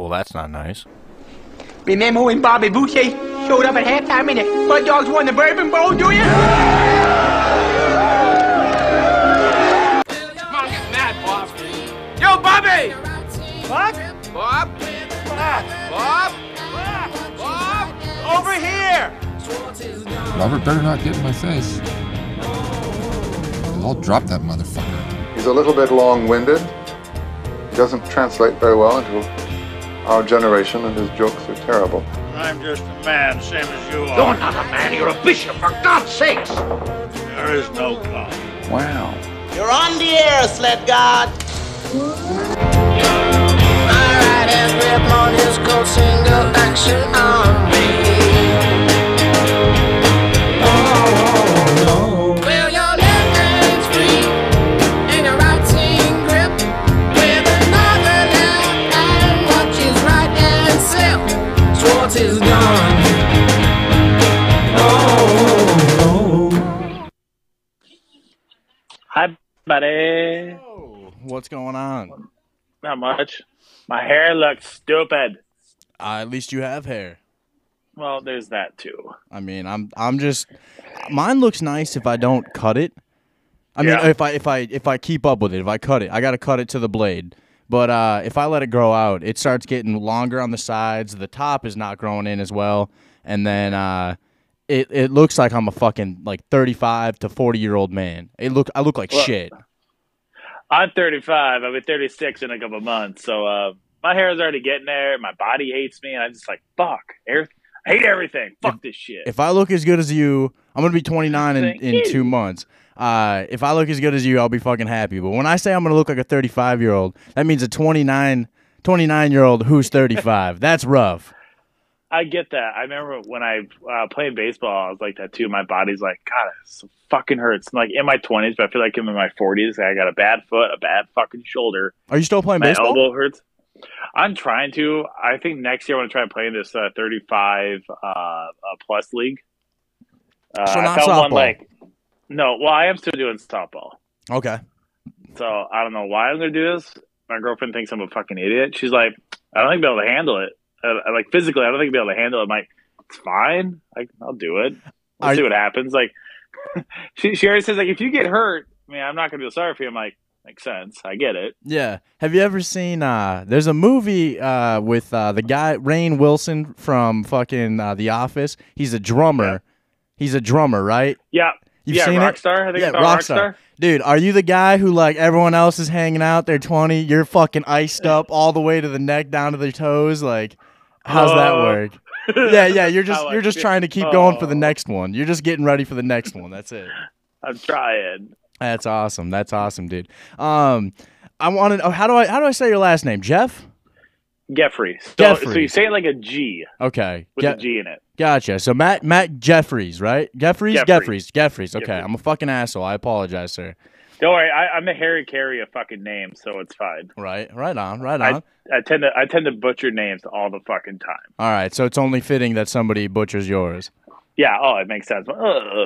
Well, that's not nice. Remember when Bobby Boucher showed up at halftime and the Mud Dogs won the Bourbon Bowl, do you? Come on, get mad, Bob. Yo, Bobby! What? Bob? Ah. Bob? Bob? Over here! Robert better not get in my face. I'll drop that motherfucker. He's a little bit long-winded. He doesn't translate very well into our generation, and his jokes are terrible. I'm just a man, same as you are. You're not a man, you're a bishop, for God's sakes! There is no God. Wow. You're on the air, sled god. Well, slip. Schwartz is gone. Hi, buddy. What's going on? Not much. My hair looks stupid. Uh, at least you have hair. Well, there's that too. I mean, I'm I'm just mine looks nice if I don't cut it. I mean, if I if I if I keep up with it, if I cut it, I got to cut it to the blade. But uh, if I let it grow out, it starts getting longer on the sides. The top is not growing in as well, and then uh, it it looks like I'm a fucking like 35 to 40 year old man. It look I look like Well- shit. I'm 35. I'll be 36 in a couple months. So uh, my hair is already getting there. My body hates me, and I'm just like, fuck. Every- I hate everything. Fuck this shit. If I look as good as you, I'm gonna be 29 in, in two months. Uh, if I look as good as you, I'll be fucking happy. But when I say I'm gonna look like a 35 year old, that means a 29 29 year old who's 35. That's rough. I get that. I remember when I uh, played baseball, I was like that too. My body's like, God, it fucking hurts. I'm like in my 20s, but I feel like I'm in my 40s. I got a bad foot, a bad fucking shoulder. Are you still playing baseball? My baseball? elbow hurts. I'm trying to. I think next year I want to try and play in this uh, 35 uh, uh, plus league. Uh, So I not found one softball. like no. Well, I am still doing softball, Okay. so I don't know why I'm going to do this. My girlfriend thinks I'm a fucking idiot. She's like, I don't think I'll be able to handle it. Uh, like physically, I don't think I'll be able to handle it. I'm like, it's fine. I, I'll do it. We'll Are- see what happens. Like, she she already says like, if you get hurt, I mean, I'm not going to feel sorry for you. I'm like, makes sense. I get it. Yeah. Have you ever seen? Uh, there's a movie uh, with uh, the guy Rainn Wilson from fucking uh, The Office. He's a drummer. He's a drummer, right? Yeah. You've yeah, seen it? Rockstar. I think yeah, called Rockstar. Dude, are you the guy who like everyone else is hanging out? They're 20. You're fucking iced up all the way to the neck down to the toes. Like, how's that Oh. work? yeah, yeah. You're just you're just it. trying to keep going for the Oh. next one. You're just getting ready for the next one. That's it. I'm trying. That's awesome. That's awesome, dude. Um, I wanted. Oh, how do I how do I say your last name? Jeff. Geffrey. So, so you say it like a G Okay. with Ge- a G in it. Gotcha. So Matt Matt Jeffries, right? Jeffries, Jeffries. Jeffries, Jeffries. Okay, Jeffries. I'm a fucking asshole. I apologize, sir. Don't worry, I, I'm a Harry Caray of fucking names, so it's fine. Right, right on, right I, on. I tend to I tend to butcher names all the fucking time. All right, so it's only fitting that somebody butchers yours. Yeah, oh, it makes sense. Ugh,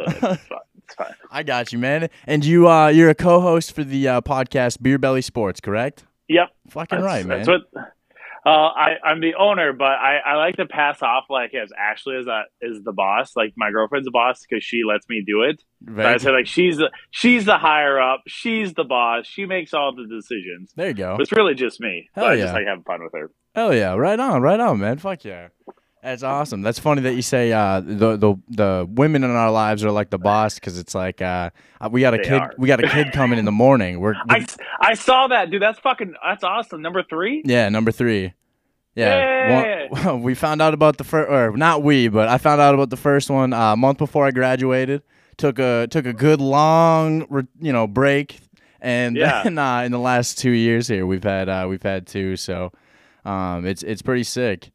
it's fine. It's fine. I got you, man. And you, uh, you're a co-host for the uh, podcast Beer Belly Sports, correct? Yep. Fucking That's, right, man. That's what. Uh, I I'm the owner, but I, I like to pass off like as Ashley is a, is the boss, like my girlfriend's the boss because she lets me do it. But I say like she's the, she's the higher up, she's the boss, she makes all the decisions. there you go. But it's really just me. Hell but I just like having fun with her. Hell yeah, right on, right on, man. Fuck yeah. That's awesome. That's funny that you say uh, the the the women in our lives are like the boss because it's like uh, we got a They kid are. we got a kid coming in the morning. We're, I, I saw that, dude. That's fucking that's awesome. Number three. yeah number three. Yeah, one- we found out about the first, or not we, but I found out about the first one uh, a month before I graduated. Took a took a good long, you know, break, and Yeah. then uh, in the last two years here, we've had uh, we've had two. So, um, it's it's pretty sick.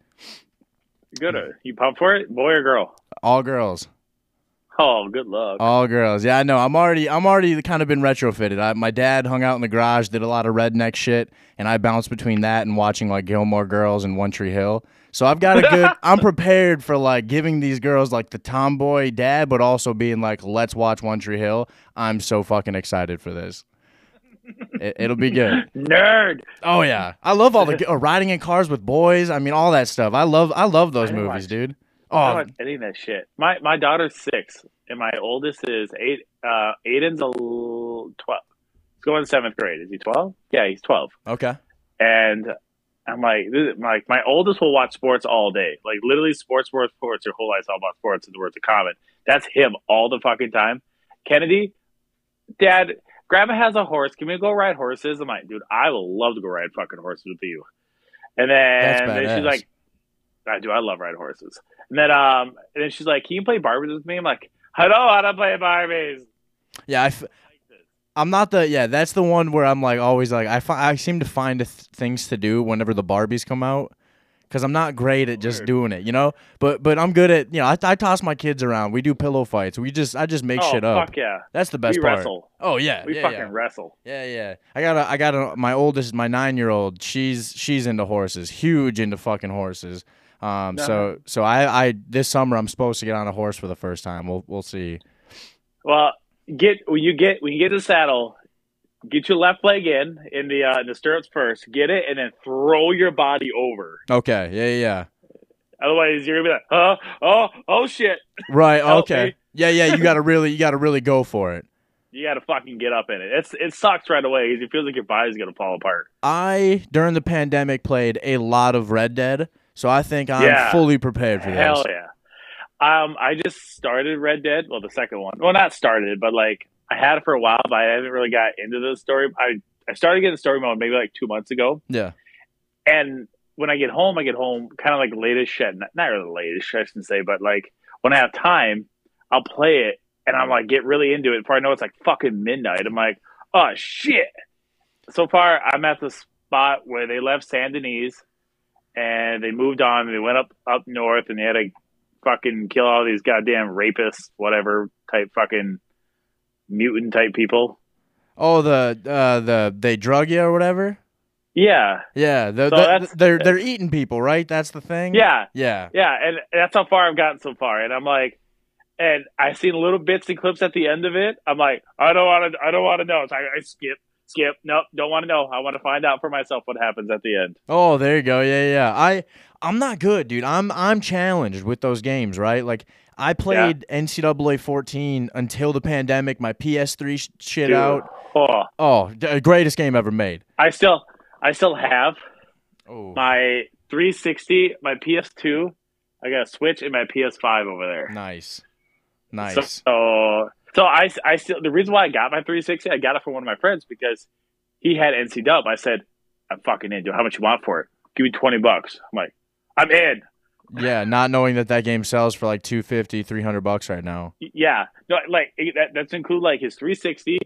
Good. You pumped for it, boy or girl? All girls. Oh, good luck. All girls. Yeah, I know. I'm already I'm already kind of been retrofitted. I, my dad hung out in the garage, did a lot of redneck shit, and I bounced between that and watching like Gilmore Girls and One Tree Hill. So I've got a good I'm prepared for like giving these girls like the tomboy dad, but also being like, let's watch One Tree Hill. I'm so fucking excited for this. It, it'll be good. Nerd. Oh yeah, I love all the uh, riding in cars with boys. I mean, all that stuff. I love I love those I movies, watch- dude. I Oh, any of that shit. My my daughter's six, and my oldest is eight. Uh, Aiden's a l- twelve. He's going seventh grade. Is he twelve? Yeah, he's twelve. okay. And I'm like, this, like my oldest will watch sports all day. Like literally, sports, sports, sports. Your whole life's all about sports. In the words of Common, that's him all the fucking time. Kennedy, Dad, Grandma has a horse. Can we go ride horses? I'm like, dude, I will love to go ride fucking horses with you. And then, then she's like, I do. I love riding horses. And then, um, and then she's like, "Can you play Barbies with me?" I'm like, "I know how to play Barbies." Yeah, I f- I'm not the yeah. That's the one where I'm like always like I fi- I seem to find th- things to do whenever the Barbies come out because I'm not great at just doing it, you know. But but I'm good at you know I, I toss my kids around. We do pillow fights. We just I just make oh shit up. fuck yeah! That's the best we part. wrestle. Oh yeah, We yeah, fucking yeah. wrestle. Yeah, yeah. I got a, I got a, my oldest, my nine year old. She's she's into horses, huge into fucking horses. Um, so so I, I this summer I'm supposed to get on a horse for the first time. We'll we'll see. Well, get when you get when you get the saddle, get your left leg in in the uh, in the stirrups first. Get it, and then throw your body over. Okay, yeah, yeah, Otherwise, you're gonna be like, "Huh? Oh, oh shit!" Right. Okay. Yeah, yeah. You got to really, you got to really go for it. You got to fucking get up in it. It's it sucks right away. 'cause It feels like your body's gonna fall apart. I during the pandemic played a lot of Red Dead, so I think I'm Yeah. fully prepared for that. Hell this. yeah. Um, I just started Red Dead. Well, the second one. Well, not started, but like I had it for a while, but I haven't really got into the story. I I started getting story mode maybe like two months ago, Yeah. and when I get home, I get home kind of like late as shit. Not, not really late as shit, I shouldn't say, but like when I have time, I'll play it, and I'm like get really into it. Before I know it's like fucking midnight, I'm like, oh shit. So far, I'm at the spot where they left San Denis, and they moved on, and they went up up north, and they had to fucking kill all these goddamn rapists, whatever type fucking mutant type people. Oh, the uh, the they drug you or whatever. Yeah, Yeah, the, So the- they're they're eating people, right? That's the thing. yeah. Yeah. Yeah, and that's how far I've gotten so far. And I'm like, and I've seen little bits and clips at the end of it. I'm like, I don't want to, I don't want to know. So I, I skip, skip. Nope, don't want to know. I want to find out for myself what happens at the end. Oh, there you go. Yeah, yeah. I I'm not good, dude. I'm I'm challenged with those games, right? Like I played NCAA 14 until the pandemic. My PS3 sh- shit Dude, out. Oh, Oh, d- uh, greatest game ever made. I still, I still have Oh, my 360, my PS2. I got a Switch and my PS5 over there. nice, So, nice. so, so I, I still the reason why I got my 360, I got it from one of my friends because he had NC Dub. I said, I'm fucking in. Dude, how much you want for it? Give me 20 bucks. I'm like, I'm in. Yeah, not knowing that that game sells for like 250, 300 bucks right now. Yeah, no, like eh, that, that's include like his 360,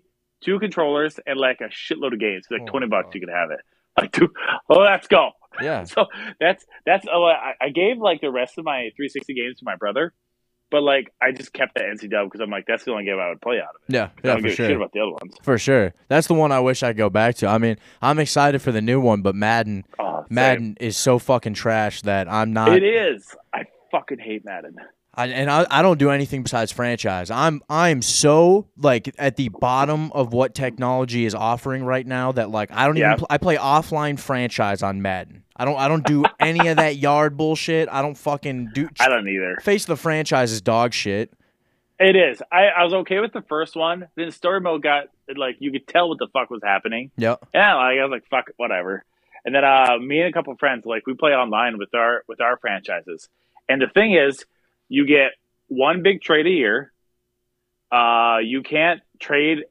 two controllers, and like a shitload of games. Like Oh, 20 bucks, God. you could have it. Like, dude, oh, let's go. Yeah. So that's that's oh, I, I gave like the rest of my 360 games to my brother, but like I just kept the NC Dub because I'm like that's the only game I would play out of it. Yeah, I yeah, don't for give a shit sure. about the other ones. For sure. That's the one I wish I'd go back to. I mean, I'm excited for the new one, but Madden Oh, same. Madden is so fucking trash that I'm not It is. I fucking hate Madden. I, and I, I don't do anything besides franchise. I'm I'm so like at the bottom of what technology is offering right now that like I don't Yeah. even pl- I play offline franchise on Madden. I don't I don't do any of that yard bullshit. I don't fucking do I don't either. face of the franchise is dog shit. It is. I, I was okay with the first one. Then story mode got like you could tell what the fuck was happening. Yep. Yeah, like I was like, fuck, whatever. And then uh, me and a couple friends, like we play online with our with our franchises. And the thing is, you get one big trade a year. Uh, you can't trade.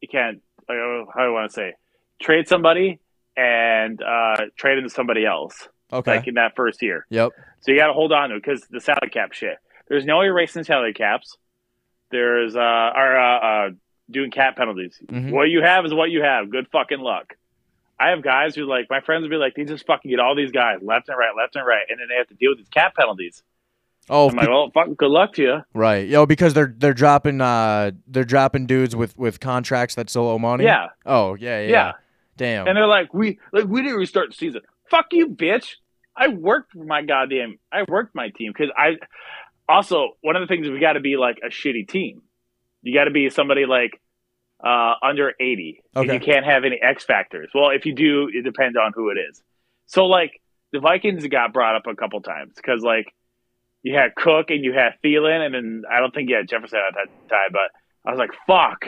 You can't. Uh, how do I want to say? Trade somebody and uh, trade into somebody else. Okay. Like in that first year. yep. So you got to hold on to it because the salary cap shit. There's no erasing salary caps. There's uh, are uh, uh, doing cap penalties. Mhm. What you have is what you have. Good fucking luck. I have guys who like my friends would be like, they just fucking get all these guys left and right, left and right, and then they have to deal with these cap penalties. Oh, I'm like, well, fucking good luck to you. right. Yo, because they're they're dropping uh they're dropping dudes with with contracts that still owe money. Yeah, Oh yeah yeah. yeah. Damn. And they're like, we like we didn't restart the season. Fuck you, bitch. I worked for my goddamn. I worked my team because I. Also, one of the things we got to be like a shitty team. You got to be somebody like uh, under 80. And Okay. you can't have any X factors. Well, if you do, it depends on who it is. So, like, the Vikings got brought up a couple times because, like, you had Cook and you had Thielen, and then I don't think you had Jefferson at that time, but I was like, fuck.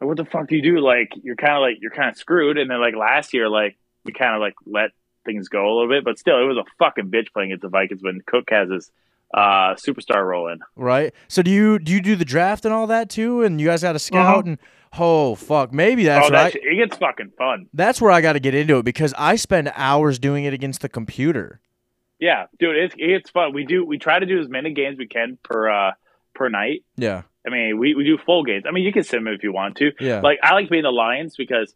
Like, what the fuck do you do? Like, you're kind of like, you're kind of screwed. And then, like, last year, like, we kind of, like, let things go a little bit, but still, it was a fucking bitch playing against the Vikings when Cook has his uh, superstar rolling. right? So do you do you do the draft and all that too? And you guys got to scout Uh-huh. and oh fuck, maybe that's oh, what I, that shit, it gets fucking fun. that's where I got to get into it because I spend hours doing it against the computer. Yeah, dude, it's it's fun. We do we try to do as many games we can per uh per night. Yeah, I mean, we, we do full games. I mean, you can sim if you want to. Yeah. Like I like being the Lions because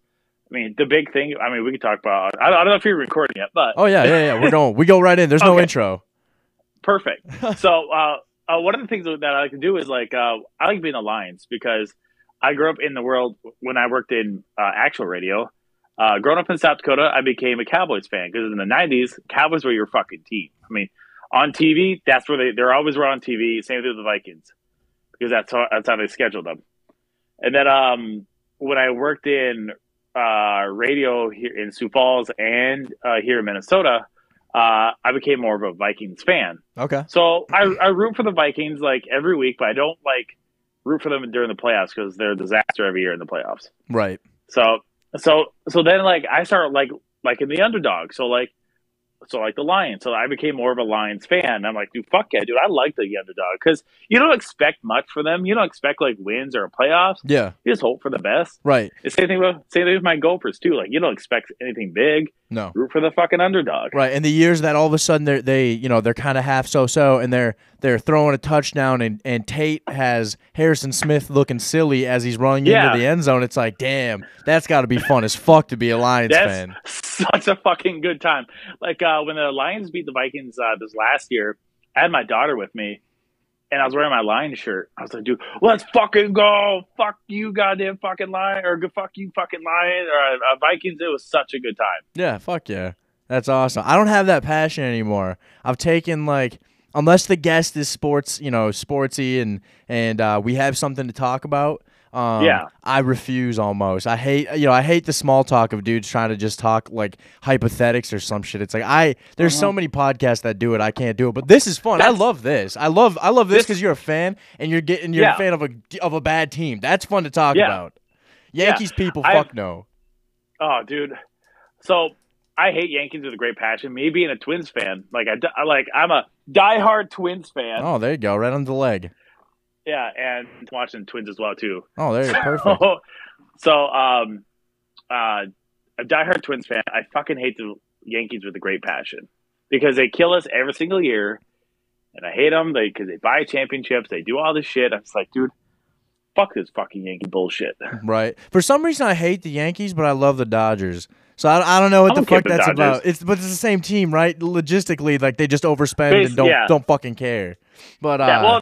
I mean the big thing. I mean, we could talk about. I don't, I don't know if you're recording yet, but Oh yeah, yeah, yeah. We're going. We go right in. There's no intro. perfect. so uh, uh, one of the things that I like to do is like uh, I like being the Lions because I grew up in the world when I worked in uh, actual radio. Uh, growing up in South Dakota, I became a Cowboys fan because in the '90s, Cowboys were your fucking team. I mean, on TV, that's where they they're always were on TV. Same thing with the Vikings because that's how that's how they scheduled them. And then um, when I worked in uh, radio here in Sioux Falls and uh, here in Minnesota, uh, I became more of a Vikings fan. Okay. So I, I root for the Vikings like every week, but I don't like root for them during the playoffs because they're a disaster every year in the playoffs. Right. So so so then like I start like like in the underdog. So like so like the Lions. So I became more of a Lions fan. I'm like, dude, fuck yeah, dude. I like the underdog because you don't expect much for them. You don't expect like wins or playoffs. Yeah. You just hope for the best. Right. It's same thing with same thing with my Gophers too. Like you don't expect anything big. No. Root for the fucking underdog. Right. And the years that all of a sudden they're they you know they're kind of half so so and they're they're throwing a touchdown and and Tate has Harrison Smith looking silly as he's running Yeah. into the end zone. It's like damn, that's got to be fun as fuck to be a Lions That's fan. such a fucking good time. Like uh, when the Lions beat the Vikings uh, this last year, I had my daughter with me, and I was wearing my Lion shirt. I was like, "Dude, let's fucking go! Fuck you, goddamn fucking Lion, or fuck you, fucking Lion, or uh, Vikings." It was such a good time. Yeah. Fuck yeah. That's awesome. I don't have that passion anymore. I've taken like unless the guest is sports, you know, sportsy and and uh, we have something to talk about. Um, Yeah. I refuse almost. I hate you know I hate the small talk of dudes trying to just talk like hypothetics or some shit. It's like I there's so many podcasts that do it. I can't do it, but this is fun. I Uh-huh. Love this. I love I love this because you're a fan and you're getting you're a fan of a of a bad team. That's fun to talk Yeah. about. Yankees people, I- fuck no. Oh, dude. So I hate Yankees with a great passion. Me being a Twins fan, like I like I'm a diehard Twins fan. Oh, there you go, right on the leg. Yeah, and watching Twins as well too. Oh, there you go, perfect. So, so um, uh, a diehard Twins fan. I fucking hate the Yankees with a great passion because they kill us every single year, and I hate them because they buy championships, they do all this shit. I'm just like, dude, fuck this fucking Yankee bullshit. Right. For some reason, I hate the Yankees, but I love the Dodgers. So I, I don't know what I'm the fuck the that's about. It's but it's the same team, right? Logistically, like they just overspend Bas- and don't yeah. don't fucking care. But uh, yeah, well,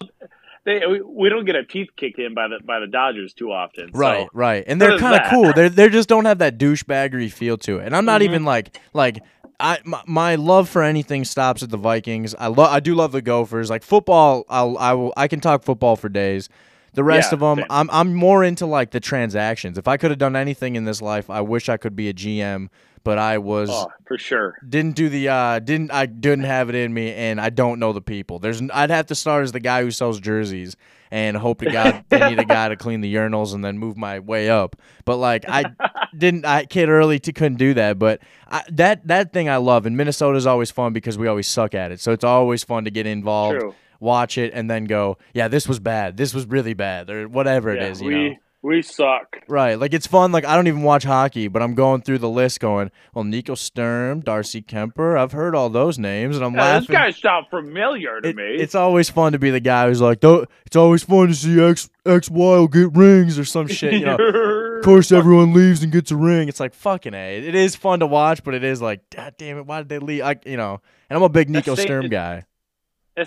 they we, we don't get our teeth kicked in by the by the Dodgers too often. right, so. right, and they're kind of cool. They they just don't have that douchebaggery feel to it. And I'm not Mhm. even like like. I my, my love for anything stops at the Vikings. I love I do love the Gophers. Like football, I'll I will I can talk football for days. The rest Yeah, of them, same. I'm I'm more into like the transactions. If I could have done anything in this life, I wish I could be a GM, but I was Oh, for sure. didn't do the uh didn't I didn't have it in me and I don't know the people. There's I'd have to start as the guy who sells jerseys and hope to God they need a guy to clean the urinals and then move my way up. But like I didn't I kid early to couldn't do that. But I, that that thing I love and Minnesota's always fun because we always suck at it. So it's always fun to get involved, True. watch it, and then go, yeah, this was bad. This was really bad, or whatever Yeah, it is. You we know. We suck. Right, like it's fun. Like I don't even watch hockey, but I'm going through the list, going, "Well, Nico Sturm, Darcy Kuemper. I've heard all those names, and I'm Yeah, this laughing." guy sounds familiar to It- me. it's always fun to be the guy who's like, it's always fun to see X X Y will get rings or some shit." You know, of course everyone leaves and gets a ring. It's like fucking a. It is fun to watch, but it is like, God damn it, why did they leave? I, you know, and I'm a big Nico That's Sturm guy.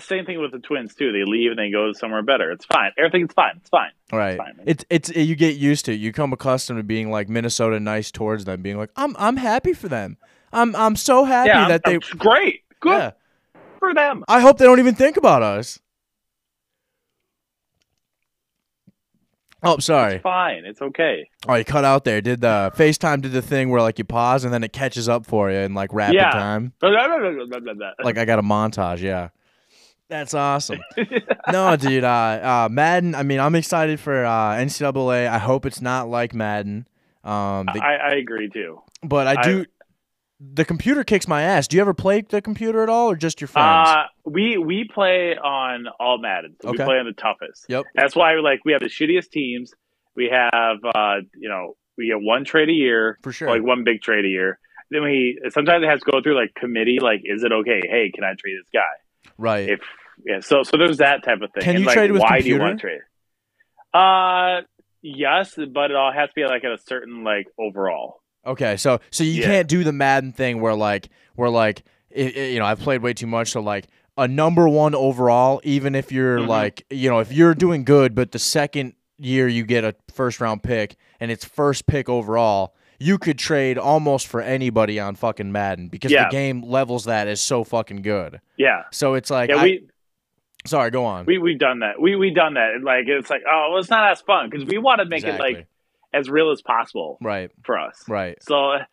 The same thing with the Twins too. They leave and they go somewhere better. It's fine. Everything's fine. It's fine. Right. fine. It's it's you get used to it. You come accustomed to being like Minnesota nice towards them, being like, I'm I'm happy for them. I'm I'm so happy yeah, that they it's great. Good Yeah. for them. I hope they don't even think about us. Oh, sorry. It's fine. It's okay. Oh, you cut out there. Did the FaceTime did the thing where like you pause and then it catches up for you in like rapid Yeah. time? Like I got a montage. Yeah. That's awesome. no, dude. Uh, uh, Madden. I mean, I'm excited for uh, NCAA. I hope it's not like Madden. Um, the- I, I agree too. but I I- do. the computer kicks my ass. Do you ever play the computer at all, or just your friends? Uh, we we play on all Madden. So Okay. We play on the toughest. Yep. That's why like we have the shittiest teams. We have uh, you know we get one trade a year, For sure. like one big trade a year. Then we sometimes it has to go through like committee. Like, is it okay? Hey, can I trade this guy? Right. If yeah, so so there's that type of thing. Can And, you like, trade with why do you computer? want to trade? Uh, yes, but it all has to be like at a certain like overall. Okay, so so you Yeah. can't do the Madden thing where like where like i i you know I've played way too much, so like a number one overall, even if you're Mhm. like you know if you're doing good, but the second year you get a first round pick and it's first pick overall, you could trade almost for anybody on fucking Madden because Yeah. the game levels that is so fucking good. Yeah, So it's like yeah. I- we sorry, go on. we we've done that. We we done that. Like it's like oh, well, it's not as fun because we want to make Exactly. it like as real as possible right, for us. right. So, and,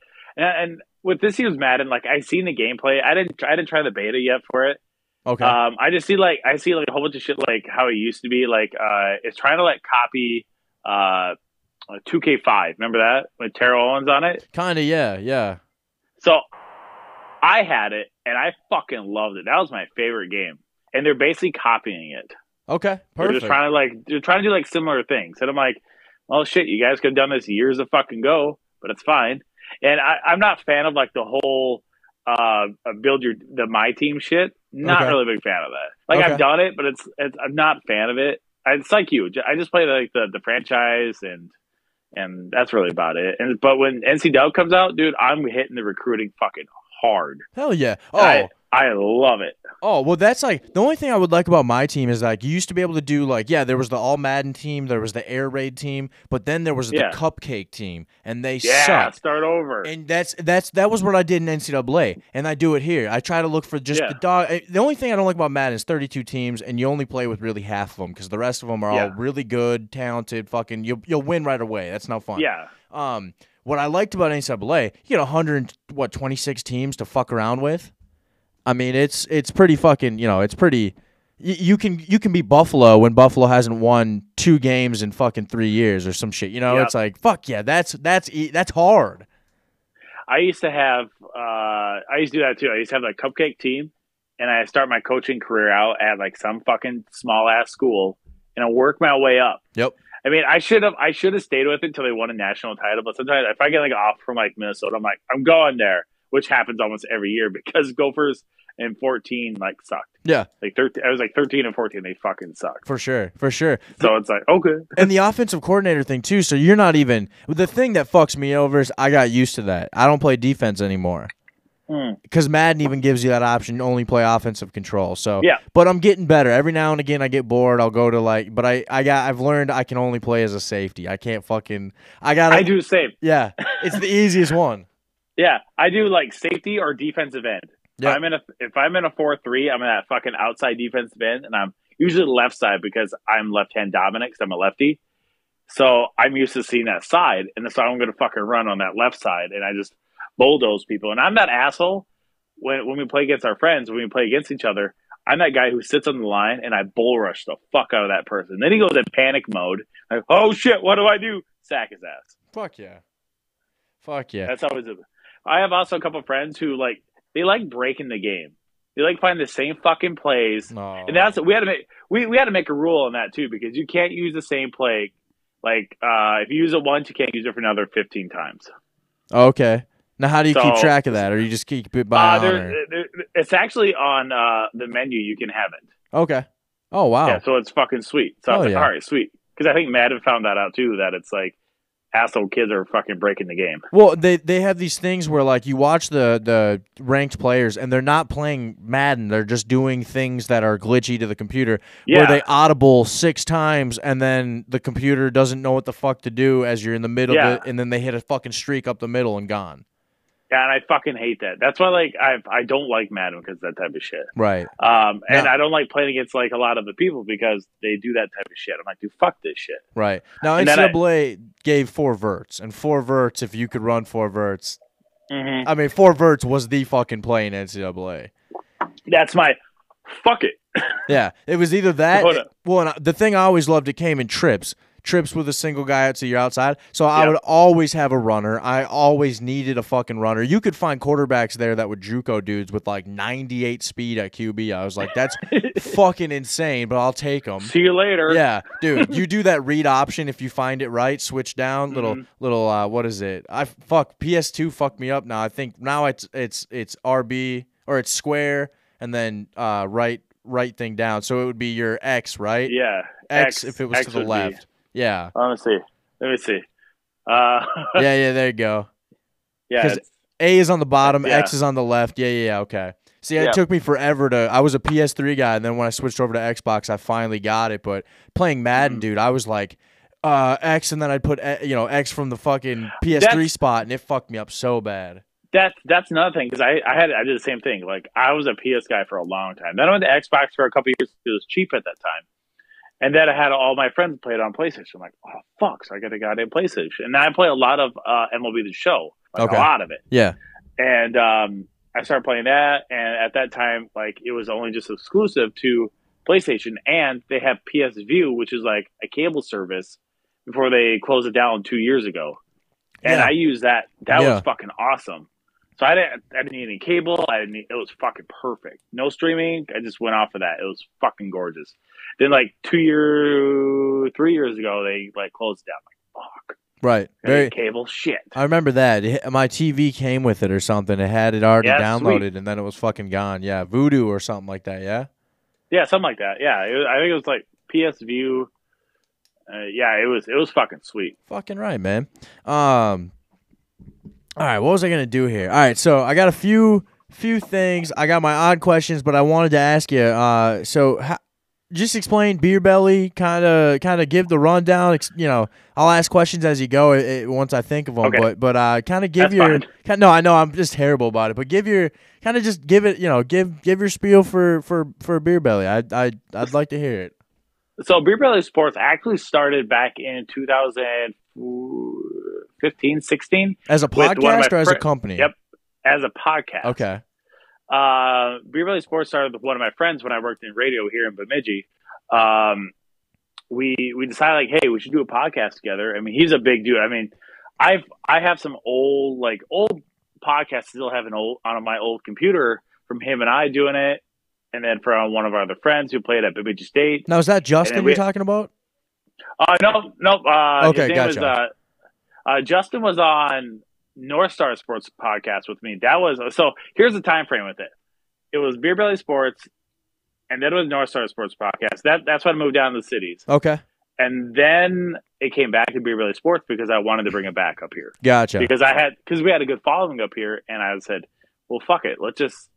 and with this year's Madden, like I seen the gameplay. I didn't I didn't try the beta yet for it. Okay. Um, I just see like I see like a whole bunch of shit like how it used to be. Like uh, it's trying to like copy uh, 2K5. Remember that with Terrell Owens on it? kind of yeah, yeah. So I had it and I fucking loved it. That was my favorite game. And they're basically copying it. Okay, perfect. They're just trying to like they're trying to do like similar things. And I'm like, well shit, you guys could have done this years of fucking go, but it's fine. And I, I'm not a fan of like the whole uh uh, build your the my team shit. Not Okay. really a big fan of that. Like Okay. I've done it, but it's, it's I'm not a fan of it. It's like you. I just play like the the franchise and and that's really about it. And but when NCW comes out, dude, I'm hitting the recruiting fucking hard. Hell yeah. Oh, I, I love it. Oh well, that's like the only thing I would like about my team is like you used to be able to do like yeah, there was the all Madden team, there was the air raid team, but then there was the Yeah. cupcake team, and they Yeah, sucked. start over. And that's that's that was what I did in NCAA, and I do it here. I try to look for just Yeah. the dog. eh, The only thing I don't like about Madden is 32 teams, and you only play with really half of them because the rest of them are all really good, talented. Fucking, you'll you'll win right away. That's not fun. yeah. Um, what I liked about NCAA, you get 100 what 26 teams to fuck around with. I mean, it's it's pretty fucking. You know, it's pretty. You, you can you can be Buffalo when Buffalo hasn't won two games in fucking three years or some shit. You know, Yep. it's like fuck yeah, that's that's e- that's hard. I used to have uh I used to do that too. I used to have like cupcake team and I start my coaching career out at like some fucking small ass school and I work my way up. Yep. I mean, I should have I should have stayed with it until they won a national title, but sometimes if I get like off from like Minnesota, I'm like, I'm going there, which happens almost every year because Gophers in 14 like sucked. Yeah, Like 13 I was like 13 and 14 they fucking sucked. for sure, for sure. So it's like, okay. and the offensive coordinator thing too. So you're not even the thing that fucks me over is I got used to that. I don't play defense anymore Hmm. because Madden even gives you that option to only play offensive control. So Yeah. but I'm getting better every now and again. I get bored. I'll go to like, but I I got I've learned I can only play as a safety. I can't fucking I got I do the same. Yeah, it's the easiest one. Yeah, I do like safety or defensive end. If I'm in a if I'm in a four three, I'm in that fucking outside defensive end, and I'm usually the left side because I'm left hand dominant because I'm a lefty. So I'm used to seeing that side, and so I'm going to fucking run on that left side, and I just bulldoze people. And I'm that asshole when when we play against our friends, when we play against each other. I'm that guy who sits on the line and I bull rush the fuck out of that person. Then he goes in panic mode, like, "Oh shit, what do I do?" Sack his ass. Fuck yeah, fuck yeah. That's always. A, I have also a couple friends who like they like breaking the game. They like find the same fucking plays, No. and that's we had to make we, we had to make a rule on that too because you can't use the same play. Like uh, if you use it once, you can't use it for another fifteen times. okay. Now how do you keep track of that, or you just keep it by Uh, there, there- it's actually on uh, the menu. You can have it. Okay. Oh wow. Yeah, so it's fucking sweet. So I Oh, was like, yeah. all right, sweet. Because I think Madden found that out too. That it's like asshole kids are fucking breaking the game. Well, they they have these things where like you watch the the ranked players and they're not playing Madden. They're just doing things that are glitchy to the computer. Yeah. Where they audible six times and then the computer doesn't know what the fuck to do as you're in the middle Yeah. of it, and then they hit a fucking streak up the middle and gone. Yeah, and I fucking hate that. That's why like I I don't like Madden because that type of shit. Right. Um, and No. I don't like playing against like a lot of the people because they do that type of shit. I'm like, dude, fuck this shit. Right. Now And then I- NCAA gave four verts, and four verts if you could run four verts. Mm-hmm. I mean, four verts was the fucking play in NCAA. That's my fuck it. Yeah, it was either that. Up. Well, and I- the thing I always loved it came in trips. Trips with a single guy out to your outside. So I Yep. would always have a runner. I always needed a fucking runner. You could find quarterbacks there that would JUCO dudes with like 98 speed at QB. I was like, that's fucking insane, but I'll take them. See you later. Yeah, dude, you do that read option if you find it right. Switch down, little Mhm. little. Uh, what is it? I fuck PS2 fucked me up. Now I think now it's it's it's RB or it's square and then uh right right thing down. So it would be your X, right? Yeah. X, if it was X to the would be- left. Yeah, Let me see. Let me see. Uh, yeah, yeah. There you go. yeah. 'Cause it's- A is on the bottom, Yeah. X is on the left. Yeah, yeah, yeah. Okay. See, it Yeah. took me forever to. I was a PS3 guy, and then when I switched over to Xbox, I finally got it. But playing Madden, Mm-hmm. dude, I was like, uh, X, and then I'd put eh, you know X from the fucking PS3 That's- spot, and it fucked me up so bad. That's that's another thing because I, I had I did the same thing. Like I was a PS guy for a long time. Then I went to Xbox for a couple years. It was cheap at that time, and then I had all my friends play it on PlayStation. I'm like, oh fuck! So I got a goddamn PlayStation, and I play a lot of uh, MLB The Show, like Okay. a lot of it. Yeah. And um, I started playing that, and at that time, like it was only just exclusive to PlayStation, and they have PS Vue, which is like a cable service before they closed it down two years ago. And Yeah. I used that. That Yeah. was fucking awesome. So I didn't. I didn't need any cable. I didn't. Need, it was fucking perfect. No streaming. I just went off of that. It was fucking gorgeous. Then like two year, three years ago, they like closed it down. Like fuck. Right. Very. cable shit. I remember that. It- my TV came with it or something. It had it already Yeah, downloaded, sweet. and then it was fucking gone. Yeah, Vudu or something like that. Yeah. Yeah, something like that. Yeah, was, I think it was like PS Vue. Uh, yeah, it was it was fucking sweet. Fucking right, man. Um. All right, what was I gonna do here? All right, so I got a few few things. I got my odd questions, but I wanted to ask you. Uh, so how, just explain beer belly. Kind of, kind of give the rundown. You know, I'll ask questions as you go eh, once I think of them. Okay. But but uh, kind of give That's your. Kind, no, I know I'm just terrible about it, but give your kind of just give it. You know, give give your spiel for for for beer belly. I I I'd like to hear it. So Beer Belly Sports actually started back in 2015, 16 As a with one of my podcast or as a company? Yep, as a podcast. Okay. Uh, Beer Sports started with one of my friends when I worked in radio here in Bemidji. Um, we we decided like, hey, we should do a podcast together. I mean, he's a big dude. I mean, I've I have some old like old podcasts still have an old on my old computer from him and I doing it, and then from one of our other friends who played at Bemidji State. Now is that Justin we- you're talking about? Uh, no, no. Uh, Okay, his name gotcha. Was, uh, uh, Justin was on North Star Sports podcast with me. That was so. Here's the time frame with it. It was Beer Belly Sports, and then it was North Star Sports podcast. That that's when I moved down to the cities, Okay. and then it came back to Beer Belly Sports because I wanted to bring it back up here Gotcha. because I had because we had a good following up here, and I said, well, fuck it, let's just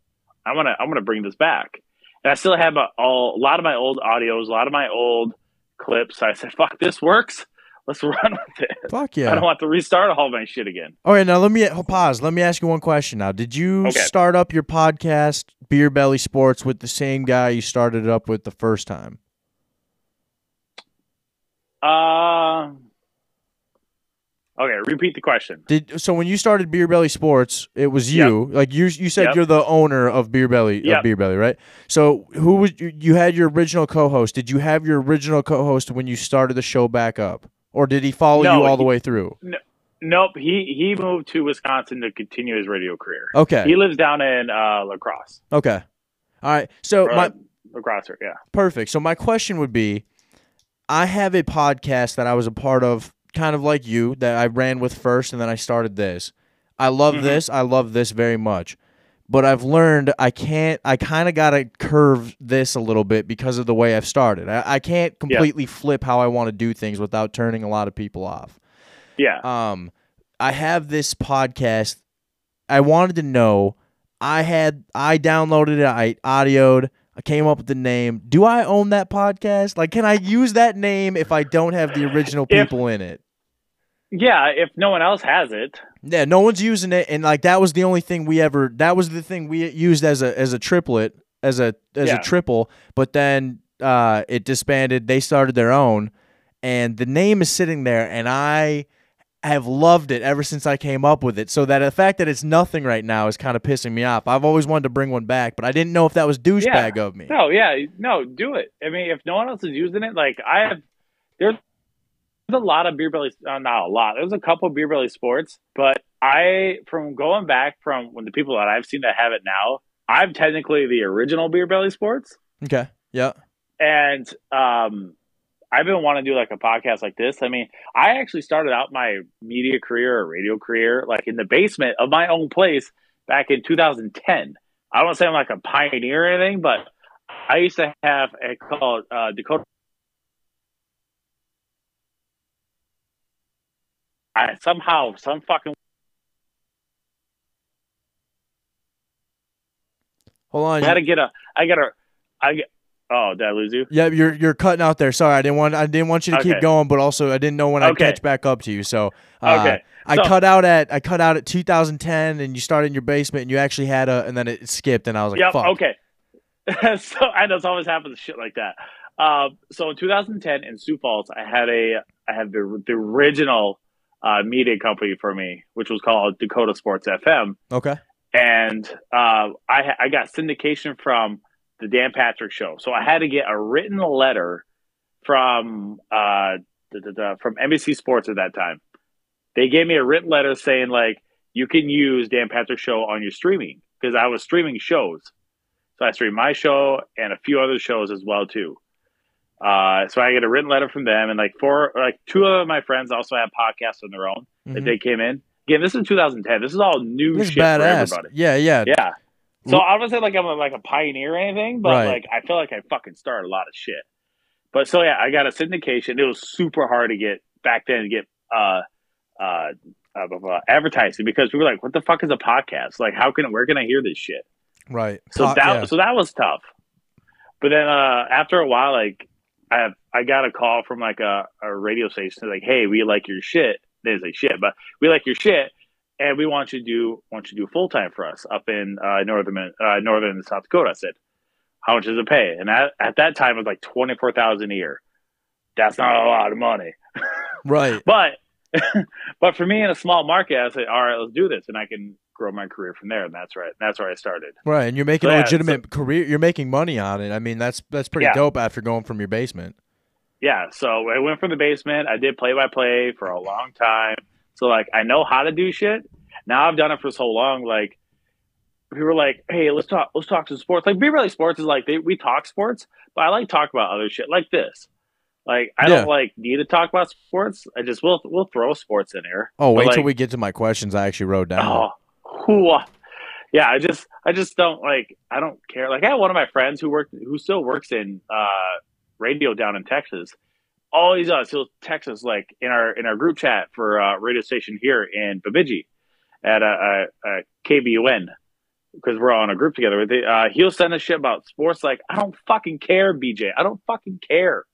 I'm gonna I'm gonna bring this back, and I still have a, all, a lot of my old audios, a lot of my old clips. I said, fuck, this works. Let's run with it. Fuck yeah! I don't want to restart all my shit again. All right, now let me pause. Let me ask you one question. Now, did you Okay. start up your podcast, Beer Belly Sports, with the same guy you started it up with the first time? Uh, okay, repeat the question. Did so when you started Beer Belly Sports, it was you. Like you, you said Yep. you're the owner of Beer Belly, of Beer Belly, right? So who was you, you had your original co-host? Did you have your original co-host when you started the show back up, or did he follow No, you all the way through? No, Nope, he he moved to Wisconsin to continue his radio career. Okay, He lives down in uh, La Crosse. okay, all right. So Uh, my La Crosse, yeah. Perfect. So my question would be I have a podcast that I was a part of kind of like you that I ran with first and then I started this. I love Mhm. this. I love this very much. But I've learned I can't I kind of got to curve this a little bit because of the way I've started. I, I can't completely flip how I want to do things without turning a lot of people off. Yeah. Um, I have this podcast. I wanted to know. I had I downloaded it. I audioed. I came up with the name. Do I own that podcast? Like, can I use that name if I don't have the original If- people in it? Yeah, if no one else has it, Yeah, no one's using it, and like that was the only thing we ever. That was the thing we used as a as a triplet, as a as Yeah. a triple. But then uh, it disbanded. They started their own, and the name is sitting there, and I have loved it ever since I came up with it. So that the fact that it's nothing right now is kind of pissing me off. I've always wanted to bring one back, but I didn't know if that was douchebag of me. No, yeah, no, do it. I mean, if no one else is using it, like I have, there's a lot of beer belly, uh, not a lot. There's a couple beer belly sports, but I, from going back from when the people that I've seen that have it now, I'm technically the original beer belly sports, Okay. Yeah. and um, I've been wanting to do like a podcast like this. I mean, I actually started out my media career or radio career like in the basement of my own place back in 2010. I don't say I'm like a pioneer or anything, but I used to have a called uh, Dakota. I somehow some fucking Hold on. I had to get a I got a I get oh did I lose you? Yeah, you're you're cutting out there. Sorry, I didn't want I didn't want you to keep going, but also I didn't know when I'd catch back up to you. So uh, Okay. I So- cut out at I cut out at 2010, and you started in your basement, and you actually had a, and then it skipped, and I was like, Yep. fuck. Okay. so I know it's always happens shit like that. Um, so in 2010 in Sioux Falls, I had a I had the the original uh, media company for me, which was called Dakota Sports FM, Okay. and uh, I I got syndication from the Dan Patrick Show. So I had to get a written letter from uh, da, da, da, from NBC Sports at that time. They gave me a written letter saying like you can use Dan Patrick Show on your streaming because I was streaming shows. So I streamed my show and a few other shows as well too. Uh, so I get a written letter from them, and like four, like two of my friends also have podcasts on their own that Mhm. they came in. Again, this is 2010. This is all new This is shit for everybody. Yeah, yeah. Yeah. So I don't say like I'm a, like a pioneer or anything, but Right. like I feel like I fucking started a lot of shit. But so yeah, I got a syndication. It was super hard to get back then to get uh uh, uh, blah, advertising because we were like, what the fuck is a podcast? Like, how can where can I hear this shit? Right. So Po- that yeah. so that was tough. But then uh, after a while, like I have, I got a call from like a, a radio station like, hey, we like your shit. They say shit, but we like your shit, and we want you to do want you to do full time for us up in uh, northern uh, northern South Dakota. I said, how much does it pay? And at, at that time, it was like twenty four thousand a year. That's not a lot of money, right. but but for me in a small market, I said, all right, let's do this, and I can grow my career from there. And that's right. That's where I started. Right, and you're making So, a yeah, legitimate career. You're making money on it. I mean, that's that's pretty Yeah. dope after going from your basement. yeah, so I went from the basement. I did play by play for a long time. So like I know how to do shit. Now I've done it for so long. Like people were like, "Hey, let's talk. Let's talk some sports." Like Beer Belly Sports is like they, we talk sports, but I like talk about other shit like this. Like I Yeah. don't like need to talk about sports. I just will we'll throw sports in here. Oh, But, wait like, till we get to my questions. I actually wrote down. Oh, who? Yeah, I just, I just don't like. I don't care. Like, I have one of my friends who worked, who still works in uh, radio down in Texas. All he does, he'll text us like in our in our group chat for uh, radio station here in Bemidji at a, a, a KBUN because we're all in a group together. With it. Uh, he'll send us shit about sports. Like, I don't fucking care, BJ. I don't fucking care.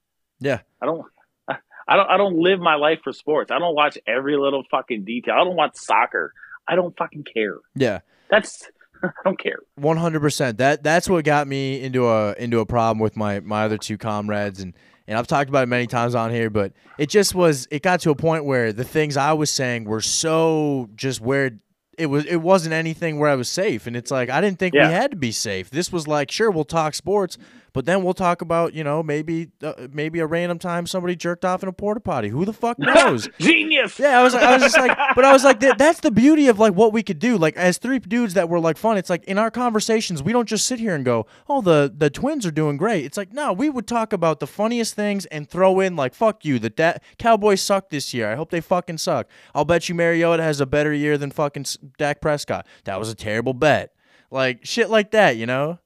Yeah. I don't. I don't. I don't live my life for sports. I don't watch every little fucking detail. I don't watch soccer. I don't fucking care. Yeah. That's I don't care. One hundred percent. That that's what got me into a into a problem with my my other two comrades, and and I've talked about it many times on here, but it just was. It got to a point where the things I was saying were so just where it was. It wasn't anything where I was safe, and it's like I didn't think Yeah. we had to be safe. This was like, sure, we'll talk sports, but then we'll talk about you know maybe uh, maybe a random time somebody jerked off in a porta potty. Who the fuck knows? Genius. Yeah, I was, I was just like, but I was like, th- that's the beauty of like what we could do. Like as three dudes that were like fun. It's like in our conversations, we don't just sit here and go, oh, the the twins are doing great. It's like no, we would talk about the funniest things and throw in like, fuck you, the da- Cowboys suck this year. I hope they fucking suck. I'll bet you Mariota has a better year than fucking Dak Prescott. That was a terrible bet. Like shit like that, you know.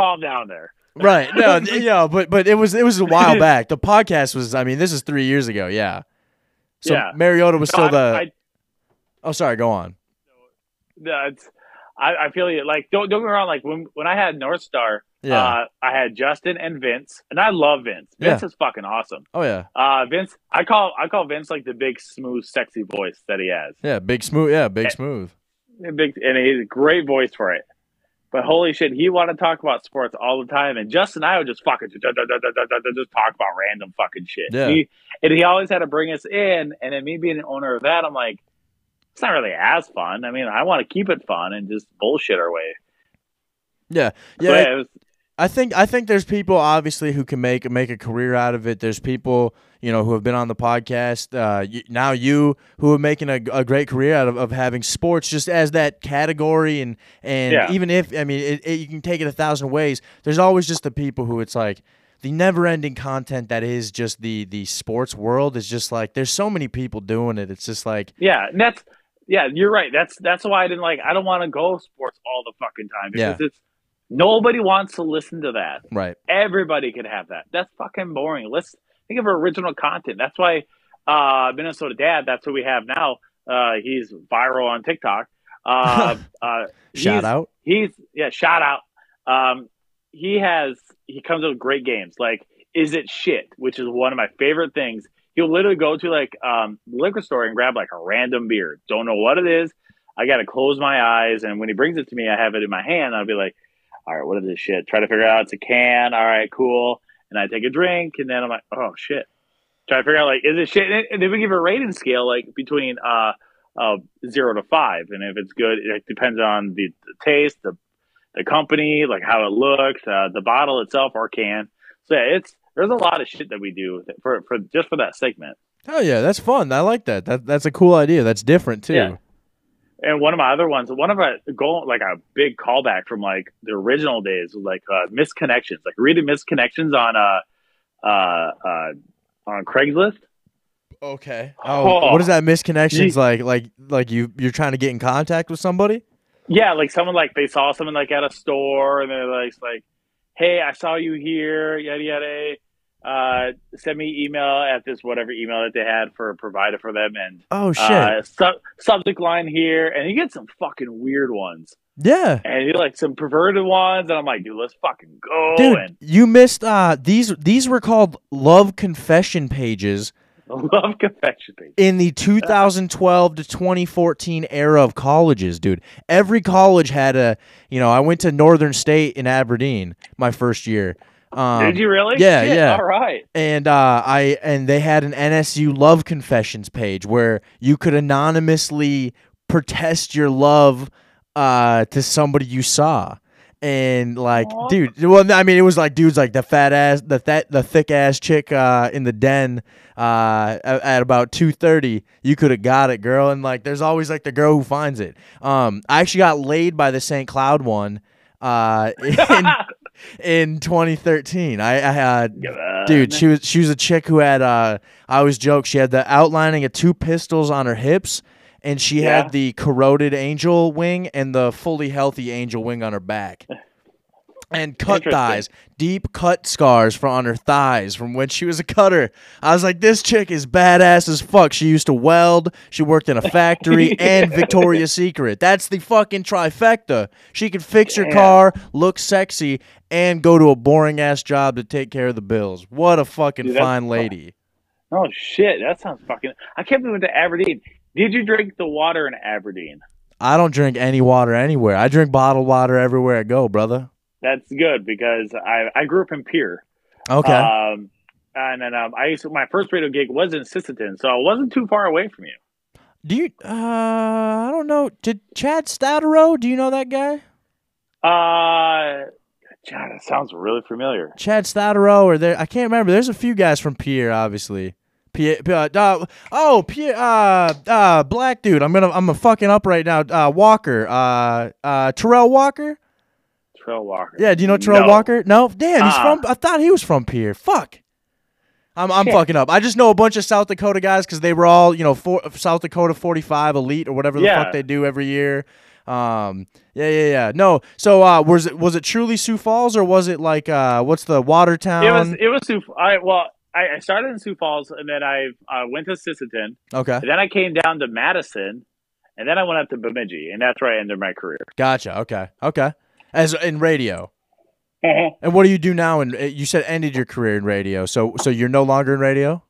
Calm down there. Right. No, yeah, but but it was it was a while back. The podcast was I mean, this is 3 years ago, yeah. So Yeah. Mariota was No, still I- the I, Oh, sorry, go on. no, it's, I, I feel you. Like don't don't get me wrong. Like when when I had North Star, Yeah. Uh, I had Justin and Vince, and I love Vince. Vince Yeah. is fucking awesome. oh yeah. Uh, Vince, I call I call Vince like the big, smooth, sexy voice that he has. Yeah. Big smooth. Yeah. Big smooth. Big, and he's a great voice for it. But holy shit, he wanted to talk about sports all the time, and Justin and I would just fucking just talk about random fucking shit. Yeah. He, and he always had to bring us in, and then me being an owner of that, I'm like, it's not really as fun. I mean, I want to keep it fun and just bullshit our way. Yeah. Yeah. it was, I think I think there's people obviously who can make make a career out of it. There's people you know who have been on the podcast. Uh, y now you who are making a, a great career out of, of having sports just as that category and and Yeah. even if I mean it, it, you can take it a thousand ways. There's always just the people who it's like the never ending content that is just the the sports world is just like there's so many people doing it. It's just like Yeah, and that's yeah, you're right. That's that's why I didn't like. I don't want to go sports all the fucking time because Yeah. it's nobody wants to listen to that. right. Everybody can have that. That's fucking boring. Let's think of original content. That's why uh, Minnesota Dad. That's what we have now. Uh, he's viral on TikTok. Uh, uh, Shout out. He's yeah. Shout out. Um, he has he comes up with great games like is it shit, which is one of my favorite things. He'll literally go to like um liquor store and grab like a random beer. Don't know what it is. I gotta close my eyes, and when he brings it to me, I have it in my hand. I'll be like, "All right, what is this shit?" Try to figure out it's a can. All right, cool. And I take a drink, and then I'm like, "Oh shit." Try to figure out like, is it shit? And- then we give a rating scale like between uh, uh zero to five, and if it's good, it depends on the, the taste, the the company, like how it looks, uh, the bottle itself or can. So yeah, it's there's a lot of shit that we do for for just for that segment. Oh yeah, that's fun. I like that. That that's a cool idea. That's different too. Yeah. And one of my other ones, one of a goal, like a big callback from like the original days, was like uh, misconnections, like reading misconnections on uh uh uh on Craigslist. Okay. Oh, Oh. what is that misconnections Ye- like? Like like you you're trying to get in contact with somebody? Yeah, like someone like they saw someone like at a store and they're like like, hey, I saw you here, yada yada. Uh, send me email at this whatever email that they had for provided for them and Oh shit. uh, su- subject line here, and you get some fucking weird ones, yeah. and you like some perverted ones, and I'm like, dude, let's fucking go. Dude, And you missed uh these these were called love confession pages love confession page. in the 2012 to 2014 era of colleges, dude. Every college had a, you know, I went to Northern State in Aberdeen my first year. Um, Did you really? yeah, Shit, yeah. All right. and uh, I and they had an NSU love confessions page where you could anonymously protest your love uh, to somebody you saw. And like, Aw. dude, well, I mean, it was like dudes like the fat ass, the that the thick ass chick uh, in the den uh, at, at about two thirty. You could have got it, girl. And like, there's always like the girl who finds it. Um, I actually got laid by the St. Cloud one. Uh, in, in 2013, I, I had dude she was she was a chick who had uh i always joke she had the outlining of two pistols on her hips and she Yeah. had the corroded angel wing and the fully healthy angel wing on her back and cut thighs deep cut scars from on her thighs from when she was a cutter. I was like this chick is badass as fuck. She used to weld. She worked in a factory and victoria's secret. That's the fucking trifecta. She could fix your Damn. car look sexy and go to a boring ass job to take care of the bills. What a fucking Dude, fine lady. Oh shit, that sounds fucking. I can't believe we went to Aberdeen. Did you drink the water in Aberdeen? i don't drink any water anywhere. I drink bottled water everywhere i go brother That's good because I I grew up in Pierre. okay Um, and then um, I used to, my first radio gig was in Sisseton, so I wasn't too far away from you. do you uh i don't know did chad Statero, do you know that guy Uh, God, that sounds really familiar. Chad Statero or there I can't remember. There's a few guys from Pierre, obviously. Pierre, uh, uh, oh, Pierre, uh, uh, black dude. I'm gonna, I'm a fucking up right now. Uh, Walker, uh, uh, Terrell Walker. Trail Walker. Yeah, do you know Terrell No. Walker? No, damn, he's Uh-uh. from. I thought he was from Pierre. Fuck. I'm, I'm Shit. fucking up. I just know a bunch of South Dakota guys because they were all, you know, for, South Dakota 45 elite or whatever the Yeah. fuck they do every year. Um, yeah, yeah, yeah. No, so uh, was it was it truly Sioux Falls or was it like uh, what's the Watertown? It was it was Sioux. I well, I, I started in Sioux Falls, and then I uh, went to Sisseton, okay. then I came down to Madison, and then I went up to Bemidji, and that's where I ended my career. Gotcha. Okay. Okay. As in radio. Uh-huh. And what do you do now? And you said ended your career in radio, so so you're no longer in radio.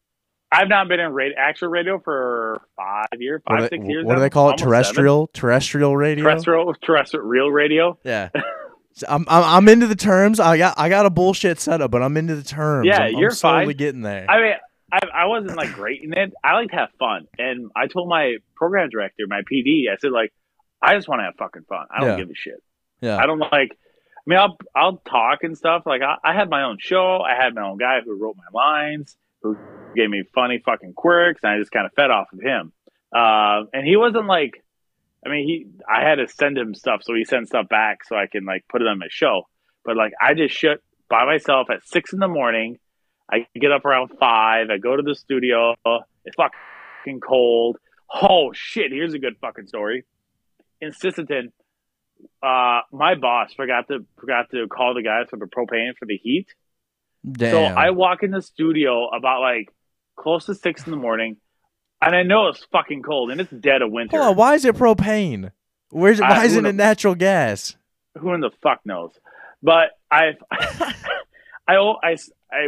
I've not been in radio, actual radio for five years, What, five do six they, years. what do they call it? almost seven. Terrestrial, terrestrial radio. terrestrial, terrestrial, real radio. Yeah. So I'm, I'm I'm into the terms. I got I got a bullshit setup, but I'm into the terms. Yeah, I'm, you're slowly fine. getting there. I mean, I, I wasn't like great in it. I like to have fun, and I told my program director, my PD, I said like, I just want to have fucking fun. I don't Yeah. give a shit. Yeah. I don't like. I mean, I'll I'll talk and stuff. Like I, I had my own show. I had my own guy who wrote my lines, who gave me funny fucking quirks, and I just kind of fed off of him. Uh, and he wasn't like, I mean, he I had to send him stuff, so he sent stuff back so I can like put it on my show. But like, I just shit by myself at six in the morning. I get up around five. I go to the studio. It's fucking cold. Oh shit! Here's a good fucking story. In Sisseton, uh, my boss forgot to forgot to call the guys for the propane for the heat. Damn. So I walk in the studio about like close to six in the morning, and I know it's fucking cold and it's dead of winter. Hold on, why is it propane? Where's why isn't it natural gas? Who in the fuck knows? But I, I, I, I, I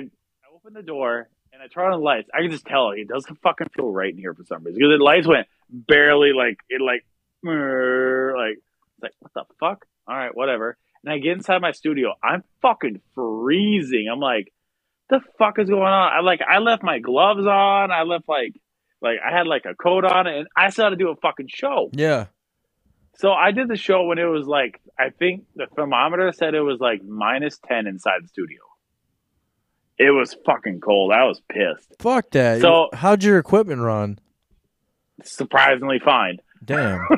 open the door and I turn on the lights. I can just tell it doesn't fucking feel right in here for some reason because the lights went barely like it like, like it's like what the fuck? All right, whatever. And I get inside my studio. I'm fucking freezing. I'm like, the fuck is going on? I like I left my gloves on. I left like like I had like a coat on and I still had to do a fucking show. Yeah. So I did the show when it was like I think the thermometer said it was like minus ten inside the studio. It was fucking cold. I was pissed. Fuck that. So- how'd your equipment run? Surprisingly fine. Damn.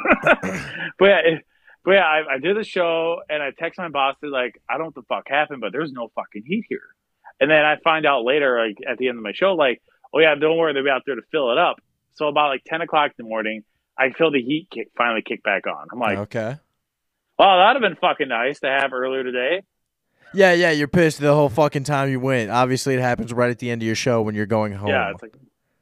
But yeah, it, but yeah, I, I did the show and I text my boss to like, I don't know what the fuck happened, but there's no fucking heat here. And then I find out later, like at the end of my show, like, oh yeah, don't worry, they'll be out there to fill it up. So about like ten o'clock in the morning, I feel the heat kick, finally kick back on. I'm like, okay. well, that'd have been fucking nice to have earlier today. Yeah, yeah, you're pissed the whole fucking time you went. Obviously, it happens right at the end of your show when you're going home. Yeah, it's like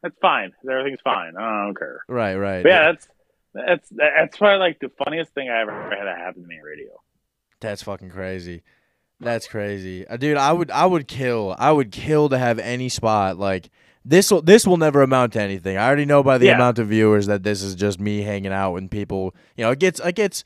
that's fine. Everything's fine. I don't care. right, right. But yeah, that's that's that's probably like the funniest thing I ever had happen to me in radio. That's fucking crazy. That's crazy, uh, dude. I would, I would kill, I would kill to have any spot like this. Will this will never amount to anything. I already know by the Yeah. amount of viewers that this is just me hanging out with people. You know, it gets, it gets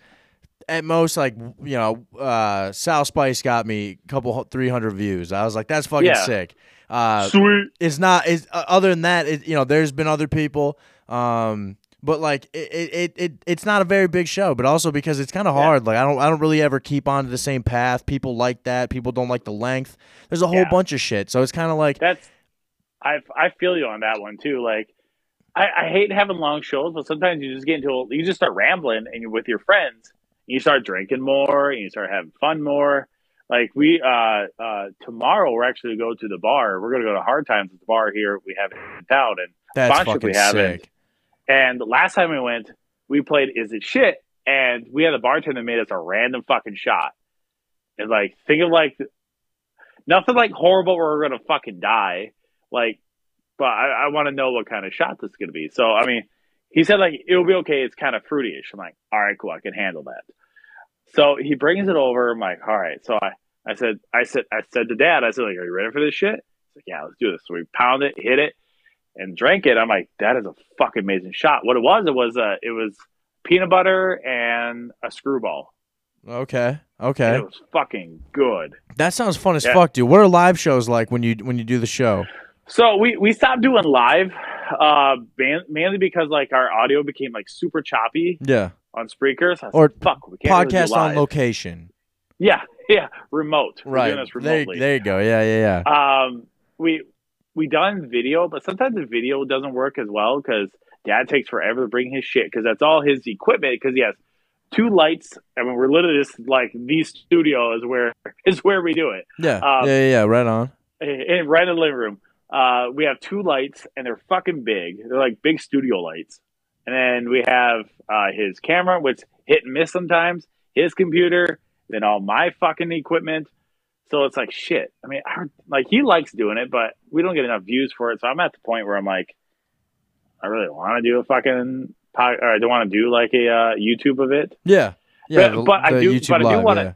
at most like you know, uh, Sal Spice got me a couple three hundred views. I was like, that's fucking Yeah. sick. Uh, Sweet. it's not it's uh, other than that it, you know there's been other people um but like it, it, it, it it's not a very big show but also because it's kind of Yeah. hard like i don't i don't really ever keep on to the same path people like that people don't like the length there's a whole Yeah. bunch of shit so it's kind of like That's I I feel you on that one too. Like I, I hate having long shows, but sometimes you just get into a, you just start rambling and you're with your friends. And you start drinking more and you start having fun more. Like we uh uh tomorrow we're actually going to go to the bar. We're gonna go to Hard Times at the bar here we have in town and that's fucking we haven't. sick And last time we went, we played Is It Shit? And we had a bartender made us a random fucking shot. And like, think of like, nothing like horrible where we're going to fucking die. Like, but I, I want to know what kind of shot this is going to be. So, I mean, he said like, it'll be okay. It's kind of fruity-ish. I'm like, all right, cool. I can handle that. So he brings it over. I'm like, all right. So I, I said, I said, I said to dad, I said, like, are you ready for this shit? He's like, yeah, let's do this. So we pound it, hit it and drank it. I'm like, that is a fucking amazing shot. What it was, it was uh, it was peanut butter and a screwball. okay And okay It was fucking good. that sounds fun as Yeah. fuck dude what are live shows like when you when you do the show So we we stopped doing live, uh, man, mainly because like our audio became like super choppy yeah on Spreakers. I was Or like, fuck, we can't really podcast on location Yeah, yeah, remote. We're right doing this there, there you go yeah yeah yeah Um, we we done video, but sometimes the video doesn't work as well because Dad takes forever to bring his shit because that's all his equipment. Because he has two lights. I mean, we're literally just like the studio is where is where we do it. yeah um, yeah yeah right on in, right in the living room. Uh, we have two lights and they're fucking big. They're like big studio lights. And then we have uh, his camera, which hit and miss sometimes. His computer, then all my fucking equipment. So it's like shit. I mean, I, like he likes doing it, but we don't get enough views for it. So I'm at the point where I'm like, I really want to do a fucking, pod, or I don't want to do like a uh, YouTube of it. yeah yeah But- the- but I do- YouTube but I do wanna- yeah.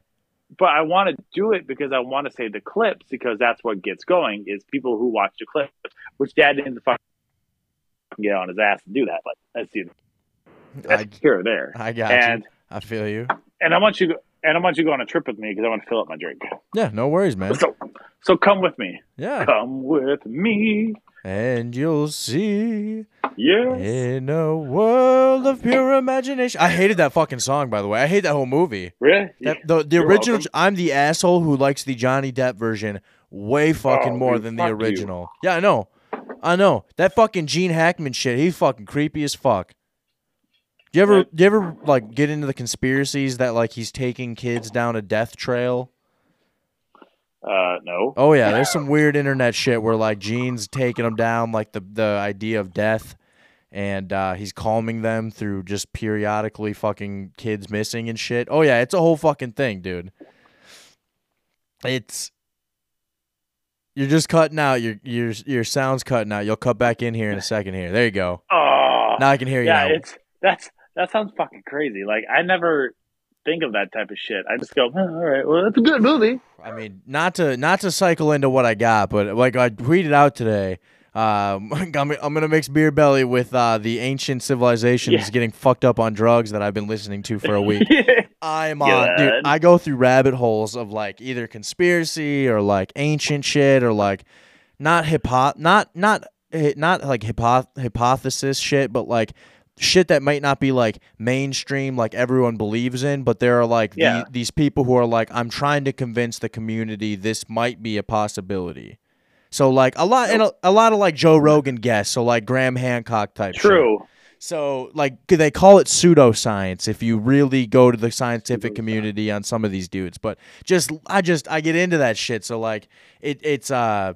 but I want to do it because I want to save the clips because that's what gets going is people who watch the clips, which Dad didn't fucking get on his ass to do that, but that's you. That's I, here or there. I got and you. I feel you. and I want you to, and I want you to go on a trip with me because I want to fill up my drink. Yeah, no worries, man. So so come with me. Yeah. Come with me. And you'll see Yeah. in a world of pure imagination. I hated that fucking song, by the way. I hate that whole movie. Really? That, the the You're original. welcome. I'm the asshole who likes the Johnny Depp version way fucking Oh, more dude, than the fuck you. original. Yeah, I know. I know that fucking Gene Hackman shit. He's fucking creepy as fuck. Do you ever, do you ever like get into the conspiracies that like he's taking kids down a death trail? Uh, no. Oh yeah, there's some weird internet shit where like Gene's taking them down, like the the idea of death, and uh, he's calming them through just periodically fucking kids missing and shit. Oh yeah, it's a whole fucking thing, dude. It's you're just cutting out your your your sound's cutting out. You'll cut back in here in a second. Here, there you go. Oh. Now I can hear you. yeah, now. it's that's that sounds fucking crazy. Like I never think of that type of shit. I just go, "Huh, all right, well, that's a good movie. I mean, not to not to cycle into what I got, but like I tweeted out today, um, I'm, I'm gonna mix beer belly with uh, the ancient civilizations Yeah. getting fucked up on drugs that I've been listening to for a week. I'm on, dude. I go through rabbit holes of like either conspiracy or like ancient shit or like not hypo, not not eh, not like hypo- hypothesis shit, but like shit that might not be like mainstream, like everyone believes in. But there are like the- these people who are like, I'm trying to convince the community this might be a possibility. So like a lot and a, a lot of like Joe Rogan guests, so like Graham Hancock type. shit. True. So, like, they call it pseudoscience if you really go to the scientific community on some of these dudes. But just, I just, I get into that shit. So, like, it, it's, uh,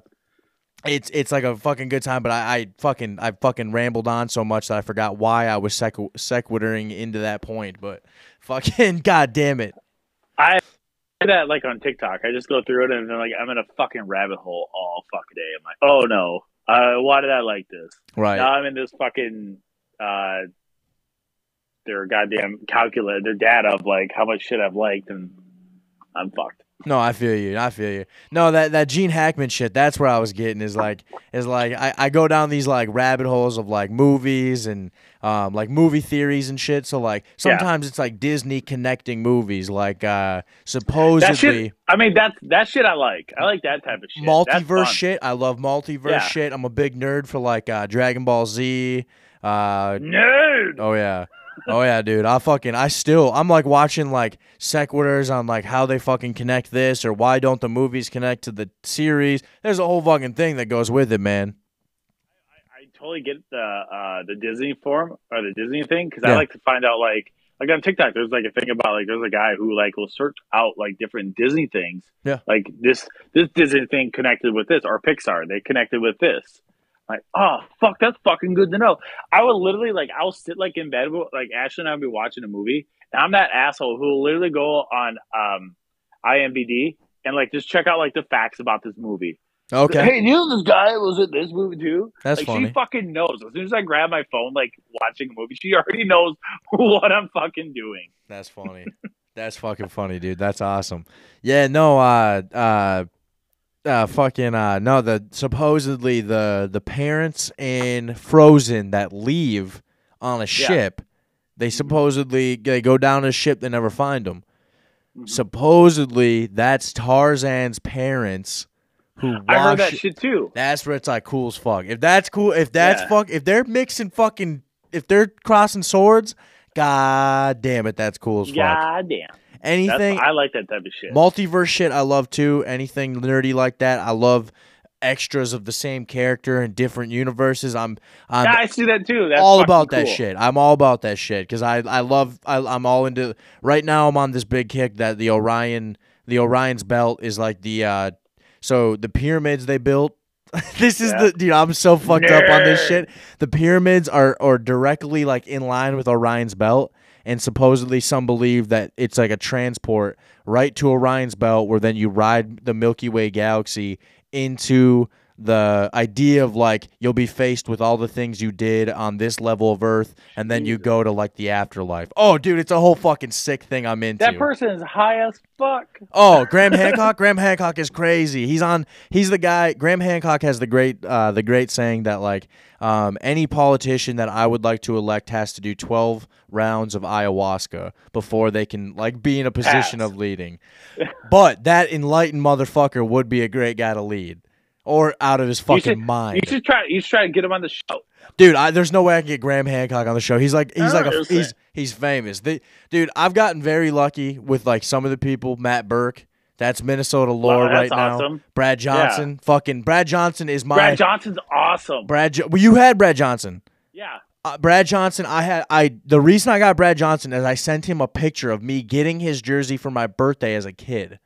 it's, it's like a fucking good time. But I, I fucking, I fucking rambled on so much that I forgot why I was sequ- sequitouring into that point. But fucking, god damn it. I do that like on TikTok. I just go through it and then like I'm in a fucking rabbit hole all fucking day. I'm like, oh no, uh, why did I like this? Right. Now I'm in this fucking uh, their goddamn calculator, their data of like how much shit I've liked, and I'm fucked. No, I feel you. I feel you. No, that that Gene Hackman shit. That's where I was getting is like is like I, I go down these like rabbit holes of like movies and um like movie theories and shit. So like sometimes it's like Disney connecting movies. Like uh supposedly shit. I mean, that's that shit I like. I like that type of shit. Multiverse shit. I love multiverse Yeah. shit. I'm a big nerd for like uh Dragon Ball Z. Uh Nerd. Oh yeah. Oh yeah, dude. I fucking I still I'm like watching like sequiturs on like how they fucking connect this or why don't the movies connect to the series. There's a whole fucking thing that goes with it, man. I totally get the uh, the Disney form or the Disney thing because Yeah. I like to find out like like on TikTok. There's like a thing about like there's a guy who like will search out like different Disney things. Yeah. Like this this Disney thing connected with this or Pixar they connected with this. Like oh fuck that's fucking good to know. I would literally like I'll sit like in bed with- like Ashley and I'll be watching a movie and I'm that asshole who will literally go on um IMDb and like just check out like the facts about this movie. Okay. Hey, you know this guy was in this movie too? That's like, funny. She fucking knows. As soon as I grab my phone, like watching a movie, she already knows what I'm fucking doing. That's funny. That's fucking funny, dude. That's awesome. Yeah, no, uh uh uh fucking uh no, the supposedly the the parents in Frozen that leave on a ship, they supposedly they go down a ship, they never find them. Mm-hmm. Supposedly that's Tarzan's parents who I heard that shit too. That's where it's like cool as fuck. If that's cool, if that's Yeah. fuck, if they're mixing fucking, if they're crossing swords, god damn it, that's cool as fuck. God damn. Anything That's, I like that type of shit. multiverse shit, I love too. Anything nerdy like that, I love. Extras of the same character in different universes. I'm, I'm yeah, I see that too. That's all about that shit. I'm all about that shit because I I love I, I'm all into. Right now, I'm on this big kick that the Orion the Orion's belt is like the uh so the pyramids they built. this is Yeah. the dude. I'm so fucked up on this shit. The pyramids are are directly like in line with Orion's belt. And supposedly, some believe that it's like a transport right to Orion's belt, where then you ride the Milky Way galaxy into the idea of like you'll be faced with all the things you did on this level of Earth, and then you go to like the afterlife. Oh, dude, it's a whole fucking sick thing I'm into. That person is high as fuck. Oh, Graham Hancock. Graham Hancock is crazy. He's on. He's the guy. Graham Hancock has the great, uh, the great saying that like, um, any politician that I would like to elect has to do twelve rounds of ayahuasca before they can like be in a position Pass. of leading. but that enlightened motherfucker would be a great guy to lead, or out of his You fucking should, mind, you should try. You should try to get him on the show. dude. I, there's no way I can get Graham Hancock on the show. He's like, he's like, a, he's he's famous. The, dude, I've gotten very lucky with like some of the people. Matt Birk. That's Minnesota lore Wow, right that's now. awesome. Brad Johnson, fucking Brad Johnson is my Brad Johnson's awesome. Brad. Jo- well, you had Brad Johnson. yeah. Uh, Brad Johnson. I had. I. The reason I got Brad Johnson is I sent him a picture of me getting his jersey for my birthday as a kid,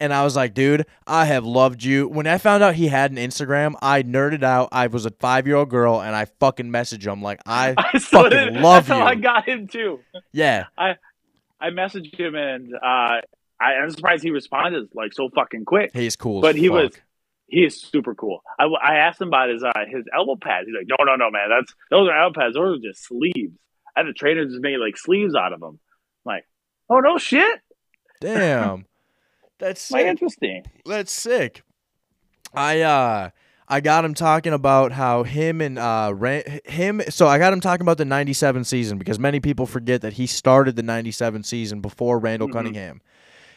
and I was like, dude, I have loved you. When I found out he had an Instagram, I nerded out. I was a five year old girl, and I fucking messaged him like, I, I fucking did- love That's you. how I got him too. yeah. I I messaged him and uh, I, I'm surprised he responded like so fucking quick. He's cool. But he fuck. was he is super cool. I, I asked him about his uh, his elbow pads. He's like, no, no, no, man, that's those are elbow pads. Those are just sleeves. I had the trainer just made like sleeves out of them. I'm like, oh no shit. Damn. That's Like interesting. That's sick. I uh I got him talking about how him and uh Ran- him so I got him talking about the 97 season because many people forget that he started the 97 season before Randall Mhm. Cunningham.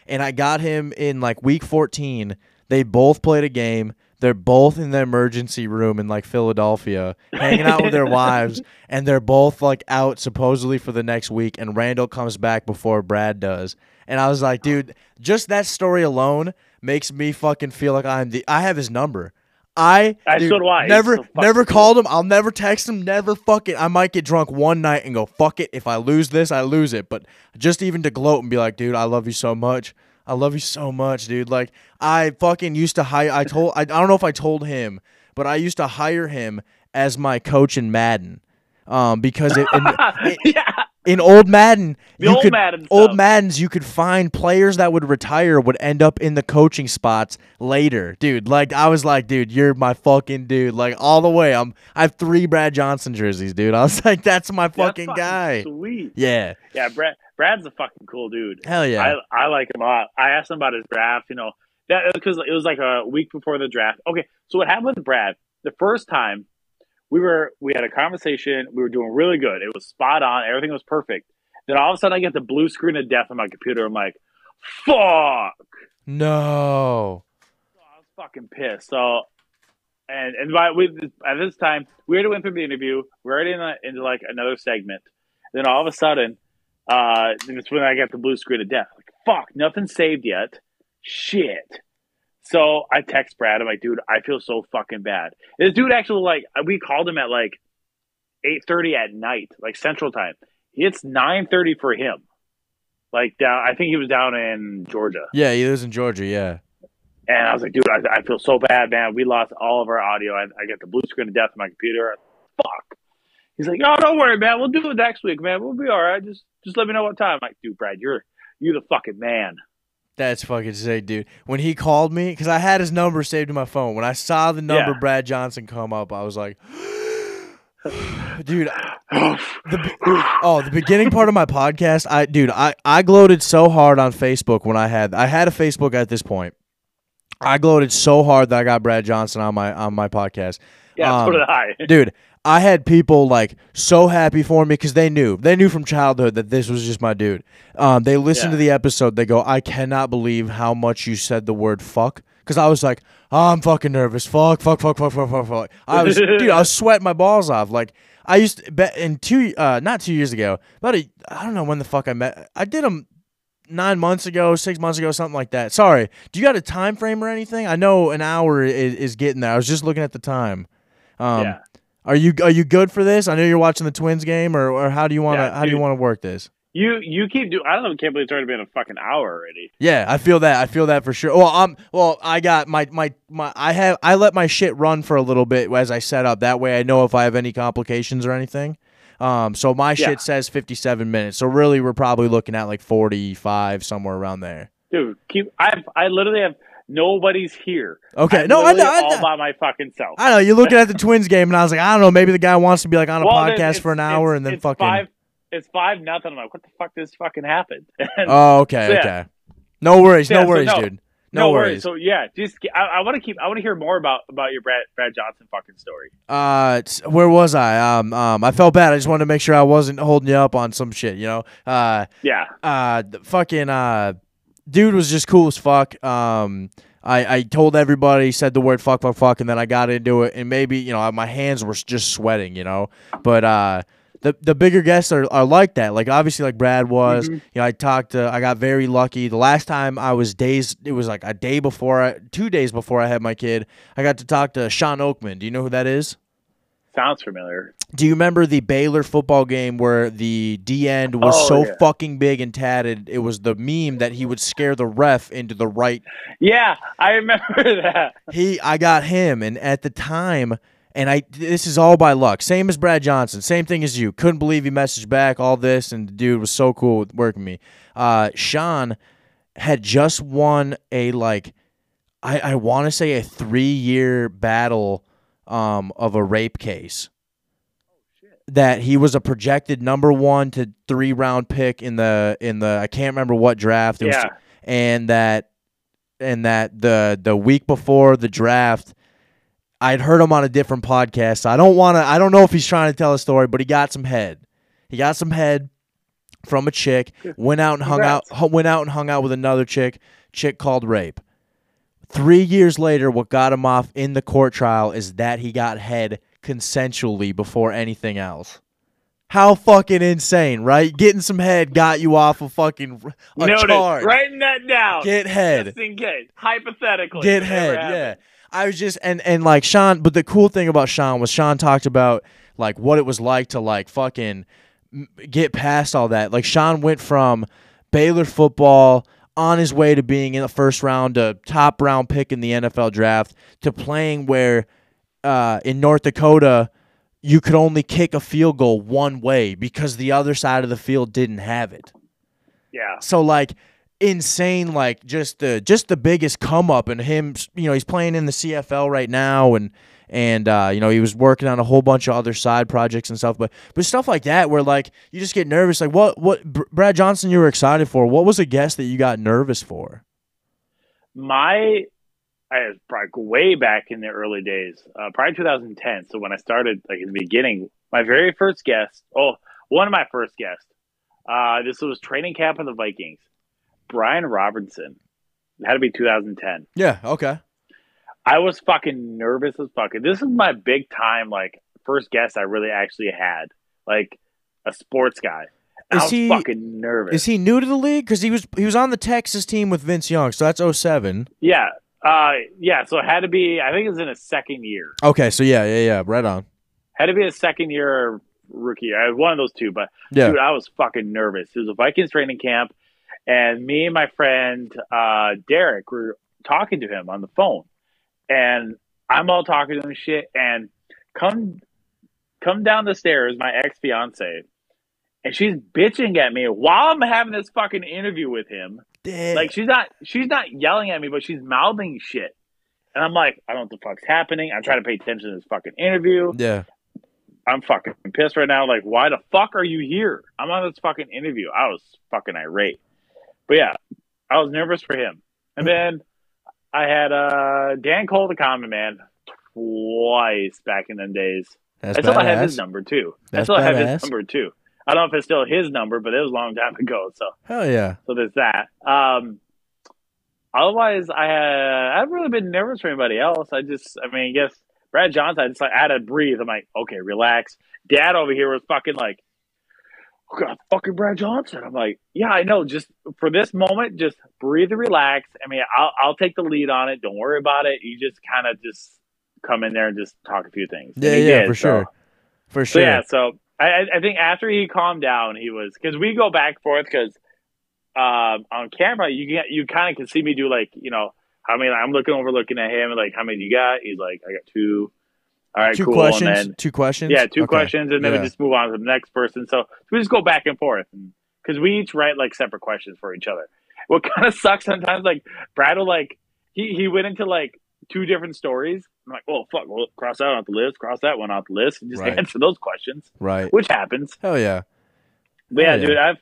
And I got him in like week 14. They both played a game. They're both in the emergency room in like Philadelphia, hanging out with their wives, and they're both like out supposedly for the next week. And Randall comes back before Brad does. And I was like, dude, just that story alone makes me fucking feel like I'm the. I have his number. I, I- dude, so I. Never so never called him. I'll never text him. Never fucking. I might get drunk one night and go fuck it. If I lose this, I lose it. But just even to gloat and be like, dude, I love you so much. I love you so much, dude. Like I fucking used to hire. I told. I, I don't know if I told him, but I used to hire him as my coach in Madden. Um, because it, in, yeah. in old Madden, The you old could Madden old. Maddens, you could find players that would retire would end up in the coaching spots later, dude. Like I was like, dude, you're my fucking dude, like all the way. I'm I have three Brad Johnson jerseys, dude. I was like, that's my That's fucking guy. Sweet. Yeah, Yeah, Brad Brad's a fucking cool dude. hell yeah. I I like him a lot. I asked him about his draft. You know that uh, because it was like a week before the draft. Okay, so what happened with Brad? The first time we were we had a conversation. We were doing really good. It was spot on. Everything was perfect. Then all of a sudden, I get the blue screen of death on my computer. I'm like, fuck. no. I was fucking pissed. So, and and by with at this time, we already went through the interview. We're already in a, into like another segment. Then all of a sudden, uh, then it's when I got the blue screen of death. Like, fuck, nothing saved yet. Shit. So I text Brad. I'm like, dude, I feel so fucking bad. This dude actually like we called him at like eight thirty at night, like Central Time. It's nine thirty for him. Like down, I think he was down in Georgia. Yeah, he lives in Georgia. Yeah. And I was like, dude, I, I feel so bad, man. We lost all of our audio. I, I got the blue screen of death on my computer. Fuck. He's like, oh, don't worry, man. We'll do it next week, man. We'll be all right. Just just let me know what time. I'm like, dude, Brad, you're you're the fucking man. That's fucking sick, dude. When he called me, because I had his number saved in my phone. When I saw the number Yeah. Brad Johnson come up, I was like, dude, the oh the beginning part of my podcast i dude i i gloated so hard on facebook when i had i had a facebook at this point i gloated so hard that i got brad johnson on my on my podcast yeah, Um, so did I. dude i had people like so happy for me because they knew they knew from childhood that this was just my dude um they listened to the episode they go i cannot believe how much you said the word fuck because i was like oh, i'm fucking nervous fuck fuck fuck fuck fuck fuck fuck i was dude i was sweating my balls off like i used to bet in two uh not two years ago about I don't know when the fuck i met i did them nine months ago, six months ago, something like that. Sorry. Do you got a time frame or anything? I know an hour is, is getting there. I was just looking at the time. Um, yeah. Are you are you good for this? I know you're watching the Twins game, or, or how do you want to Yeah, how do you want to work this? You you keep doing. I don't know. Can't believe it's already been a fucking hour already. Yeah, I feel that. I feel that for sure. Well, I'm well. I got my my my. I have I let my shit run for a little bit as I set up. That way, I know if I have any complications or anything. Um, so my Yeah. shit says 57 minutes. So really, we're probably looking at like 45 somewhere around there. Dude, keep. I I literally have Nobody's here. Okay, I'm no, I know, I all by my fucking self. I know you're looking at the Twins game, and I was like, I don't know, maybe the guy wants to be like on a Well, podcast for an hour, and then fucking. five. It's five nothing. I'm like, what the fuck? This fucking happened. And- Oh, okay, So, yeah. okay. No worries, Yeah, no so worries, no. dude. No, worries. So yeah, just I, I want to keep. I want to hear more about about your Brad Brad Johnson fucking story. Uh, where was I? Um, um, I felt bad. I just wanted to make sure I wasn't holding you up on some shit. You know. Uh, Yeah. uh, the fucking uh, dude was just cool as fuck. Um, I I told everybody, said the word fuck, fuck, fuck, and then I got into it, and maybe you know my hands were just sweating. You know, but uh. The, the bigger guests are, are like that. Like obviously like Brad was. You know, I talked to I got very lucky. The last time I was days it was like a day before I, two days before I had my kid. I got to talk to Shawn Oakman. Do you know who that is? Sounds familiar. Do you remember the Baylor football game where the D end was Oh, so yeah. fucking big and tatted? It was the meme that he would scare the ref into the right. Yeah, I remember that. He, I got him, and at the time, and I, this is all by luck. Same as Brad Johnson, same thing as you. Couldn't believe he messaged back all this, and the dude was so cool with working me. Uh, Shawn had just won a like, I, I want to say a three year battle, um, of a rape case that he was a projected number one to three round pick in the in the I can't remember what draft. It was, Yeah. and that and that the the week before the draft, I'd heard him on a different podcast. So I don't want to. I don't know if he's trying to tell a story, but he got some head. He got some head from a chick. Went out and hung out. Went out and hung out with another chick. Chick called rape. Three years later, what got him off in the court trial is that he got head consensually before anything else. How fucking insane, right? Getting some head got you off of fucking a Noted. charge. Writing that down. Get head. Just in case. Hypothetically. Get if it ever head, yeah. I was just and and like Shawn, but the cool thing about Shawn was Shawn talked about like what it was like to like fucking get past all that. Like Shawn went from Baylor football on his way to being in the first round, a top round pick in the NFL draft, to playing where uh, in North Dakota you could only kick a field goal one way because the other side of the field didn't have it. Yeah. So like insane like just the just the biggest come up and him you know he's playing in the CFL right now and and uh, you know he was working on a whole bunch of other side projects and stuff but but stuff like that where like you just get nervous like what what Br- Brad Johnson you were excited for what was a guest that you got nervous for My, I was probably way back in the early days, uh, probably 2010. So when I started, like in the beginning, my very first guest, oh, one of my first guests, uh, this was training camp of the Vikings, Brian Robison. It had to be 2010. yeah okay I was fucking nervous as fuck. This is my big time, like, first guest I really actually had, like, a sports guy. And Is was he- fucking nervous. is he new to the league because he was he was on the Texas team with Vince Young so that's 07 Yeah. Uh, yeah. So it had to be, I think it was in his second year. okay so yeah yeah yeah right on Had to be a second year rookie. I was one of those two, but yeah dude, I was fucking nervous. It was a Vikings training camp, and me and my friend uh, Derek were talking to him on the phone, and I'm all talking to him and shit, and come come down the stairs, my ex fiance, and she's bitching at me while I'm having this fucking interview with him. Like she's not she's not yelling at me, but she's mouthing shit. And I'm like, I don't know what the fuck's happening. I'm trying to pay attention to this fucking interview. yeah I'm fucking pissed right now. Like, why the fuck are you here? I'm on this fucking interview. I was fucking irate. But yeah, I was nervous for him. And mm. then I had uh Dan Cole, the common man, twice back in them days. that's I still have his number too. I That's still have badass. his number too. I don't know if it's still his number, but it was a long time ago. So hell yeah so there's that. Um, otherwise, I had I haven't really been nervous for anybody else. I just, I mean, I guess Brad Johnson. I just like I had to breathe. I'm like, okay, relax. Dad over here was fucking like, God, fucking Brad Johnson. I'm like, yeah, I know. Just for this moment, just breathe and relax. I mean, I'll I'll take the lead on it. Don't worry about it. You just kind of just come in there and just talk a few things. Yeah yeah did, for so- sure for so sure yeah, so I, I- I think after he calmed down, he was because we go back and forth because um, on camera you get you kind of can see me do like you know how many I'm looking over looking at him and like how many you got? He's like I got two. All right, two cool. questions then two questions yeah, two Okay. questions, and then Yeah. we just move on to the next person. So we just go back and forth because we each write like separate questions for each other. What kind of sucks sometimes, like Brad will like he he went into like two different stories. I'm like, oh fuck, well, cross that off the list, cross that one off the list, and just Right. answer those questions, Right. which happens. Hell yeah. But yeah, Oh, yeah. dude, I've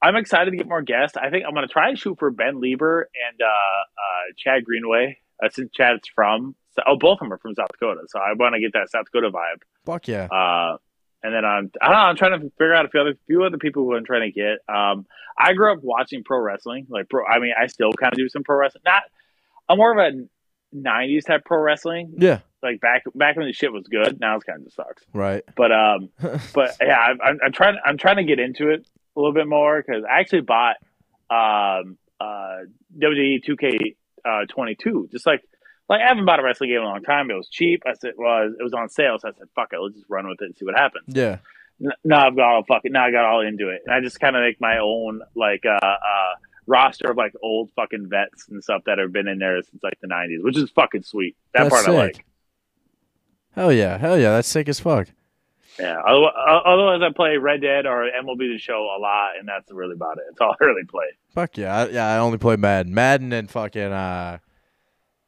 I'm excited to get more guests. I think I'm gonna try and shoot for Ben Leber and uh, uh, Chad Greenway. Uh, since Chad's from, so, oh, both of them are from South Dakota, so I want to get that South Dakota vibe. Fuck yeah. Uh, and then I'm, I don't know, I'm trying to figure out a few other, few other people who I'm trying to get. Um, I grew up watching pro wrestling, like pro. I mean, I still kind of do some pro wrestling. Not, I'm more of a '90s type pro wrestling. Yeah. Like back back when the shit was good. Now it's kind of sucks. Right. But um, but yeah, I'm, I'm, I'm trying. I'm trying to get into it a little bit more because I actually bought um uh WWE 2K uh 22. Just like like I haven't bought a wrestling game in a long time. It was cheap. I said, well, it was on sale, so I said, fuck it, let's just run with it and see what happens. Yeah. Now I've got all fucking. Now I got all into it, and I just kind of make my own like uh uh roster of like old fucking vets and stuff that have been in there since like the 90s, which is fucking sweet. That That's part I like. Hell yeah. Hell yeah. That's sick as fuck. Yeah. Otherwise, otherwise, I play Red Dead or MLB The Show a lot, and that's really about it. It's all I really play. Fuck yeah. I, yeah, I only play Madden. Madden and fucking uh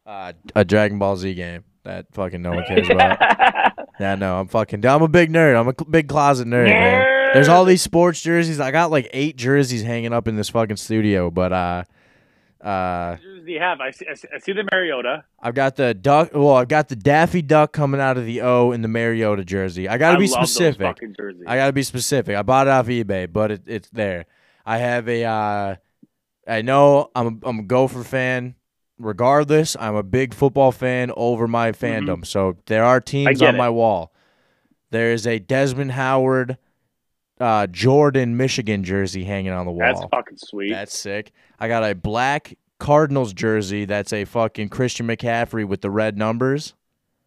uh a Dragon Ball Z game that fucking no one cares about. yeah, no, I'm fucking I'm a big nerd. I'm a cl- big closet nerd, man. There's all these sports jerseys. I got like 8 jerseys hanging up in this fucking studio, but uh uh do you have? I see, I see, I see the Mariota. I've got the duck. Well, I've got the Daffy Duck coming out of the O in the Mariota jersey. I got to be specific. I got to be specific. I bought it off eBay, but it, it's there. I have a. Uh, I know I'm a, I'm a Gopher fan. Regardless, I'm a big football fan over my fandom. So there are teams on it. my wall. There is a Desmond Howard, uh, Jordan, Michigan jersey hanging on the wall. That's fucking sweet. That's sick. I got a black Cardinals jersey that's a fucking Christian McCaffrey with the red numbers.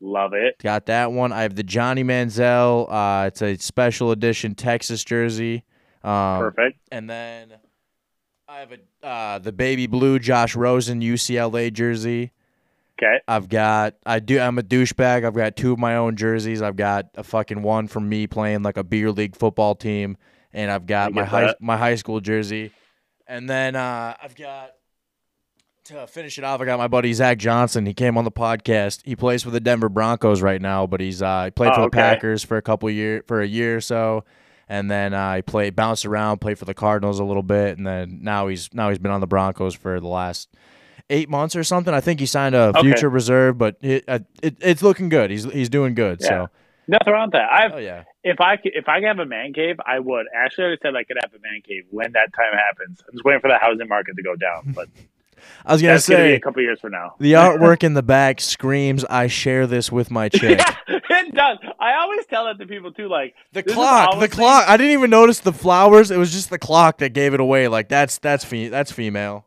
Love it. Got that one. I have the Johnny Manziel. Uh, it's a special edition Texas jersey. Um, Perfect. And then I have a uh, the baby blue Josh Rosen UCLA jersey. Okay. I've got I do I'm a douchebag. I've got two of my own jerseys. I've got a fucking one from me playing like a beer league football team, and I've got my get high that. my high school jersey, and then uh, I've got to finish it off. I got my buddy Zach Johnson. He came on the podcast. He plays for the Denver Broncos right now, but he's uh, he played Oh, for the okay. Packers for a couple year for a year or so. And then uh, he played, bounced around, played for the Cardinals a little bit, and then now he's now he's been on the Broncos for the last eight months or something. I think he signed a Okay. future reserve, but it, uh, it it's looking good. He's he's doing good. Yeah. So Nothing wrong with that. I've, oh yeah, if I could, if I could have a man cave, I would. Ashley already said I could have a man cave when that time happens. I'm just waiting for the housing market to go down, but I was gonna that's gonna say a couple years from now. the artwork in the back screams, "I share this with my chick." it does. I always tell that to people too. Like The clock, the clock. I didn't even notice the flowers. It was just the clock that gave it away. Like that's that's fe- that's female.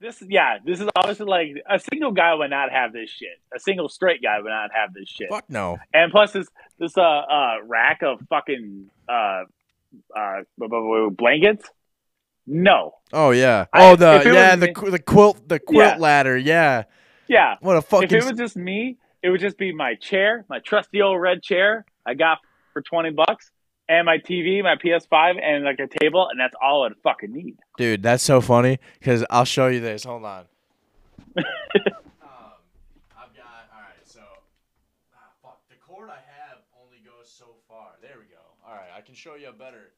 This, yeah, this is obviously like a single guy would not have this shit. A single straight guy would not have this shit. Fuck no. And plus this this uh uh rack of fucking uh uh blankets. No. Oh yeah. I- Oh the yeah was the the quilt the quilt Yeah. ladder. Yeah. Yeah. What a fucking. if it was just me, it would just be my chair, my trusty old red chair I got for twenty bucks, and my TV, my PS5, and like a table, and that's all I'd fucking need. Dude, that's so funny because I'll show you this. Hold on. um, I've got all right. So, ah, fuck. The cord I have only goes so far. There we go. All right, I can show you a better.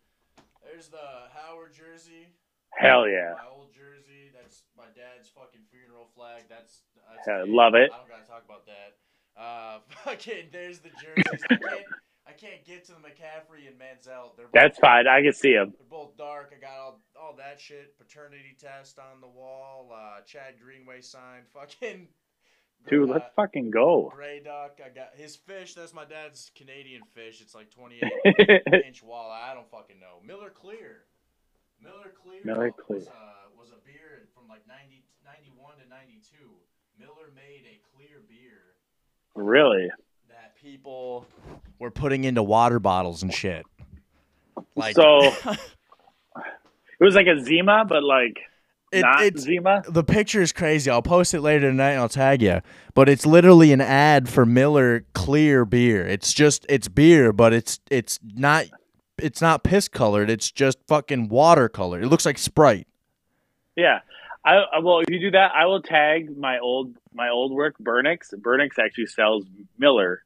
There's the Howard jersey. Hell yeah. My old jersey. That's my dad's fucking funeral flag. That's. that's Hell, love it. I don't gotta talk about that. Uh, fucking. There's the jerseys. I can't. I can't get to the McCaffrey and Manziel. They're both That's fine. I can see them. they're both dark. I got all, all that shit. Paternity test on the wall. Uh, Chad Greenway signed. Fucking. Dude, uh, let's fucking go. Gray duck. I got his fish. That's my dad's Canadian fish. It's like 28 inch walleye. I don't fucking know. Miller Clear. Miller Clear. Miller was, Clear. uh, was a beer from like 90, 91 to 92. Miller made a clear beer Really? that people were putting into water bottles and shit. Like So it was like a Zima, but like It- not it's- Zima. the picture is crazy. I'll post it later tonight and I'll tag you. But it's literally an ad for Miller Clear beer. It's just it's beer, but it's it's not it's not piss colored. It's just fucking water watercolor. It looks like Sprite. Yeah. I, I well, if you do that, I will tag my old my old work, Burnix. Burnix actually sells Miller,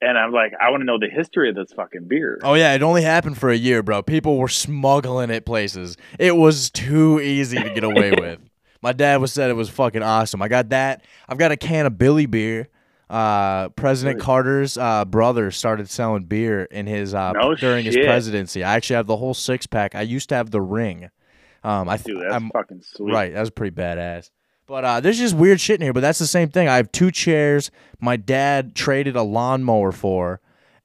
and I'm like, I want to know the history of this fucking beer. Oh yeah, it only happened for a year, bro. People were smuggling it places. It was too easy to get away with. My dad was said it was fucking awesome. I got that. I've got a can of Billy beer. Uh, President Carter's uh, brother started selling beer in his uh, No during his presidency. I actually have the whole six pack. I used to have the ring. Um, I th- Dude, that's I'm, fucking sweet. Right, that was pretty badass. But uh, there's just weird shit in here. But that's the same thing. I have two chairs. My dad traded a lawnmower for,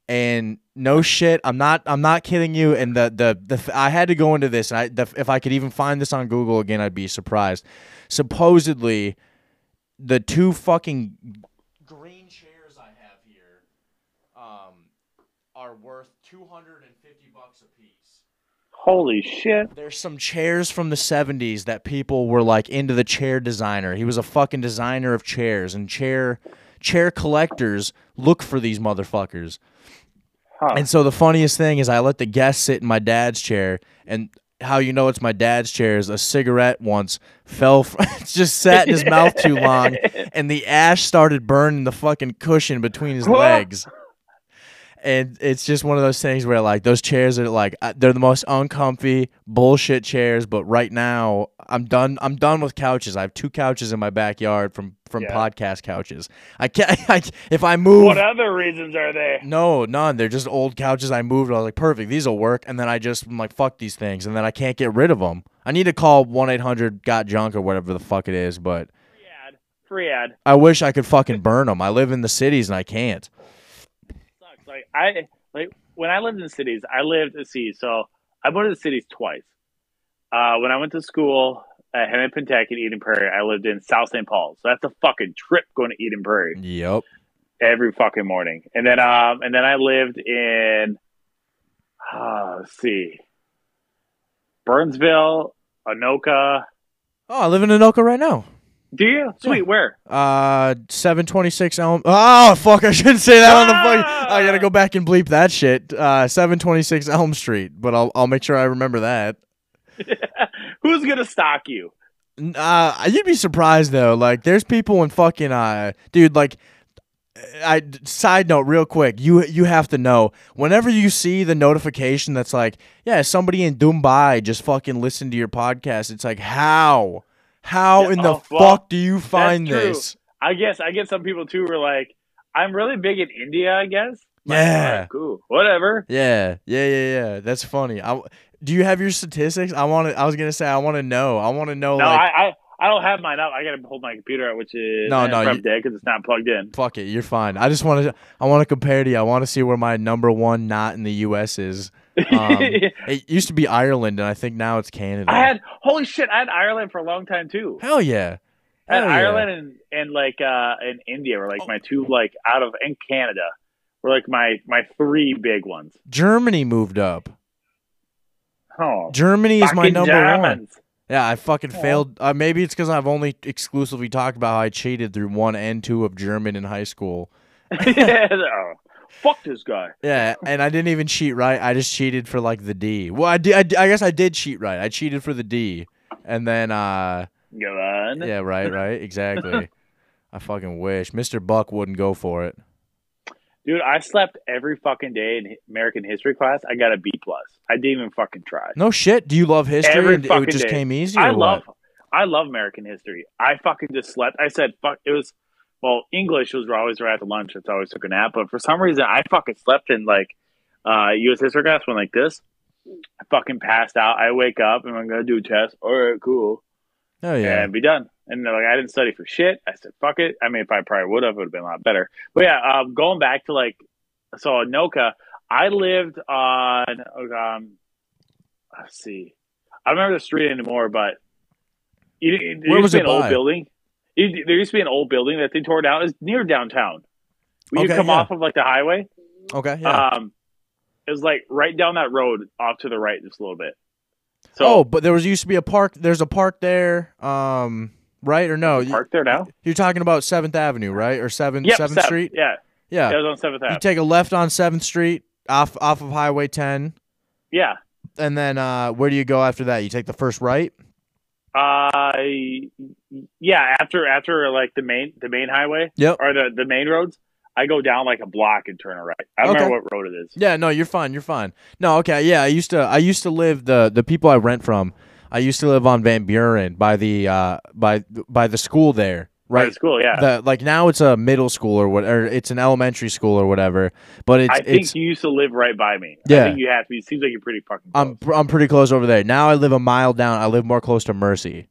and no shit. I'm not. I'm not kidding you. And the the the I had to go into this. And I the, if I could even find this on Google again, I'd be surprised. Supposedly, the two fucking green chairs I have here, um, are worth two hundred and fifty bucks a piece. Holy shit! There's some chairs from the 70s that people were like into the chair designer. He was a fucking designer of chairs and chair chair collectors look for these motherfuckers. Huh. And so the funniest thing is I let the guest sit in my dad's chair and how you know it's my dad's chair is a cigarette once fell just sat in his mouth too long and the ash started burning the fucking cushion between his legs and it's just one of those things where like those chairs are like uh, they're the most uncomfy bullshit chairs but right now i'm done i'm done with couches i have two couches in my backyard from from Yeah. podcast couches i can't I, if i move What other reasons are there? no none they're just old couches i moved i was like perfect these will work and then i just i'm like fuck these things and then i can't get rid of them i need to call 1-800 got junk or whatever the fuck it is but Free ad. Free ad. i wish i could fucking burn them i live in the cities and i can't. Like I like when I lived in cities. I lived. Let's see. So I went to the cities twice. Uh, when I went to school at Hennepin Tech in Eden Prairie, I lived in South St. Paul. So that's a fucking trip going to Eden Prairie yep every fucking morning. And then um and then I lived in uh, let's see. Burnsville, Anoka. oh i live in anoka right now Do you? Sweet, where? Uh, seven twenty six Elm. Oh fuck! I shouldn't say that on the fuck. I gotta go back and bleep that shit. Uh, seven twenty six Elm Street. But I'll I'll make sure I remember that. Who's gonna stalk you? Uh, you'd be surprised though. Like, there's people in fucking uh, dude. Like, I side note real quick. You you have to know whenever you see the notification that's like, yeah, somebody in Dubai just fucking listened to your podcast. It's like, how, how Yeah, in the oh, well, fuck do you find this? I guess I get some people too were like, I'm really big in India, I guess. Like, Yeah. alright, cool. Whatever. Yeah, yeah, yeah, yeah. That's funny. I, do you have your statistics? I want to. I was gonna say I want to know. I want to know. No, like, I, I I don't have mine up. I gotta hold my computer out, which is No, no, you- dead because it's not plugged in. fuck it. You're fine. I just want to. I want to compare to you. I want to see where my number one not in the U.S. is. Um, it used to be Ireland, and I think now it's Canada. I had holy shit. I had Ireland for a long time too. Hell yeah. I had Hell yeah. Ireland and and like uh and India were like my two like out of and Canada were like my my three big ones. Germany moved up. Oh, Germany is my number one. Yeah, I fucking failed. Uh, maybe it's because I've only exclusively talked about how I cheated through one and two of German in high school. Oh, fuck this guy. Yeah, and I didn't even cheat right. I just cheated for like the D. Well, I did. I, I guess I did cheat right. I cheated for the D, and then uh, Go on. yeah, right, right, exactly. I fucking wish Mr. Buck wouldn't go for it. Dude, I slept every fucking day in American history class. I got a B plus. I didn't even fucking try. No shit. Do you love history? Every and it just day. came easy. I love what? I love American history. I fucking just slept. I said fuck. It was well English was always right after lunch. That's always took a nap. But for some reason, I fucking slept in like uh U.S. history class went like this. I fucking passed out. I wake up and I'm gonna do a test. All right, cool, Oh yeah. and be done. And they're like, I didn't study for shit. I said, fuck it. I mean, if I probably would have, it would have been a lot better. But yeah, um, going back to like, so Anoka, I lived on, um, let's see, I don't remember the street anymore, but it, it, there Where was it an old building. It, there used to be an old building that they tore down. It's near downtown. When you Okay, come yeah. off of like the highway, Okay. Yeah. um, it was like right down that road off to the right just a little bit. So, oh, but there was used to be a park. There's a park there. Um, right or no? Park there now? You're talking about Seventh Avenue, right? Or Seventh Yep, Seventh Street? Yeah, Yeah. that was on 7th You take a left on Seventh Street off off of Highway 10, yeah. and then uh, where do you go after that? You take the first right. Uh, yeah. After after like the main the main highway Yep. or the the main roads, I go down like a block and turn a right. I don't Okay. remember what road it is. Yeah, no, you're fine. You're fine. No, okay. Yeah, I used to I used to live the the people I rent from. I used to live on Van Buren by the uh by by the school there. Right. school, yeah. The like now it's a middle school or whatever. it's an elementary school or whatever. But it's I think it's you used to live right by me. Yeah. I think you have to. Be. It seems like you're pretty fucking. Close. I'm I'm pretty close over there. Now I live a mile down. I live more close to Mercy.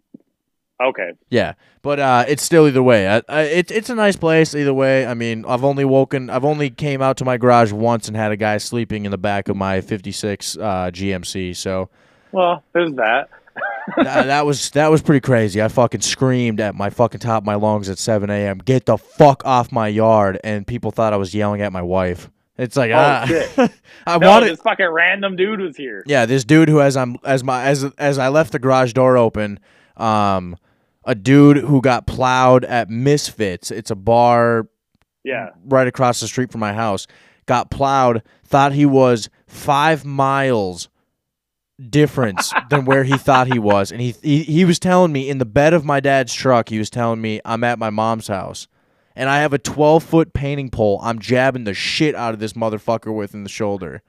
okay. Yeah, but uh, it's still either way. I, I, it's it's a nice place either way. I mean, I've only woken, I've only came out to my garage once and had a guy sleeping in the back of my '56 uh, GMC. So Well, there's that. That, that was that was pretty crazy. I fucking screamed at my fucking top of my lungs at 7 a.m. Get the fuck off my yard! And people thought I was yelling at my wife. It's like Oh, ah, shit. I No, wanted. this fucking random dude was here. Yeah, this dude who as I'm as my as as I left the garage door open, um, a dude who got plowed at Misfits. It's a bar Yeah. right across the street from my house. Got plowed. Thought he was five miles difference than where he thought he was, and he, he he was telling me in the bed of my dad's truck. He was telling me I'm at my mom's house. And I have a 12 foot painting pole. I'm jabbing the shit out of this motherfucker with in the shoulder.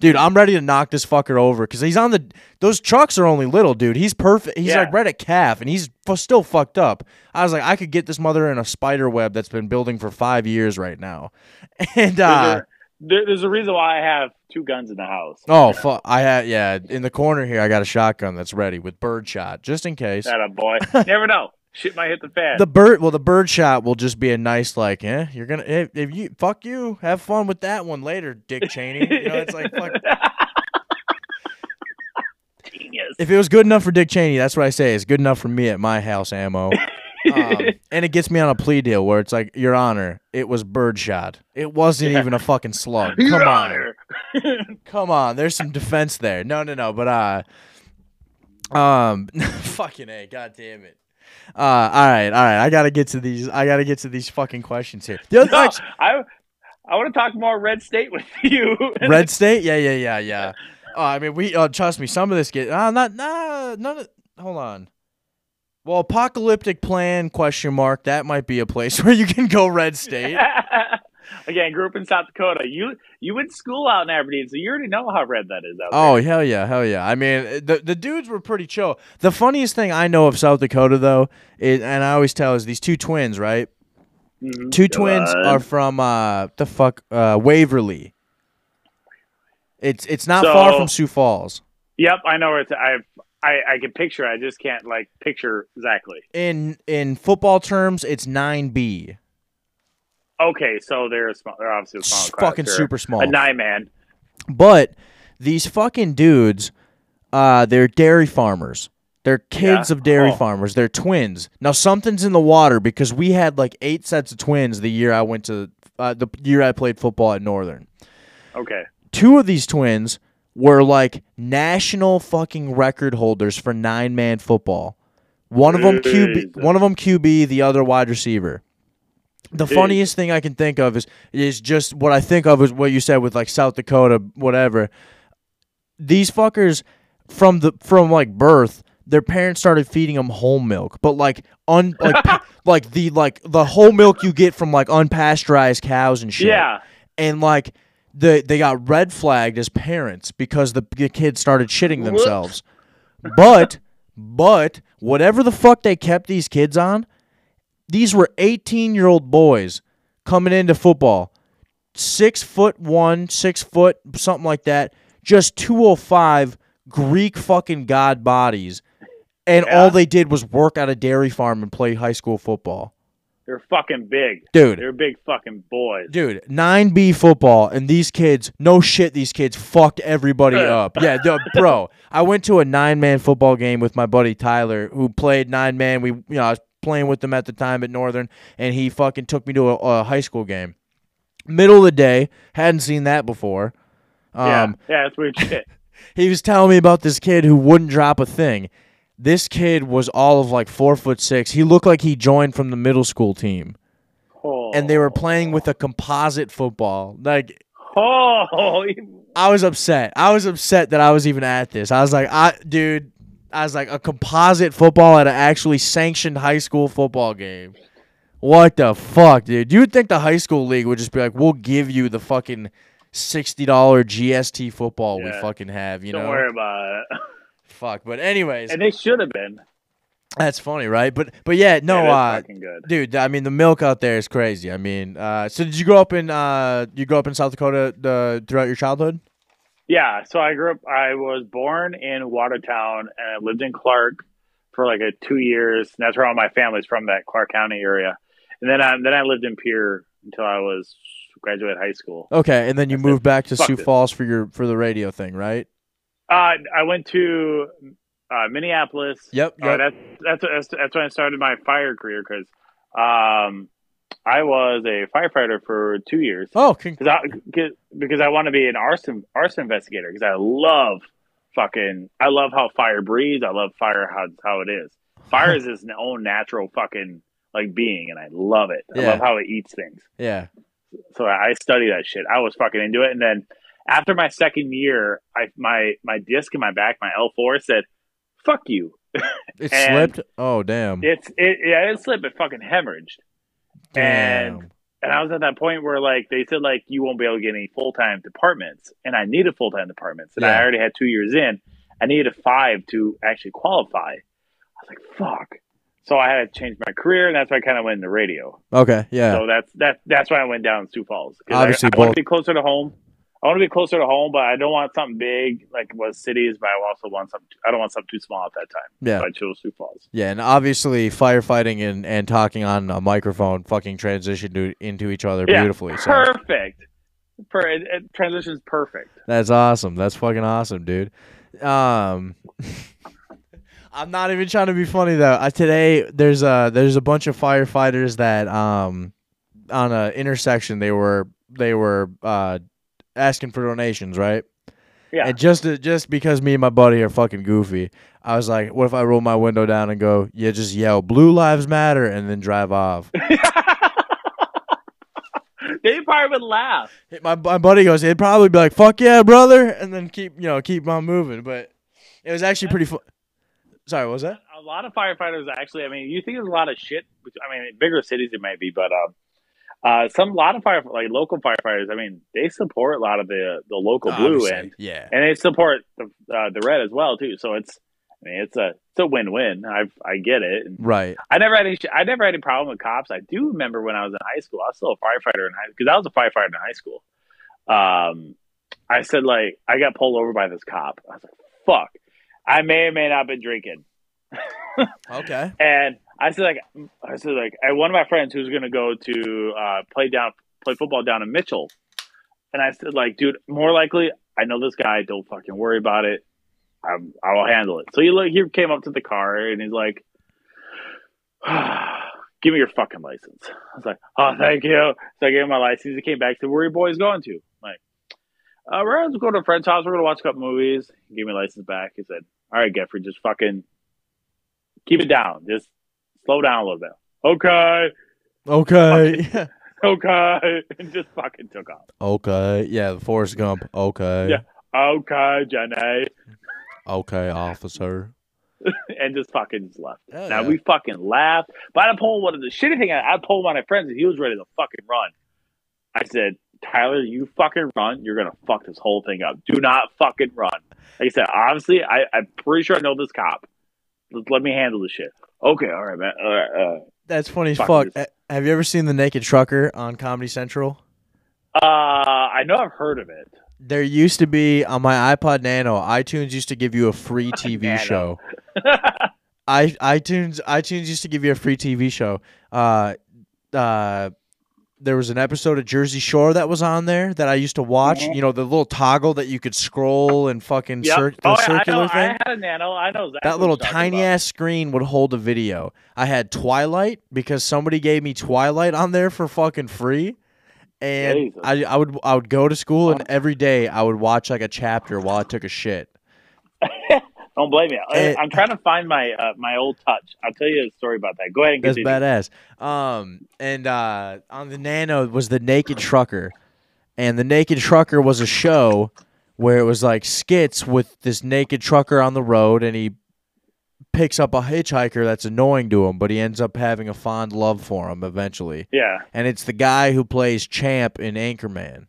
Dude, I'm ready to knock this fucker over because he's on the. Those trucks are only little, dude. He's perfect. He's Yeah. like right at calf, and he's fu- still fucked up. I was like, I could get this mother in a spider web that's been building for five years right now. And uh, a, there, there's a reason why I have two guns in the house. oh fuck, I had yeah in the corner here. I got a shotgun that's ready with bird shot just in case. That a boy. Never know. Shit might hit the fan. The bird, well, the bird shot will just be a nice like, eh, you're gonna if, if you fuck you, have fun with that one later, Dick Cheney. You know, it's like fuck. Genius. If it was good enough for Dick Cheney, that's what I say. It's good enough for me at my house ammo. um, and it gets me on a plea deal where it's like, Your Honor, it was birdshot. It wasn't even a fucking slug. Come Your on, come on. There's some defense there. No, no, no. But uh, um, fucking a, god damn it. Uh, all right, all right. I gotta get to these. I gotta get to these fucking questions here. The other, No, I I want to talk more Red State with you. Red State? Yeah, yeah, yeah, yeah. Oh, I mean, we uh, trust me. Some of this get uh, not nah, none of. Hold on. Well, apocalyptic plan question mark. That might be a place where you can go Red State. Again, grew up in South Dakota. You you went to school out in Aberdeen, so you already know how red that is out Oh hell yeah, hell yeah! I mean, the the dudes were pretty chill. The funniest thing I know of South Dakota though, is, and I always tell is these two twins, right? there. Mhm. Two twins are from uh the fuck uh Waverly. It's it's not far from Sioux Falls. Yep, I know where it's. I I I can picture. I just can't like picture exactly. In in football terms, it's nine B. Okay, so they're a small. They're obviously a small. S- fucking They're super small. A nine man. But these fucking dudes, uh, they're dairy farmers. They're kids Yeah? of dairy Oh. farmers. They're twins. Now something's in the water because we had like eight sets of twins the year I went to uh, the year I played football at Northern. Okay. Two of these twins were like national fucking record holders for nine man football. One of them QB, one of them QB, the other wide receiver. The funniest thing I can think of is is just what I think of is what you said with like South Dakota, whatever. These fuckers from the from like birth, their parents started feeding them whole milk, but like un like pa- like the like the whole milk you get from like unpasteurized cows and shit Yeah. and like the they got red flagged as parents because the, the kids started shitting themselves. but but whatever the fuck they kept these kids on, these were 18 year old boys coming into football, six foot one, six foot something like that, just 205 Greek fucking god bodies, and Yeah. all they did was work at a dairy farm and play high school football. They're fucking big. Dude. They're big fucking boys. Dude, 9B football, and these kids, no shit, these kids fucked everybody up. Yeah, dude, bro. I went to a nine man football game with my buddy Tyler, who played nine man. We, you know, I was playing with them at the time at Northern, and he fucking took me to a, a high school game. Middle of the day, hadn't seen that before. yeah. Um, Yeah, that's weird shit. he was telling me about this kid who wouldn't drop a thing. This kid was all of like four foot six. He looked like he joined from the middle school team, Oh. and they were playing with a composite football. Like Oh, I was upset. I was upset that I was even at this. I was like, I dude, as like a composite football at an actually sanctioned high school football game. What the fuck, dude? You'd think the high school league would just be like, "We'll give you the fucking sixty dollar GST football we fucking have," you Don't know? worry about it. Fuck. But anyways, And they should have been. that's funny, right? But but yeah, no, uh, dude. I mean, the milk out there is crazy. I mean, uh, so did you grow up in uh, you grew up in South Dakota uh, throughout your childhood? Yeah, so I grew up. I was born in Watertown and I lived in Clark for like a two years. And that's where all my family's from, that Clark County area. And then I then I lived in Pierre until I was graduated high school. Okay, and then you moved back to Sioux it. Falls for your for the radio thing, right? Uh, I went to uh, Minneapolis. Yep, Uh, yep. that's, that's that's that's when I started my fire career because um, I was a firefighter for two years. Oh, con- Cause I, cause, I want to be an arson arson investigator because I love fucking I love how fire breathes. I love fire how how it is. Fire is its own natural fucking like being, and I love it. I Yeah. love how it eats things. yeah. So I I study that shit. I was fucking into it, and then after my second year, I my my disc in my back, my L four said, "Fuck you." It slipped. Oh damn. It's it yeah it slipped. It fucking hemorrhaged. damn. And and I was at that point where like they said like you won't be able to get any full time departments, and I needed full time departments, and I already had two years in. I needed a five to actually qualify. I was like, fuck. So I had to change my career, and that's why I kind of went into radio. okay. Yeah. So that's that that's why I went down to Sioux Falls. Obviously, I, want both- to be closer to home. I want to be closer to home, but I don't want something big like what cities. But I also want something. I don't want something too small at that time. Yeah. So I chose Sioux Falls. Yeah, and obviously firefighting and, and talking on a microphone fucking transition to, into each other Yeah, beautifully. So Perfect. Per, it, it transitions perfect. that's awesome. That's fucking awesome, dude. Um, I'm not even trying to be funny though. I, today there's a there's a bunch of firefighters that um on a intersection they were they were uh asking for donations, right? Yeah. And just to, just because me and my buddy are fucking goofy, I was like, what if I roll my window down and go, yeah, just yell "Blue Lives Matter" and then drive off. they probably would laugh. my my buddy goes, it'd probably be like, "Fuck yeah, brother," and then keep you know keep on moving. But it was actually pretty fun. Sorry, what was that? A lot of firefighters actually. I mean, you think there's a lot of shit. which- I mean, bigger cities it might be, but um, uh, some a lot of fire like local firefighters. I mean, they support a lot of the the local blue Obviously, and yeah, and they support the uh, the red as well too. So it's. I mean, it's a it's a win win. I I get it. And right. I never had any. I never had any problem with cops. I do remember when I was in high school. I was still a firefighter in high because I was a firefighter in high school. Um, I said like I got pulled over by this cop. I was like, "Fuck!" I may or may not have been drinking, Okay. and I said like I said like I, one of my friends who's gonna go to uh, play down play football down in Mitchell, and I said like, dude, more likely I know this guy. Don't fucking worry about it. I'm, I will handle it. So he look, he came up to the car and he's like, "Give me your fucking license." I was like, "Oh, thank you." So I gave him my license. He came back said, "Where are you boys going to?" I'm like, uh, "We're going to go to a friend's house. We're going to watch a couple movies." He gave me license back. He said, "All right, Geoffrey, just fucking keep it down. Just slow down a little bit." Okay, Okay. okay, and just fucking took off. okay. Yeah, the Forrest Gump. Okay. Yeah. Okay, Jenny, Okay, officer. and just fucking just left. Oh, Now yeah. we fucking laughed. But I told one of the shitty thing. I, I told one of my friends that he was ready to fucking run. I said, Tyler, you fucking run. You're gonna fuck this whole thing up. Do not fucking run. Like I said, honestly, I, I'm pretty sure I know this cop. Let, let me handle this shit. Okay, all right, man. All right. Uh, That's funny as Fuck fuck. this. Have you ever seen the Naked Trucker on Comedy Central? uh, I know I've heard of it. There used to be on my iPod Nano, iTunes used to give you a free TV show. I iTunes iTunes used to give you a free TV show. Uh, uh, there was an episode of Jersey Shore that was on there that I used to watch. Mhm. You know, the little toggle that you could scroll and fucking Yep. cir- the oh, yeah, I, circular know, thing. I had a nano. I know exactly that little tiny ass screen would hold a video. I had Twilight because somebody gave me Twilight on there for fucking free. And Jesus. I, I would I would go to school and every day I would watch like a chapter while I took a shit. Don't blame me. I- Eh. I'm trying to find my uh, my old touch. I'll tell you a story about that. Go ahead and That's badass. Um, and uh, on the Nano was the Naked Trucker, and the Naked Trucker was a show where it was like skits with this naked trucker on the road, and he picks up a hitchhiker that's annoying to him, but he ends up having a fond love for him eventually. Yeah. And it's the guy who plays Champ in Anchorman.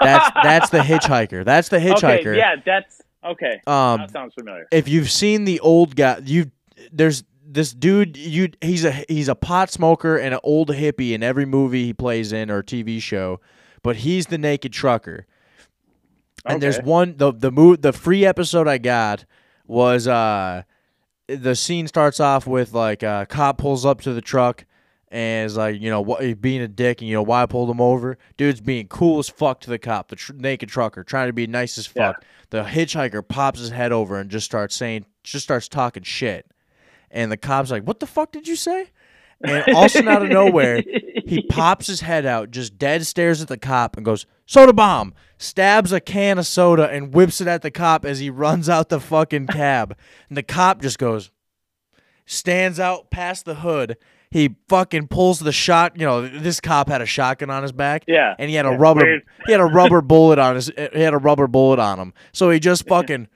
That's that's the hitchhiker. That's the hitchhiker. Okay, yeah, that's okay. Um, that sounds familiar. if you've seen the old guy, you there's this dude. You he's a he's a pot smoker and an old hippie in every movie he plays in or TV show, but he's the naked trucker. And there's one the the mo- the free episode I got was uh the scene starts off with like a cop pulls up to the truck and it's like you know what he's eh, being a dick and you know why I pulled him over. Dude's being cool as fuck to the cop, the tr- naked trucker, trying to be nice as Yeah. fuck. The hitchhiker pops his head over and just starts saying, just starts talking shit. And the cop's like, "What the fuck did you say?" And also out of nowhere, he pops his head out, just dead stares at the cop, and goes, "Soda bomb!" Stabs a can of soda and whips it at the cop as he runs out the fucking cab. And the cop just goes, stands out past the hood. He fucking pulls the shot. You know, this cop had a shotgun on his back. Yeah. and he had a Yeah, rubber. weird. He had a rubber bullet on his. He had a rubber bullet on him. So he just fucking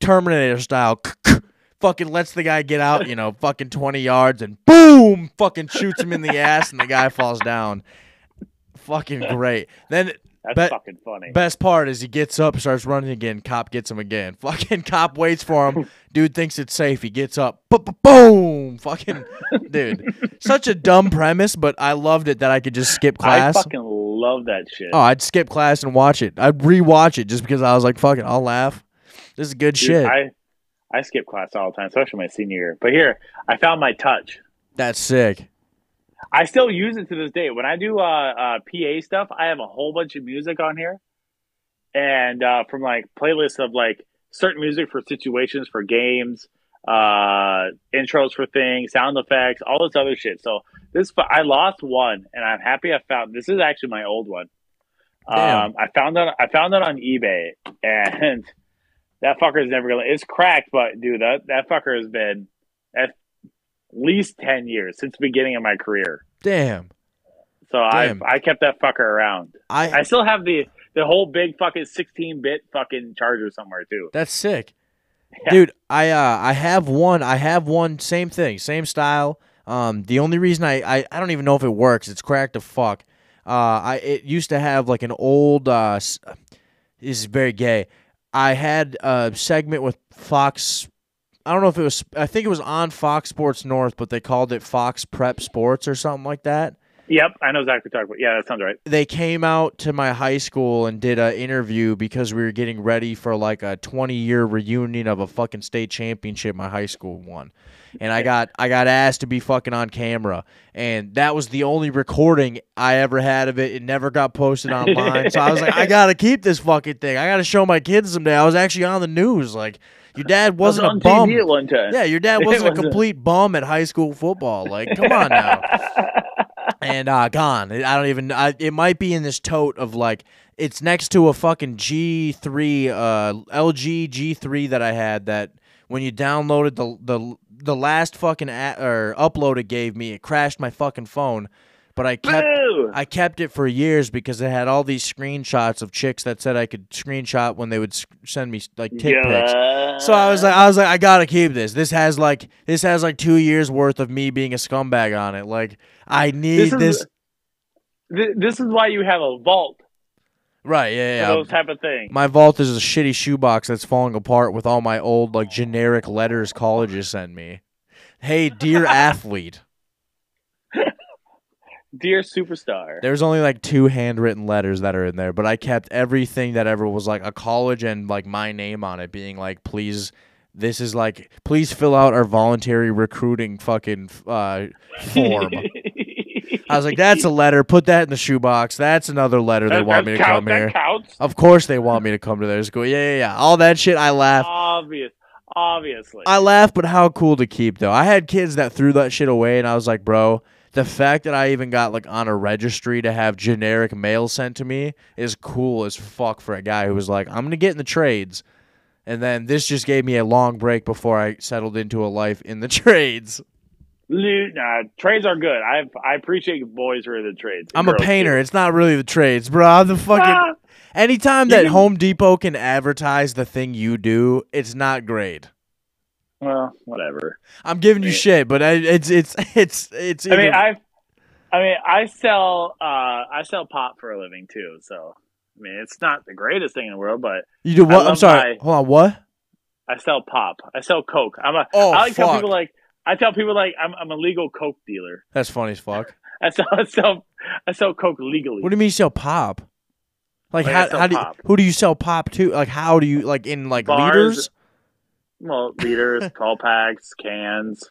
Terminator style. Fucking lets the guy get out, you know, fucking 20 yards and boom, fucking shoots him in the ass and the guy falls down. Fucking great. Then That's bet- fucking funny. Best part is he gets up, starts running again. Cop gets him again. Fucking cop waits for him. Dude thinks it's safe. He gets up. Bo- bo- Boom! Fucking dude. Such a dumb premise, but I loved it that I could just skip class. I fucking love that shit. oh, I'd skip class and watch it. I'd rewatch it just because I was like, "Fuck it, I'll laugh." This is good Dude, shit. I I skip class all the time, especially my senior year. But here, I found my touch. That's sick. I still use it to this day. When I do uh, uh, PA stuff, I have a whole bunch of music on here, and uh, from like playlists of like certain music for situations, for games, uh, intros for things, sound effects, all this other shit. So this I lost one, and I'm happy I found. This is actually my old one. Damn. Um, I found it. I found it on eBay, and that fucker is never gonna. It's cracked, but dude, that that fucker has been least ten years since the beginning of my career. Damn. So I I kept that fucker around. I, I still have the the whole big fucking sixteen bit fucking charger somewhere too. That's sick. Yeah. Dude, I uh I have one I have one same thing, same style. Um the only reason I I, I don't even know if it works. It's cracked to fuck. Uh I it used to have like an old uh this is very gay. I had a segment with Fox I don't know if it was I think it was on Fox Sports North, but they called it Fox Prep Sports or something like that Yep, I know exactly what you're talking about. Yeah, that sounds right. they came out to my high school and did an interview because we were getting ready for like a 20 year reunion of a fucking state championship my high school won. And I got I got asked to be fucking on camera and that was the only recording I ever had of it. It never got posted online. so I was like I got to keep this fucking thing. I got to show my kids someday. I was actually on the news like your dad wasn't was a bum. TV at one time. Yeah, your dad wasn't a wasn't- complete bum at high school football. Like, come on now. and uh, gone. I don't even. I, it might be in this tote of like. It's next to a fucking G three, uh, LG G three that I had. That when you downloaded the the the last fucking a- or upload it gave me, it crashed my fucking phone. But I kept Boo! I kept it for years because it had all these screenshots of chicks that said I could screenshot when they would send me like tit pics. So I was like, I was like, I gotta keep this. This has like, this has like two years worth of me being a scumbag on it. Like, I need This this. is- Th- this is why you have a vault right? Yeah, yeah. those type of things. My vault is a shitty shoebox that's falling apart with all my old like generic letters colleges send me. Hey, dear athlete. Dear superstar. There's only like two handwritten letters that are in there, but I kept everything that ever was like a college and like my name on it, being like, please, this is like, please fill out our voluntary recruiting fucking uh, form. I was like, that's a letter. Put that in the shoebox. That's another letter they That- want me to count- come that here. counts. Of course they want me to come to their school. Yeah, yeah, yeah. All that shit, I laugh. Obvious, obviously. I laugh, but how cool to keep though. I had kids that threw that shit away, and I was like, bro, the fact that I even got like on a registry to have generic mail sent to me is cool as fuck for a guy who was like, I'm gonna get in the trades. And then this just gave me a long break before I settled into a life in the trades. Nah, trades are good. I I appreciate boys who are in the trades. I'm a painter. too. It's not really the trades, bro. I'm the fucking. Ah, Anytime that Home Depot can advertise the thing you do, it's not great. Well, whatever. I'm giving you shit, but I, it's it's it's it's. I mean, I, I mean, I sell, uh, I sell pop for a living too. So, I mean, it's not the greatest thing in the world, but you do what? I'm sorry. my- Hold on. What? I sell pop. I sell coke. I'm a. Oh, I like tell people like I tell people like I'm I'm a legal coke dealer. That's funny as fuck. I sell I sell I sell coke legally. What do you mean you sell pop? Like Like, how how do you, who do you sell pop to? Like how do you like in like Bars. liters? Well, liters, tall packs, cans,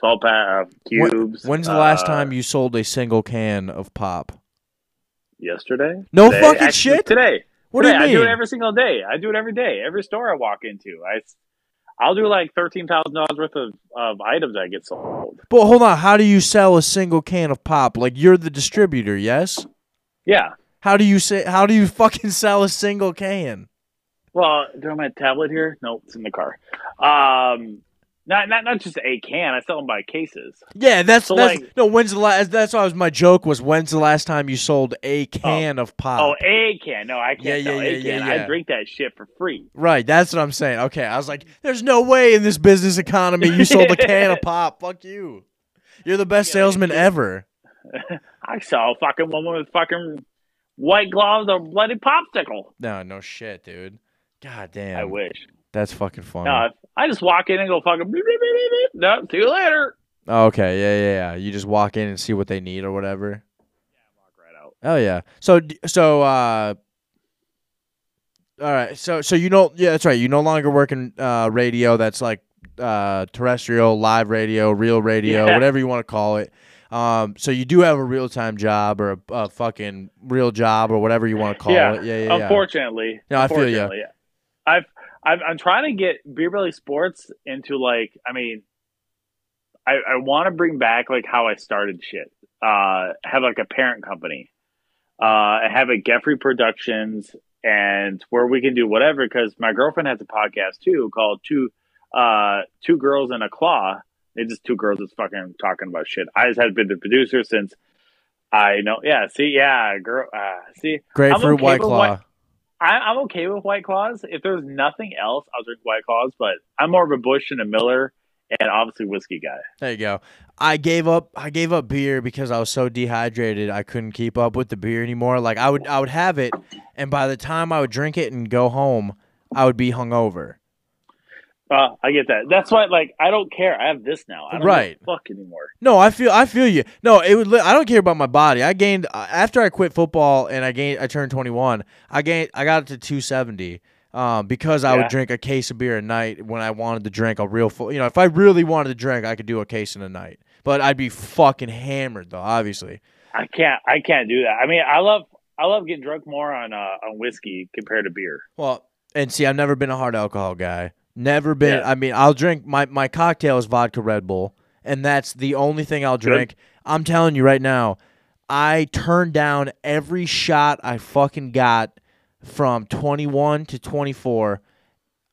tall pack, uh, When- cubes. When's the last uh, time you sold a single can of pop? Yesterday. No Today? fucking Actually, shit? Today. What do Today. you I do it every single day. I do it every day. Every store I walk into, I. I'll do like thirteen thousand dollars worth of, of items that get sold. But hold on, how do you sell a single can of pop? Like you're the distributor, yes? Yeah. How do you say? How do you fucking sell a single can? Well, do I have my tablet here? No, it's in the car. Um, not not not just a can. I sell them by cases. Yeah, that's So, that's like- no. When's the last? That's why was my joke was when's the last time you sold a can of pop? Oh, a can. No, I can't Yeah, yeah, sell yeah, a yeah, can. yeah. I drink that shit for free. Right, that's what I'm saying. Okay, I was like, there's no way in this business economy you sold a can of pop. Fuck you. You're the best salesman ever. I saw a fucking woman with fucking white gloves or bloody popsicle. No, no shit, dude. God damn. I wish. That's fucking funny. No, I just walk in and go fucking. Beep, beep, beep, beep, beep. No, see you later. Oh, okay, yeah, yeah, yeah. You just walk in and see what they need or whatever. Yeah, walk right out. Oh yeah. So so uh all right. So so you know yeah, that's right. You no longer work in uh radio that's like uh terrestrial, live radio, real radio, Yeah. whatever you want to call it. Um so you do have a real-time job or a, a fucking real job or whatever you want to call yeah. it. Yeah, yeah, yeah. Unfortunately. No, I feel ya. unfortunately, I've, I've, I'm trying to get Beer Belly Sports into like, I mean, I, I want to bring back like how I started shit. Uh, have like a parent company. Uh, have a Geoffrey Productions and where we can do whatever because my girlfriend has a podcast too called Two, uh, Two Girls and a Claw. It's just two girls that's fucking talking about shit. I just had been the producer since I know. Yeah. See, yeah, girl. Uh, see, Grapefruit White Claw. White- I, I'm okay with White Claws. If there's nothing else, I'll drink White Claws. But I'm more of a Busch and a Miller, and obviously whiskey guy. There you go. I gave up. I gave up beer because I was so dehydrated. I couldn't keep up with the beer anymore. Like I would, I would have it, and by the time I would drink it and go home, I would be hungover. Uh, I get that. That's why, like, I don't care. I have this now. I don't Right. fuck anymore. No, I feel, I feel you. No, it would. li- I don't care about my body. I gained uh, after I quit football and I gained. I turned twenty one. I gained. I got it to two seventy. Um, because I Yeah. would drink a case of beer a night when I wanted to drink a real full. You know, if I really wanted to drink, I could do a case in a night. But I'd be fucking hammered though. Obviously. I can't. I can't do that. I mean, I love. I love getting drunk more on uh, on whiskey compared to beer. Well, and see, I've never been a hard alcohol guy. Never been. Yeah. I mean, I'll drink my my cocktail is vodka Red Bull, and that's the only thing I'll drink. I'm telling you right now, I turned down every shot I fucking got from 21 to 24.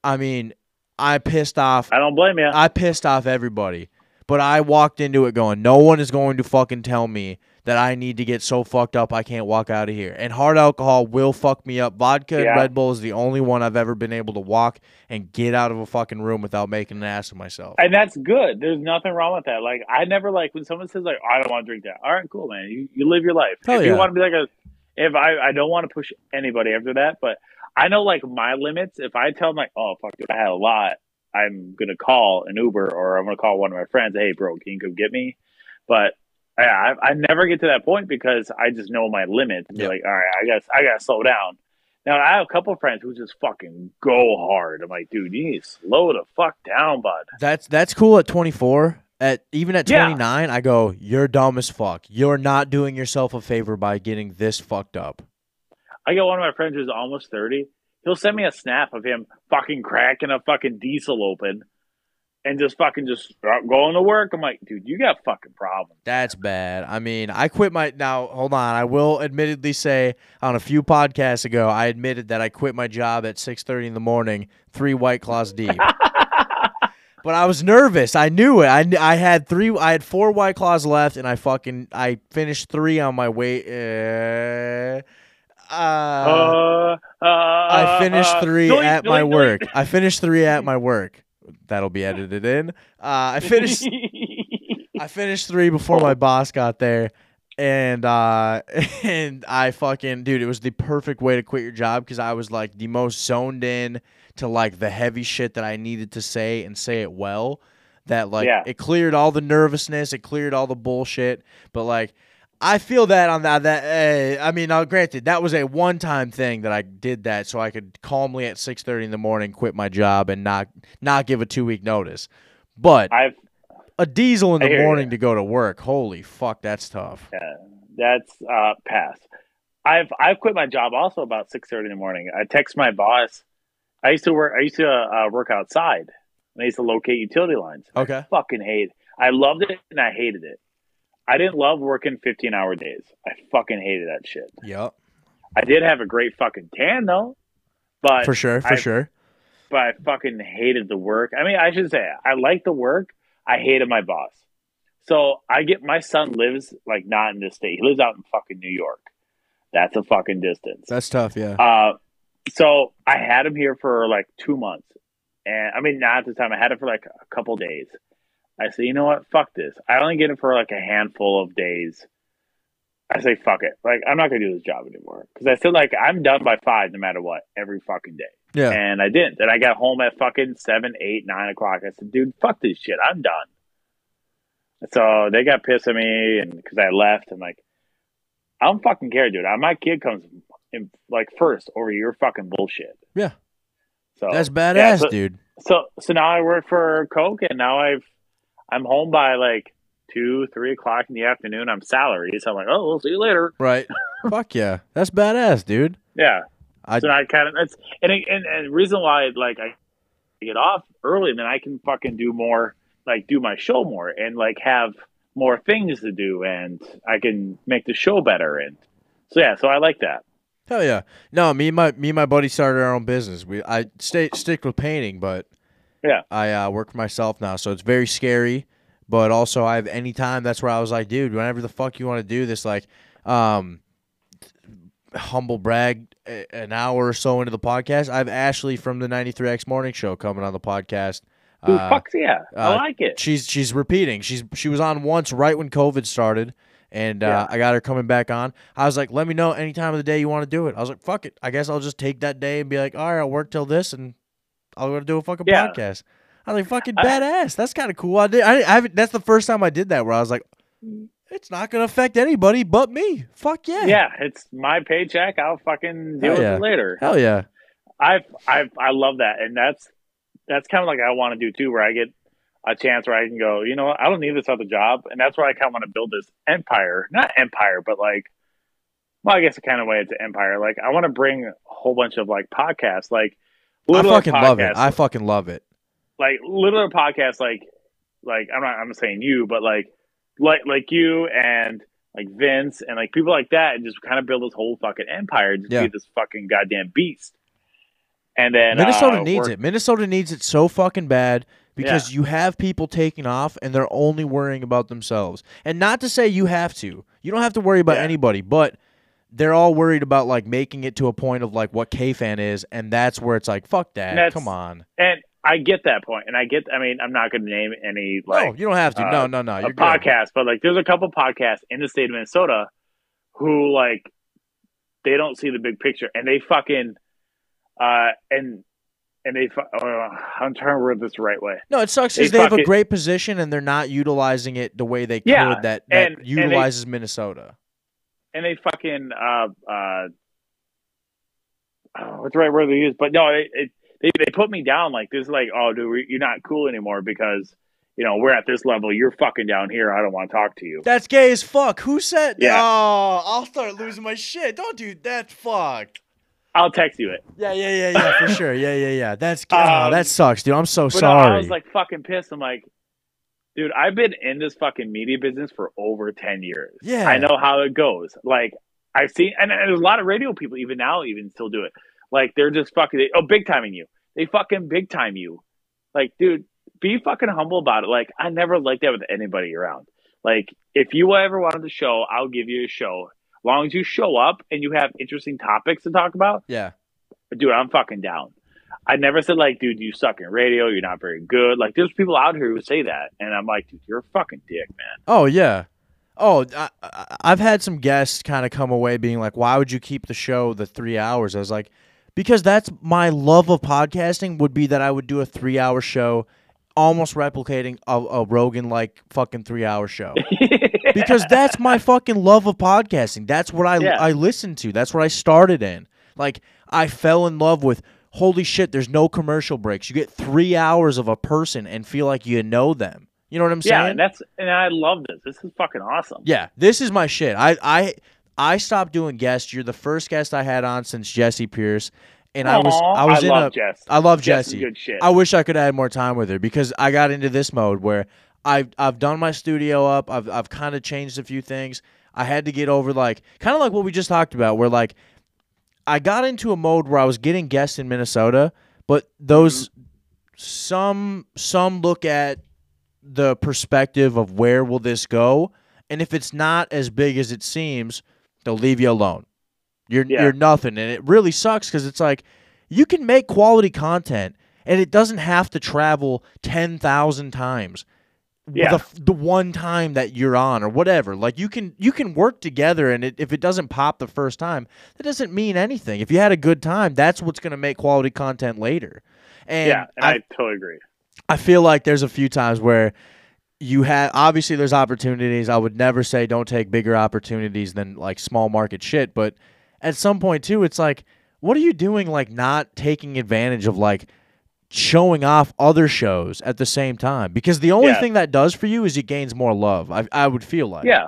I mean, I pissed off. I don't blame you. I pissed off everybody. But I walked into it going, no one is going to fucking tell me that I need to get so fucked up I can't walk out of here. And hard alcohol will fuck me up. Vodka and Red Bull is the only one I've ever been able to walk and get out of a fucking room without making an ass of myself. and that's good. There's nothing wrong with that. Like, I never like when someone says like, "I don't want to drink that." All right, cool, man. You you live your life. Hell if yeah. you want to be like a, if I I don't want to push anybody after that, but I know like my limits. If I tell them like, "Oh fuck, dude, I had a lot," I'm gonna call an Uber or I'm gonna call one of my friends. Hey, bro, can you come get me? But yeah, I, I never get to that point because I just know my be Yeah. like, all right, I guess I gotta slow down. Now I have a couple friends who just fucking go hard. I'm like, dude, you need to slow the fuck down, bud. That's that's cool at 24. At even at Yeah. 29, I go, "You're dumb as fuck. You're not doing yourself a favor by getting this fucked up." I got one of my friends who's almost 30. He'll send me a snap of him fucking cracking a fucking diesel open and just fucking just going to work. I'm like, dude, you got fucking problems. That's bad. I mean, I quit my now. Hold on, I will admittedly say on a few podcasts ago, I admitted that I quit my job at six thirty in the morning, three white claws deep. but I was nervous. I knew it. I, I had three. I had four white claws left, and I fucking I finished three on my way. Uh, uh, Uh, uh, I finished uh, three doink, at my work. I finished three at my work. That'll be edited in. Uh, I finished. I finished three before my boss got there, and uh, and I fucking dude, it was the perfect way to quit your job because I was like the most zoned in to like the heavy shit that I needed to say and say it well. That like Yeah. it cleared all the nervousness, it cleared all the bullshit. But like, I feel that on that that uh, I mean, now granted, that was a one time thing that I did that so I could calmly at six thirty in the morning quit my job and not not give a two week notice. But I've a diesel in the morning to go to work. Holy fuck, that's tough. Yeah, that's uh pass. I've I've quit my job also about six thirty in the morning. I text my boss. I used to work. I used to uh, work outside. And I used to locate utility lines. Okay. I fucking hate. I loved it and I hated it. I didn't love working fifteen hour days. I fucking hated that shit. Yep. I did have a great fucking tan though, but For sure, for I- sure. But I fucking hated the work. I mean, I should say I liked the work. I hated my boss. So I get my son lives like not in this state. He lives out in fucking New York. That's a fucking distance. That's tough, yeah. Uh, so I had him here for like two months, and I mean not at the time. I had him for like a couple days. I say, you know what? Fuck this. I only get it for like a handful of days. I say, fuck it. Like I'm not gonna do this job anymore because I feel like I'm done by five, no matter what, every fucking day. Yeah. And I didn't. Then I got home at fucking seven, eight, nine o'clock. I said, dude, fuck this shit. I'm done. So they got pissed at me, and because I left, and like, I don't fucking care, dude. My kid comes in like first over your fucking bullshit. Yeah. So That's yeah, badass, so- dude. So so now I work for Coke, and now I've I'm home by like two, three o'clock in the afternoon. I'm salary, so I'm like, oh, we'll see you later. Right. Fuck yeah. That's badass, dude. Yeah. I so I kind of that's and and and the reason why like I get off early, then I can fucking do more, like do my show more, and like have more things to do, and I can make the show better, and so yeah, so I like that. Hell yeah. No, me and my me and my buddy started our own business. We I stay stick with painting, but Yeah. I uh, work for myself now, so it's very scary. But also, I have any time. That's where I was like, dude, whenever the fuck you want to do this, like, um, humble brag, an hour or so into the podcast, I have Ashley from the 93X Morning Show coming on the podcast. Dude, Uh, fucks yeah, I uh, like it. She's she's repeating. She's she was on once right when COVID started, and uh, Yeah. I got her coming back on. I was like, let me know any time of the day you want to do it. I was like, fuck it. I guess I'll just take that day and be like, all right, I'll work till this, and I'll go do a fucking Yeah. podcast. I was like, fucking I- badass. That's kind of cool. I did. I, I haven't. That's the first time I did that where I was like, mm. it's not gonna affect anybody but me. Fuck yeah. Yeah, it's my paycheck. I'll fucking deal Hell with yeah. it later. Hell yeah. I I I love that, and that's that's kind of like I want to do too, where I get a chance where I can go, you know, I don't need this other job, and that's where I kind of want to build this empire, not empire, but like, well, I guess the kind of way it's an empire. Like, I want to bring a whole bunch of like podcasts, like I fucking love it. I fucking love it. like little podcasts, like like I'm not I'm saying you, but like like like you and like Vince and like people like that, and just kind of build this whole fucking empire, just Yeah. be this fucking goddamn beast. And then Minnesota uh, needs it. Minnesota needs it so fucking bad because Yeah. you have people taking off and they're only worrying about themselves. And not to say you have to. You don't have to worry about Yeah. anybody, but they're all worried about like making it to a point of like what KFAN is, and that's where it's like, fuck that. Come on. And I get that point, and I get. I mean, I'm not going to name any like no, you don't have to. no, uh, no, no. a You're podcast, but like there's a couple podcasts in the state of Minnesota who like they don't see the big picture, and they fucking uh and and they uh, I'm trying to word this the right way. No, it sucks They because they have a great position and they're not utilizing it the way they Yeah, could that, that and- and they- utilizes Minnesota. And they fucking uh uh oh, what's the right word to use? But no, it, it they they put me down like this, like oh dude, you're not cool anymore because you know we're at this level. You're fucking down here. I don't want to talk to you. That's gay as fuck. Who said? Yeah. Oh, I'll start losing my shit. Don't do that. Fuck. I'll text you it. Yeah, yeah, yeah, yeah, for sure. Yeah, yeah, yeah. That's oh, Um, that sucks, dude. I'm so no, sorry. I was like fucking pissed. I'm like, dude, I've been in this fucking media business for over ten years. Yeah. I know how it goes. Like I've seen, and, there's a lot of radio people even now even still do it. Like they're just fucking they, oh big timing you. They fucking big time you. Like, dude, be fucking humble about it. Like I never liked that with anybody around. Like if you ever wanted to show, I'll give you a show. As long as you show up and you have interesting topics to talk about, yeah. dude, I'm fucking down. I never said like, dude, you suck in radio. You're not very good. Like, there's people out here who would say that, and I'm like, dude, you're a fucking dick, man. Oh yeah. Oh, I, I've had some guests kind of come away being like, "Why would you keep the show the three hours?" I was like, "Because that's my love of podcasting. Would be that I would do a three-hour show, almost replicating a, a Rogan like fucking three-hour show. because that's my fucking love of podcasting. That's what I Yeah. I listen to. That's what I started in. Like I fell in love with. Holy shit! There's no commercial breaks. You get three hours of a person and feel like you know them. You know what I'm saying? Yeah, and that's and I love this. This is fucking awesome. Yeah, this is my shit. I I I stopped doing guests. You're the first guest I had on since Jesse Pierce, and I was I was I in love a Jess. I love Jess Jesse. good shit. I wish I could add more time with her because I got into this mode where I've I've done my studio up. I've I've kind of changed a few things. I had to get over like kind of like what we just talked about, where like I got into a mode where I was getting guests in Minnesota, but those Mm-hmm. some some look at the perspective of where will this go, and if it's not as big as it seems, they'll leave you alone. You're Yeah. you're nothing, and it really sucks because it's like you can make quality content, and it doesn't have to travel ten thousand times. Yeah. The, the one time that you're on or whatever like you can you can work together and it, if it doesn't pop the first time that doesn't mean anything if you had a good time that's what's going to make quality content later and yeah, and I, totally agree. I feel like there's a few times where you have obviously there's opportunities. I would never say don't take bigger opportunities than like small market shit, but at some point too, it's like, what are you doing like not taking advantage of like showing off other shows at the same time? Because the only Yeah. thing that does for you is it gains more love. I I would feel like. Yeah,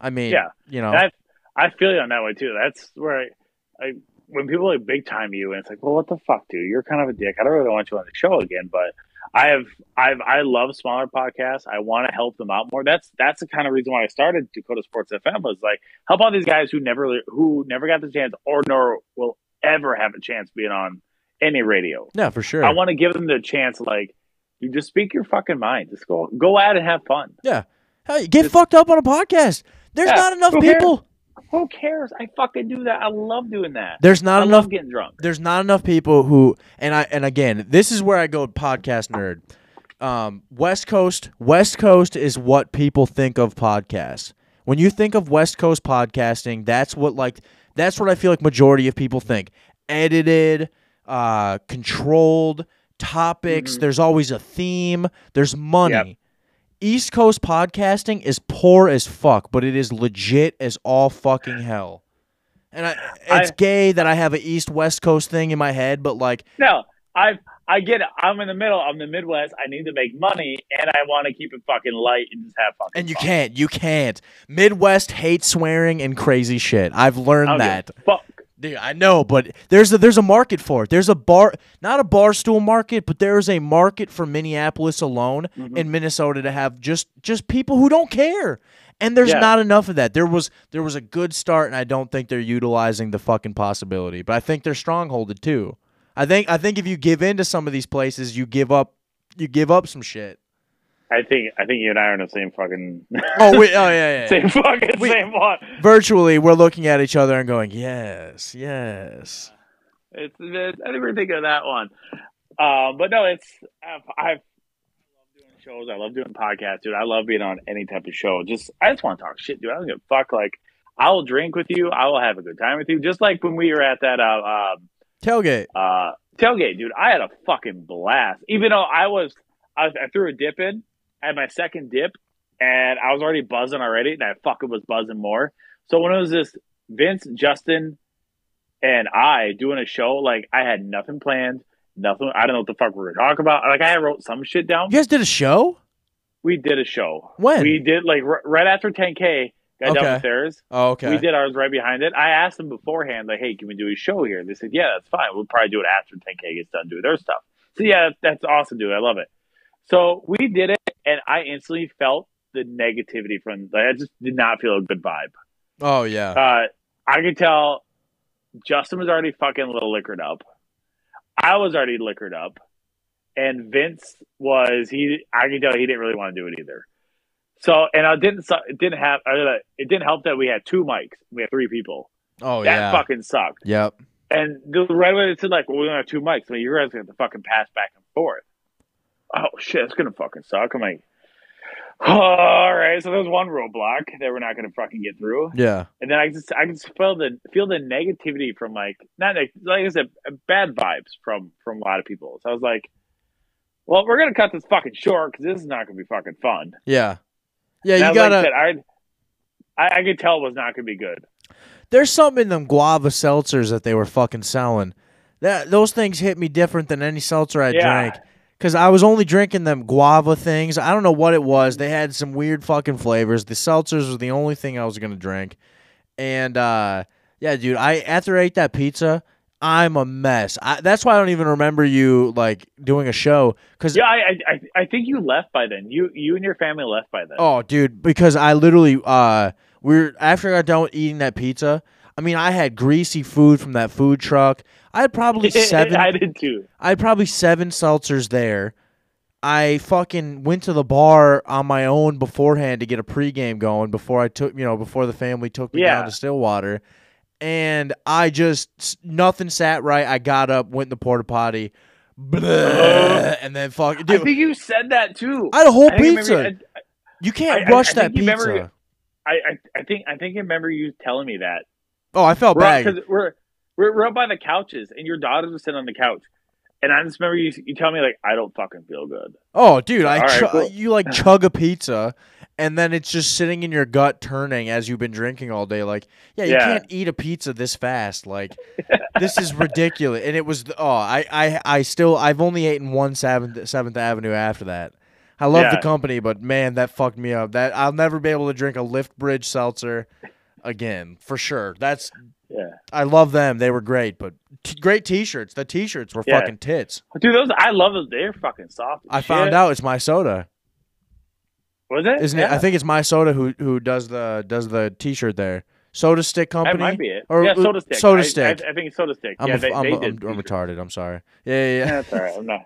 I mean, yeah. you know, I I feel you on that way too. That's where I, I when people like big time you and it's like, well, what the fuck, dude? You're kind of a dick. I don't really want you on the show again, but I have I've I love smaller podcasts. I want to help them out more. That's that's the kind of reason why I started Dakota Sports FM was like help all these guys who never who never got the chance or nor will ever have a chance being on any radio. yeah, for sure. I want to give them the chance, like you just speak your fucking mind. Just go go out and have fun. yeah, Hell, get fucked up on a podcast. There's Yeah, not enough who cares? people. Who cares? I fucking do that. I love doing that. There's not I enough love getting drunk. there's not enough people who and I and again, this is where I go podcast nerd. Um, West Coast West Coast is what people think of podcasts. When you think of West Coast podcasting, that's what like that's what I feel like majority of people think. Edited, uh, controlled topics, there's always a theme, there's money. Mm-hmm. Yep. East Coast podcasting is poor as fuck, but it is legit as all fucking hell. And I, it's I- gay that I have an East West Coast thing in my head, but like, No, I I get it. I'm in the middle. I'm the Midwest. I need to make money, and I want to keep it fucking light and just have fun. and you can't, you can't. Midwest hates swearing and crazy shit. I've learned that. Fuck. Dude, I know, but there's a there's a market for it. There's a bar, not a bar stool market, but there is a market for Minneapolis alone Mm-hmm. in Minnesota to have just just people who don't care. And there's Yeah. not enough of that. There was there was a good start, and I don't think they're utilizing the fucking possibility. But I think they're strongholded too. I think I think if you give in to some of these places, you give up you give up some shit. I think I think you and I are in the same fucking Oh wait, oh yeah, yeah. yeah. same fucking We- same one. Virtually, we're looking at each other and going, yes, yes. It's, it's I never think of that one. Um, but no, it's I've, I've I love doing shows. I love doing podcasts, dude. I love being on any type of show. Just I just want to talk shit, dude. I don't give a fuck. Like I will drink with you. I will have a good time with you. Just like when we were at that uh, um, Tailgate. uh, tailgate, dude. I had a fucking blast. Even though I was, I, was, I threw a dip in, I had my second dip, and I was already buzzing already, and I fucking was buzzing more. So when it was this Vince, Justin, and I doing a show, like I had nothing planned, nothing. I don't know what the fuck we were talking about. Like I wrote some shit down. You guys did a show? We did a show. When? We did like r- right after 10K. Got Okay. theirs. Oh, okay. We did ours right behind it. I asked them beforehand, like, "Hey, can we do a show here?" They said, "Yeah, that's fine. We'll probably do it after 10K gets done doing their stuff." So yeah, that's awesome, dude. I love it. So we did it, and I instantly felt the negativity from. Like, I just did not feel a good vibe. Oh yeah. Uh, I could tell Justin was already fucking a little liquored up. I was already liquored up, and Vince was he. I could tell he didn't really want to do it either. So, and I didn't. It didn't have. It didn't help that we had two mics. We had three people. oh that yeah. That fucking sucked. Yep. And the right away they said like, well, we only have two mics. I mean, you guys have to fucking pass back and forth. Oh shit, it's gonna fucking suck. I'm like, all right. So there's one roadblock that we're not gonna fucking get through. Yeah. And then I just I just feel the feel the negativity from like not neg- like I said bad vibes from from a lot of people. So I was like, well, we're gonna cut this fucking short because this is not gonna be fucking fun. Yeah. Yeah, Now, you gotta. Like I, said, I I I could tell it was not gonna be good. There's something in them guava seltzers that they were fucking selling. That those things hit me different than any seltzer I Yeah. drank. Cause I was only drinking them guava things. I don't know what it was. They had some weird fucking flavors. The seltzers was the only thing I was gonna drink. And uh, yeah, dude, I after I ate that pizza, I'm a mess. I, that's why I don't even remember you like doing a show. Cause Yeah, I, I I- I think you left by then. You you and your family left by then. Oh, dude, because I literally uh we're after I got done eating that pizza. I mean, I had greasy food from that food truck. I had probably seven. I did too. I had probably seven seltzers there. I fucking went to the bar on my own beforehand to get a pregame going before I took you know before the family took me Yeah. down to Stillwater, and I just nothing sat right. I got up, went in the porta potty, bleh, uh-huh. and then fuck, I dude, think you said that too. I had a whole I I pizza. remember- I- you can't I- I- rush I that pizza. remember- I, I I think I think I remember you telling me that. Oh, I felt We're bad. because we're, we're we're up by the couches, and your daughters were sitting on the couch, and I just remember you you tell me like I don't fucking feel good. Oh, dude, I right, cool. you like chug a pizza, and then it's just sitting in your gut, turning as you've been drinking all day. Like, yeah, you Yeah. can't eat a pizza this fast. Like, this is ridiculous. And it was, oh, I, I, I still, I've only eaten one Seventh Seventh Avenue after that. I love the company, but man, that fucked me up. That I'll never be able to drink a Lift Bridge seltzer again for sure. That's Yeah, I love them. They were great, but t- great T-shirts. The T-shirts were Yeah. fucking tits. dude, those I love those. They're fucking soft. I found out it's my soda. Was it? Isn't it? I think it's my soda who who does the does the T-shirt there. Soda Stick Company. that might be it. Or, yeah, soda stick. Soda I, Stick. I, I think it's soda stick. I'm, yeah, a, they, I'm, they did. I'm, I'm retarded. I'm sorry. Yeah, yeah, yeah. Yeah, that's all right. I'm not.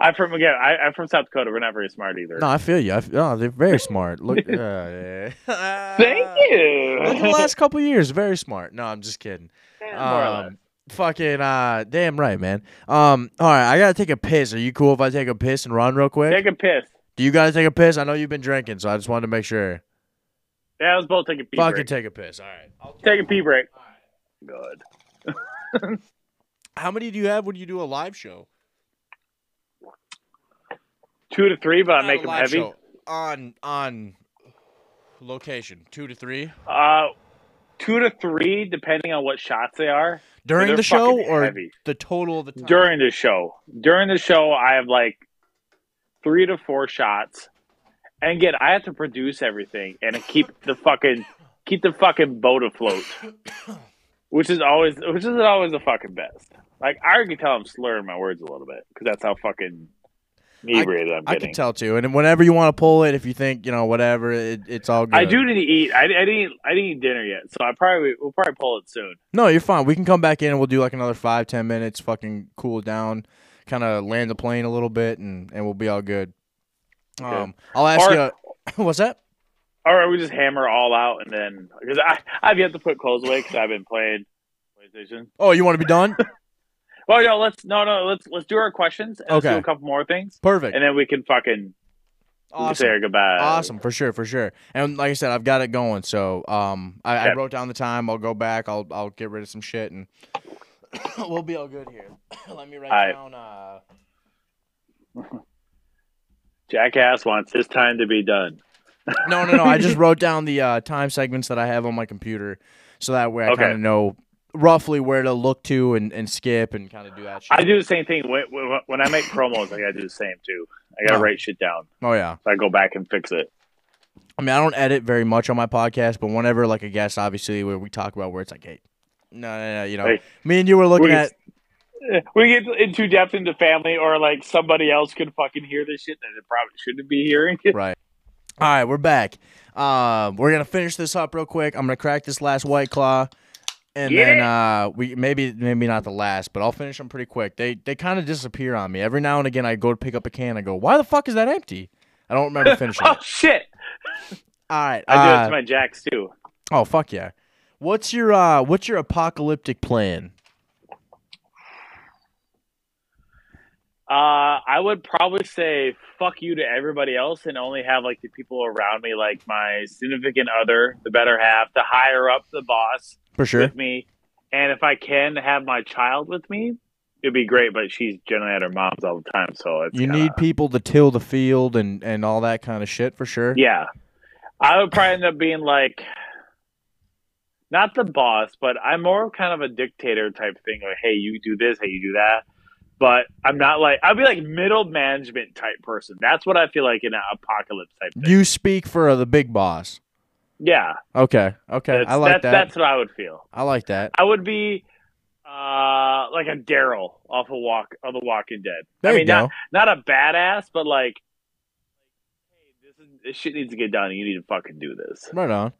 I'm from again. I, I'm from South Dakota. We're not very smart either. No, I feel you. I oh, they're very smart. Look, uh, yeah. Thank you. Look at the last couple years, very smart. No, I'm just kidding. More or less. Um, fucking uh, damn right, man. Um, all right, I gotta take a piss. Are you cool if I take a piss and run real quick? Take a piss. Do you gotta take a piss? I know you've been drinking, so I just wanted to make sure. Yeah, let's both take a pee Fucking break. take a piss. All right. I'll- Take a pee break. Good. How many do you have when you do a live show? Two to three, but I make them heavy. on on location, two to three Uh, two to three, depending on what shots they are. during the show or heavy. the total of the time. During the show, during the show, I have like three to four shots, and again, I have to produce everything and keep the fucking keep the fucking boat afloat, which is always which is always the fucking best. Like I can tell I'm slurring my words a little bit because that's how fucking inebriated I'm I can tell too, and whenever you want to pull it, if you think you know whatever, it, it's all good. I do need to eat. I, I didn't. I didn't eat dinner yet, so I probably we'll probably pull it soon. No, you're fine. We can come back in and we'll do like another five, ten minutes, fucking cool down, kind of land the plane a little bit, and and we'll be all good. Um, I'll ask Or- you. What's that? All right, we just hammer all out and then because I I've yet to put clothes away because I've been playing PlayStation. Oh, you want to be done? Well, no, let's no no let's let's do our questions and let's do a couple more things Perfect. and then we can fucking say Awesome. our goodbye. Awesome for sure, for sure. And like I said, I've got it going. So um, I, I wrote down the time. I'll go back. I'll I'll get rid of some shit, and we'll be all good here. Let me write down. Uh, Jackass wants his time to be done. no, no, no. I just wrote down the uh, time segments that I have on my computer, so that way I Okay. kind of know roughly where to look to and, and skip and kind of do that shit. I do the same thing when, when, I make promos. I gotta do the same too. I gotta Oh. write shit down. Oh yeah. So I go back and fix it. I mean, I don't edit very much on my podcast, but whenever like a guest, obviously, where we talk about where it's like, hey, no, no, no, you know, Hey, me and you were looking we- at. We get in too depth into family, or like somebody else could fucking hear this shit that it probably shouldn't be hearing. Right. All right, we're back. Um, we're gonna finish this up real quick. I'm gonna crack this last white claw, and Get then uh, we maybe maybe not the last, but I'll finish them pretty quick. They they kind of disappear on me every now and again. I go to pick up a can, I go, why the fuck is that empty? I don't remember finishing. oh it. shit! All right, I do it to uh, my jacks too. Oh fuck yeah! What's your uh, what's your apocalyptic plan? Uh, I would probably say fuck you to everybody else and only have like the people around me, like my significant other, the better half, the higher up, the boss for sure. with me. And if I can have my child with me, it'd be great, but she's generally at her mom's all the time. So it's You kinda- need people to till the field and and all that kind of shit for sure. Yeah. I would probably end up being like, not the boss, but I'm more kind of a dictator type thing. Like, hey, you do this, hey, you do that. But I'm not like, I'd be like middle management type person. That's what I feel like in an apocalypse type thing. You speak for the big boss. Yeah. Okay. Okay. That's, I like that's, that. That's what I would feel. I like that. I would be uh like a Daryl off of Walk of The Walking Dead. There I you mean, go. not not a badass, but like, hey, this is this shit needs to get done. and You need to fucking do this. Right on.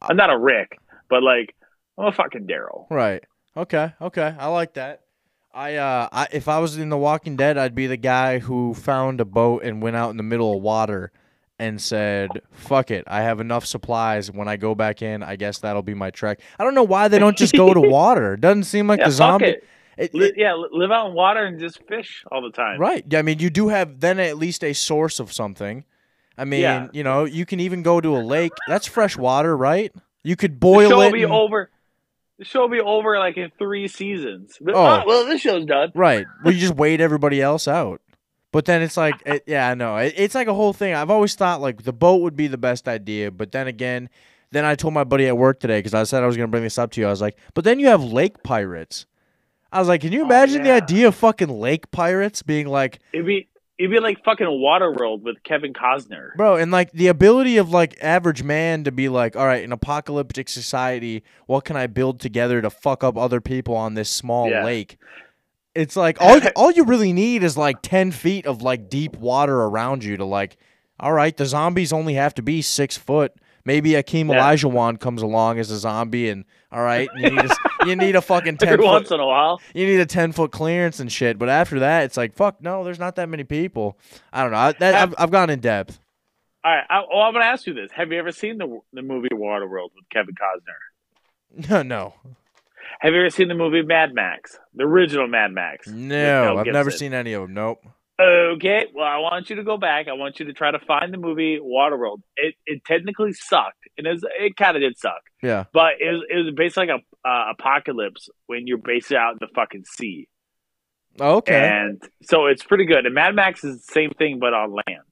I'm not a Rick, but like I'm a fucking Daryl. Right. Okay. Okay. I like that. I uh I if I was in The Walking Dead, I'd be the guy who found a boat and went out in the middle of water and said, "Fuck it. I have enough supplies. When I go back in, I guess that'll be my trek." I don't know why they don't just go to water. It doesn't seem like Yeah, the zombie it. it- it- yeah, live out in water and just fish all the time. Right. Yeah, I mean, you do have then at least a source of something. I mean, Yeah. you know, you can even go to a lake. That's fresh water, right? You could The boil show it. be and- over. The show will be over like in three seasons. But, Oh. oh, well, this show's done. Right. Well, you just wait everybody else out. But then it's like, it, yeah, I know. It, it's like a whole thing. I've always thought like the boat would be the best idea. But then again, then I told my buddy at work today because I said I was going to bring this up to you. I was like, but then you have lake pirates. I was like, can you oh, imagine the Oh, yeah. idea of fucking lake pirates being like, It'd be it'd be like fucking Waterworld with Kevin Costner. Bro, and like the ability of like average man to be like, all right, in apocalyptic society, what can I build together to fuck up other people on this small Yeah. lake? It's like all you, all you really need is like ten feet of like deep water around you to like, all right, the zombies only have to be six foot. Maybe Akeem Yeah. Olajuwon comes along as a zombie, and all right, you need a, you need a fucking ten Every foot once in a while. you need a 10 foot clearance and shit. But after that, it's like, fuck, no, there's not that many people. I don't know. I, that, I've, I've gone in depth. All right. I, well, I'm gonna ask you this: Have you ever seen the the movie Waterworld with Kevin Costner? No, no. Have you ever seen the movie Mad Max, the original Mad Max? No. I've never seen any of them. Nope. Okay, well, I want you to go back. I want you to try to find the movie Waterworld. It it technically sucked, and it, was- it kind of did suck, Yeah. but it was, it was basically like a uh, apocalypse when you're based out in the fucking sea, Okay. and so it's pretty good. And Mad Max is the same thing, but on land,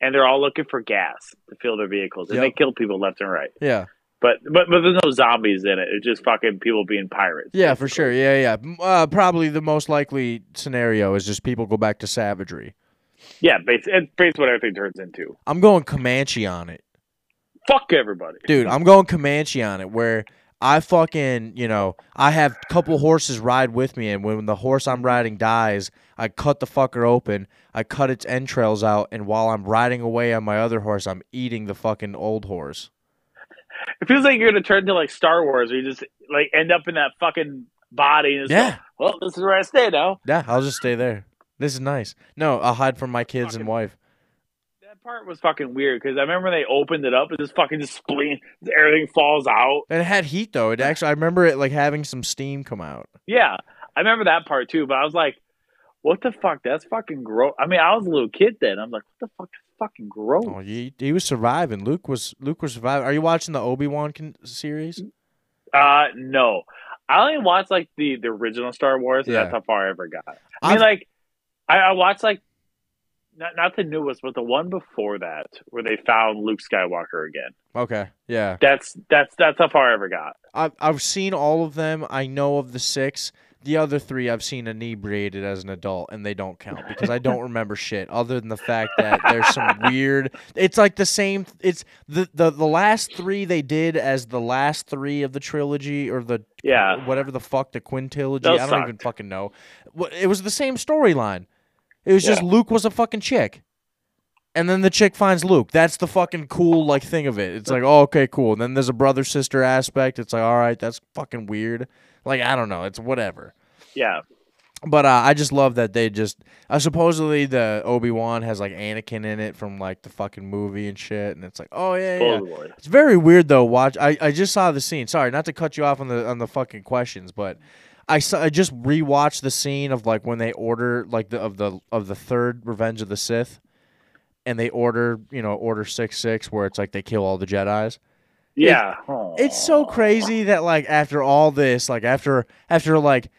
and they're all looking for gas to fill their vehicles, and Yep. they kill people left and right. yeah. But but but there's no zombies in it. It's just fucking people being pirates. Yeah, for sure. Yeah, yeah. Uh, probably the most likely scenario is just people go back to savagery. Yeah, basically, basically what everything turns into. I'm going Comanche on it. Fuck everybody. Dude, I'm going Comanche on it where I fucking, you know, I have a couple horses ride with me, and when the horse I'm riding dies, I cut the fucker open, I cut its entrails out, and while I'm riding away on my other horse, I'm eating the fucking old horse. It feels like you're gonna turn to like Star Wars, where you just like end up in that fucking body. And it's Yeah. like, well, this is where I stay now. Yeah, I'll just stay there. This is nice. No, I'll hide from my kids and wife. That part was fucking weird because I remember they opened it up, and just fucking just spleen, everything falls out. And it had heat though. It actually, I remember it like having some steam come out. Yeah, I remember that part too. But I was like, what the fuck? That's fucking gross. I mean, I was a little kid then. I'm like, what the fuck? That's fucking gross. Oh, he, he was surviving. Luke was Luke was surviving. Are you watching the Obi Wan con- series? Uh, no. I only watched like the the original Star Wars, and Yeah. that's how far I ever got. I mean, I've- like, I, I watched like not not the newest, but the one before that, where they found Luke Skywalker again. Okay, yeah. That's that's that's how far I ever got. I've I've seen all of them. I know of the six. The other three I've seen inebriated as an adult, and they don't count because I don't remember shit other than the fact that there's some weird. It's like the same. It's the the the last three they did as the last three of the trilogy or the Yeah. whatever the fuck the quintilogy. Those I don't even fucking know. It was the same storyline. It was just Luke was a fucking chick. And then the chick finds Luke. That's the fucking cool like thing of it. It's like, oh, okay, cool. And then there's a brother sister aspect. It's like, all right, that's fucking weird. Like, I don't know. It's whatever. Yeah, But uh, I just love that they just uh, supposedly the Obi Wan has like Anakin in it from like the fucking movie and shit, and it's like, oh yeah, yeah. totally. It's very weird though. Watch, I, I just saw the scene. Sorry, not to cut you off on the on the fucking questions, but I saw, I just rewatched the scene of like when they order like the of the of the third Revenge of the Sith, and they order you know Order six six where it's like they kill all the Jedi's. Yeah. It's so crazy that like after all this, like after after like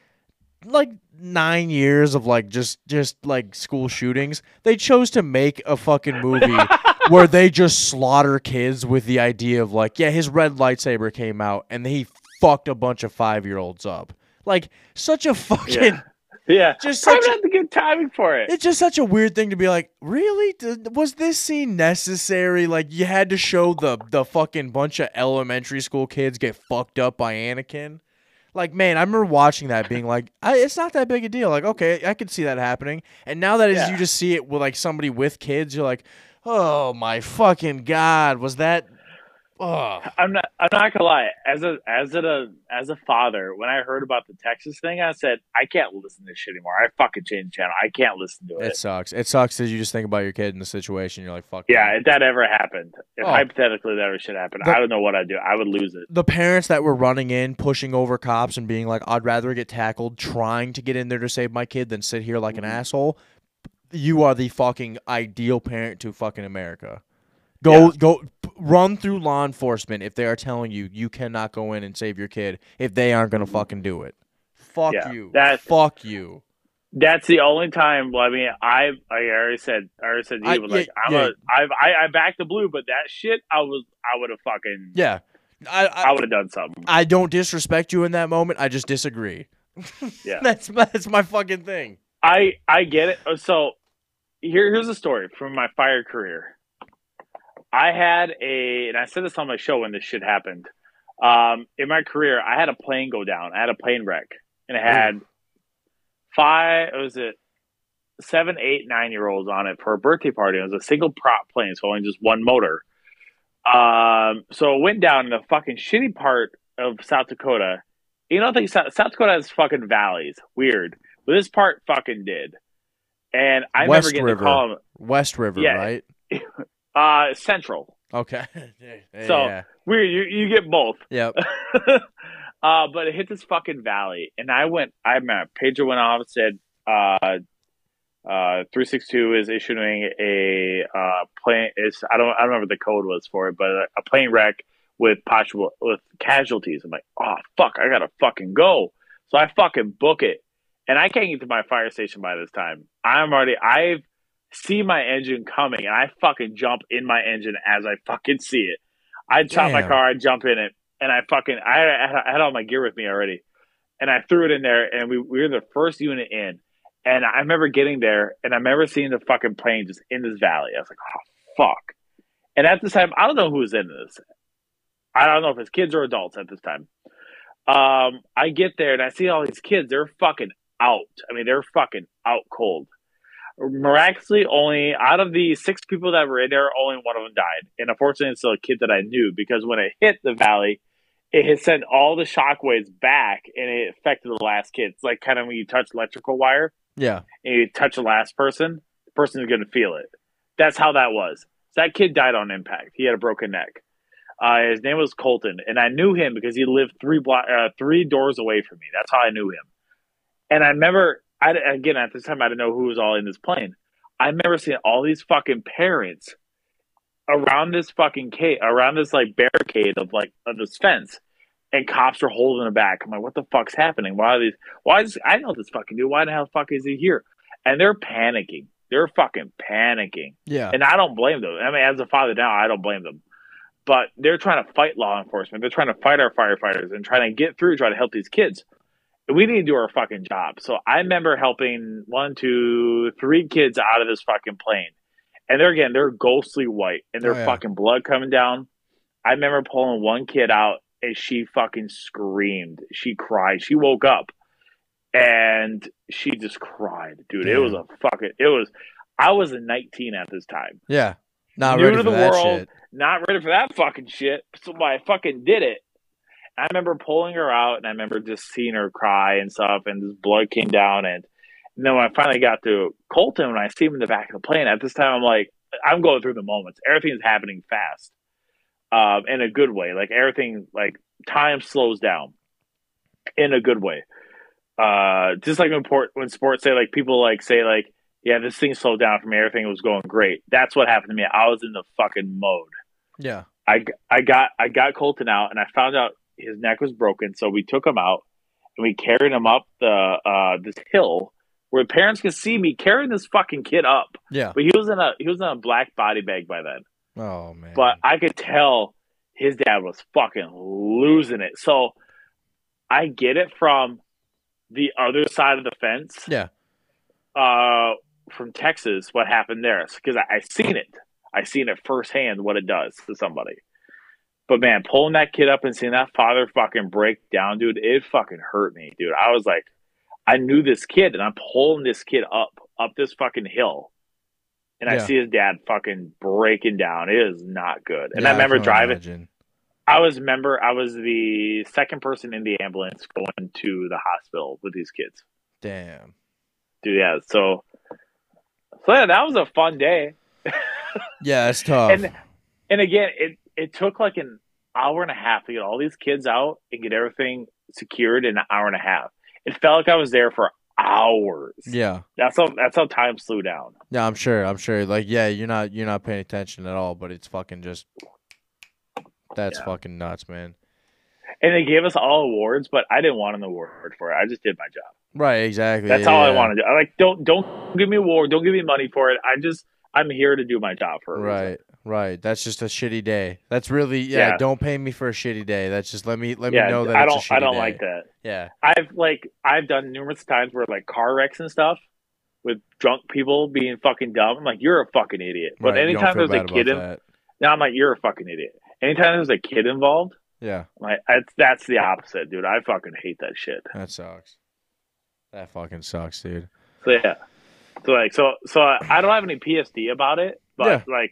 like nine years of like just just like school shootings, they chose to make a fucking movie where they just slaughter kids with the idea of like, yeah, his red lightsaber came out and he fucked a bunch of five year olds up. Like such a fucking Yeah. Yeah. Just Probably such a- not the good timing for it. it's just such a weird thing to be like, really? Was this scene necessary? Like, you had to show the the fucking bunch of elementary school kids get fucked up by Anakin. Like, man, I remember watching that, being like, I, it's not that big a deal. Like, okay, I could see that happening. And now that is Yeah. you just see it with like somebody with kids, you're like, oh my fucking god, was that? Oh, I'm not. I'm not gonna lie. As a as a as a father, when I heard about the Texas thing, I said I can't listen to this shit anymore. I fucking changed channel. I can't listen to it. it sucks. It sucks because you just think about your kid in the situation. You're like, fuck. yeah, man. if that ever happened, if Oh. hypothetically that ever should happen, The- I don't know what I'd do. I would lose it. the parents that were running in, pushing over cops, and being like, "I'd rather get tackled trying to get in there to save my kid than sit here like an mm-hmm. asshole." You are the fucking ideal parent to fucking America. Go Yeah. go run through law enforcement if they are telling you you cannot go in and save your kid if they aren't gonna fucking do it. Fuck Yeah, you. that- Fuck you. That's the only time. Well, I mean, I I already said I already said to I- you, but like I'm yeah. a I've, I I backed the blue, but that shit I was I would have fucking Yeah. I I I, would have done something. I don't disrespect you in that moment. I just disagree. Yeah. that's that's my fucking thing. I I get it. So here here's a story from my fire career. I had a, and I said this on my show when this shit happened. Um, in my career, I had a plane go down. I had a plane wreck, and it had five. Was it seven, eight, nine year olds on it for a birthday party? It was a single prop plane, so only just one motor. Um, so it went down in the fucking shitty part of South Dakota. You don't think South, South Dakota has fucking valleys? Weird, but this part fucking did. And I West remember getting River. call West River, Yeah. right? Uh, Central. Okay. yeah. So- yeah. Weird, you you get both. Yep. uh, but it hit this fucking valley, and I went. I my pager went off. and Said, uh, uh, three six two is issuing a uh plane. Is I don't I don't remember what the code was for it, but a, a plane wreck with possible with casualties. I'm like, oh fuck, I gotta fucking go. So I fucking book it, and I can't get to my fire station by this time. I'm already. I've see my engine coming, and I fucking jump in my engine as I fucking see it. I chop my car, I jump in it, and I fucking I, I had all my gear with me already, and I threw it in there, and we, we were the first unit in, and I remember getting there, and I remember seeing the fucking plane just in this valley. I was like, oh fuck, and at this time, I don't know who was in this. I don't know if it's kids or adults at this time. Um, I get there and I see all these kids. They're fucking out. I mean, they're fucking out cold miraculously only out of the six people that were in there only one of them died. And unfortunately it's still a kid that i knew because when it hit the valley it had sent all the shockwaves back and it affected the last kid. It's like kind of when you touch electrical wire Yeah. and you touch the last person the person is going to feel it. That's how that was. So that kid died on impact. He had a broken neck. Uh, his name was colton and i knew him because he lived three block uh, three doors away from me. That's how i knew him. And i remember I, again, at this time, I didn't know who was all in this plane. I remember seeing all these fucking parents around this fucking cave, around this like barricade of like of this fence, and cops are holding it back. I'm like, what the fuck's happening? Why are these? Why is I know this fucking dude? Why the hell fuck is he here? And they're panicking. They're fucking panicking, Yeah. and I don't blame them. I mean, as a father now, I don't blame them. But they're trying to fight law enforcement. They're trying to fight our firefighters and trying to get through, trying to help these kids we need to do our fucking job. So I remember helping one, two, three kids out of this fucking plane. And they're again, they're ghostly white and their Oh, yeah. fucking blood coming down. I remember pulling one kid out and she fucking screamed. She cried. She woke up and she just cried, dude. It was a fucking, it was, I was a 19 at this time. Yeah. Not New ready to for the that world. shit. Not ready for that fucking shit. So I fucking did it. I remember pulling her out, and I remember just seeing her cry and stuff, and this blood came down, and, and then when I finally got to Colton, when I see him in the back of the plane, at this time I'm like, I'm going through the moments. Everything's happening fast, um, in a good way. Like everything, like time slows down, in a good way. uh, just like when, port, when sports say like people like say like, yeah, this thing slowed down for me. Everything was going great. That's what happened to me. I was in the fucking mode. Yeah. I, I got I got Colton out and I found out his neck was broken. So we took him out and we carried him up the uh, this hill where parents could see me carrying this fucking kid up. Yeah. But he was in a he was in a black body bag by then. Oh man. But I could tell his dad was fucking losing it. So I get it from the other side of the fence. Yeah. Uh, from Texas, what happened there? Because I, I seen it. I seen it firsthand what it does to somebody. But man, pulling that kid up and seeing that father fucking break down, dude, it fucking hurt me, dude. I was like, I knew this kid, and I'm pulling this kid up up this fucking hill, and I see his dad fucking breaking down. It is not good. And Yeah, I remember can driving. imagine. I was member. I was the second person in the ambulance going to the hospital with these kids. Damn. Dude, yeah. So, so yeah, that was a fun day. Yeah, it's tough. And and again, it it took like an hour and a half to get all these kids out and get everything secured in an hour and a half. It felt like I was there for hours. yeah. That's how that's how time slew down. Yeah, I'm sure. I'm sure. Like, yeah, you're not you're not paying attention at all, but it's fucking just that's Yeah. fucking nuts, man. And they gave us all awards, but I didn't want an award for it. I just did my job. Right, exactly. That's yeah, all I yeah. want to do. I like don't don't give me a award, don't give me money for it. I just I'm here to do my job for a reason. Right, right. That's just a shitty day. That's really yeah, Yeah. Don't pay me for a shitty day. That's just let me let Yeah, me know that I don't I don't day. like that. Yeah, I've like I've done numerous times where like car wrecks and stuff with drunk people being fucking dumb. I'm like, you're a fucking idiot. But right. anytime there's a kid in, now I'm like, you're a fucking idiot. Anytime there's a kid involved, Yeah, I'm like that's that's the opposite, dude. I fucking hate that shit. that sucks. That fucking sucks, dude. So yeah, so like so so I don't have any PSD about it, but Yeah. like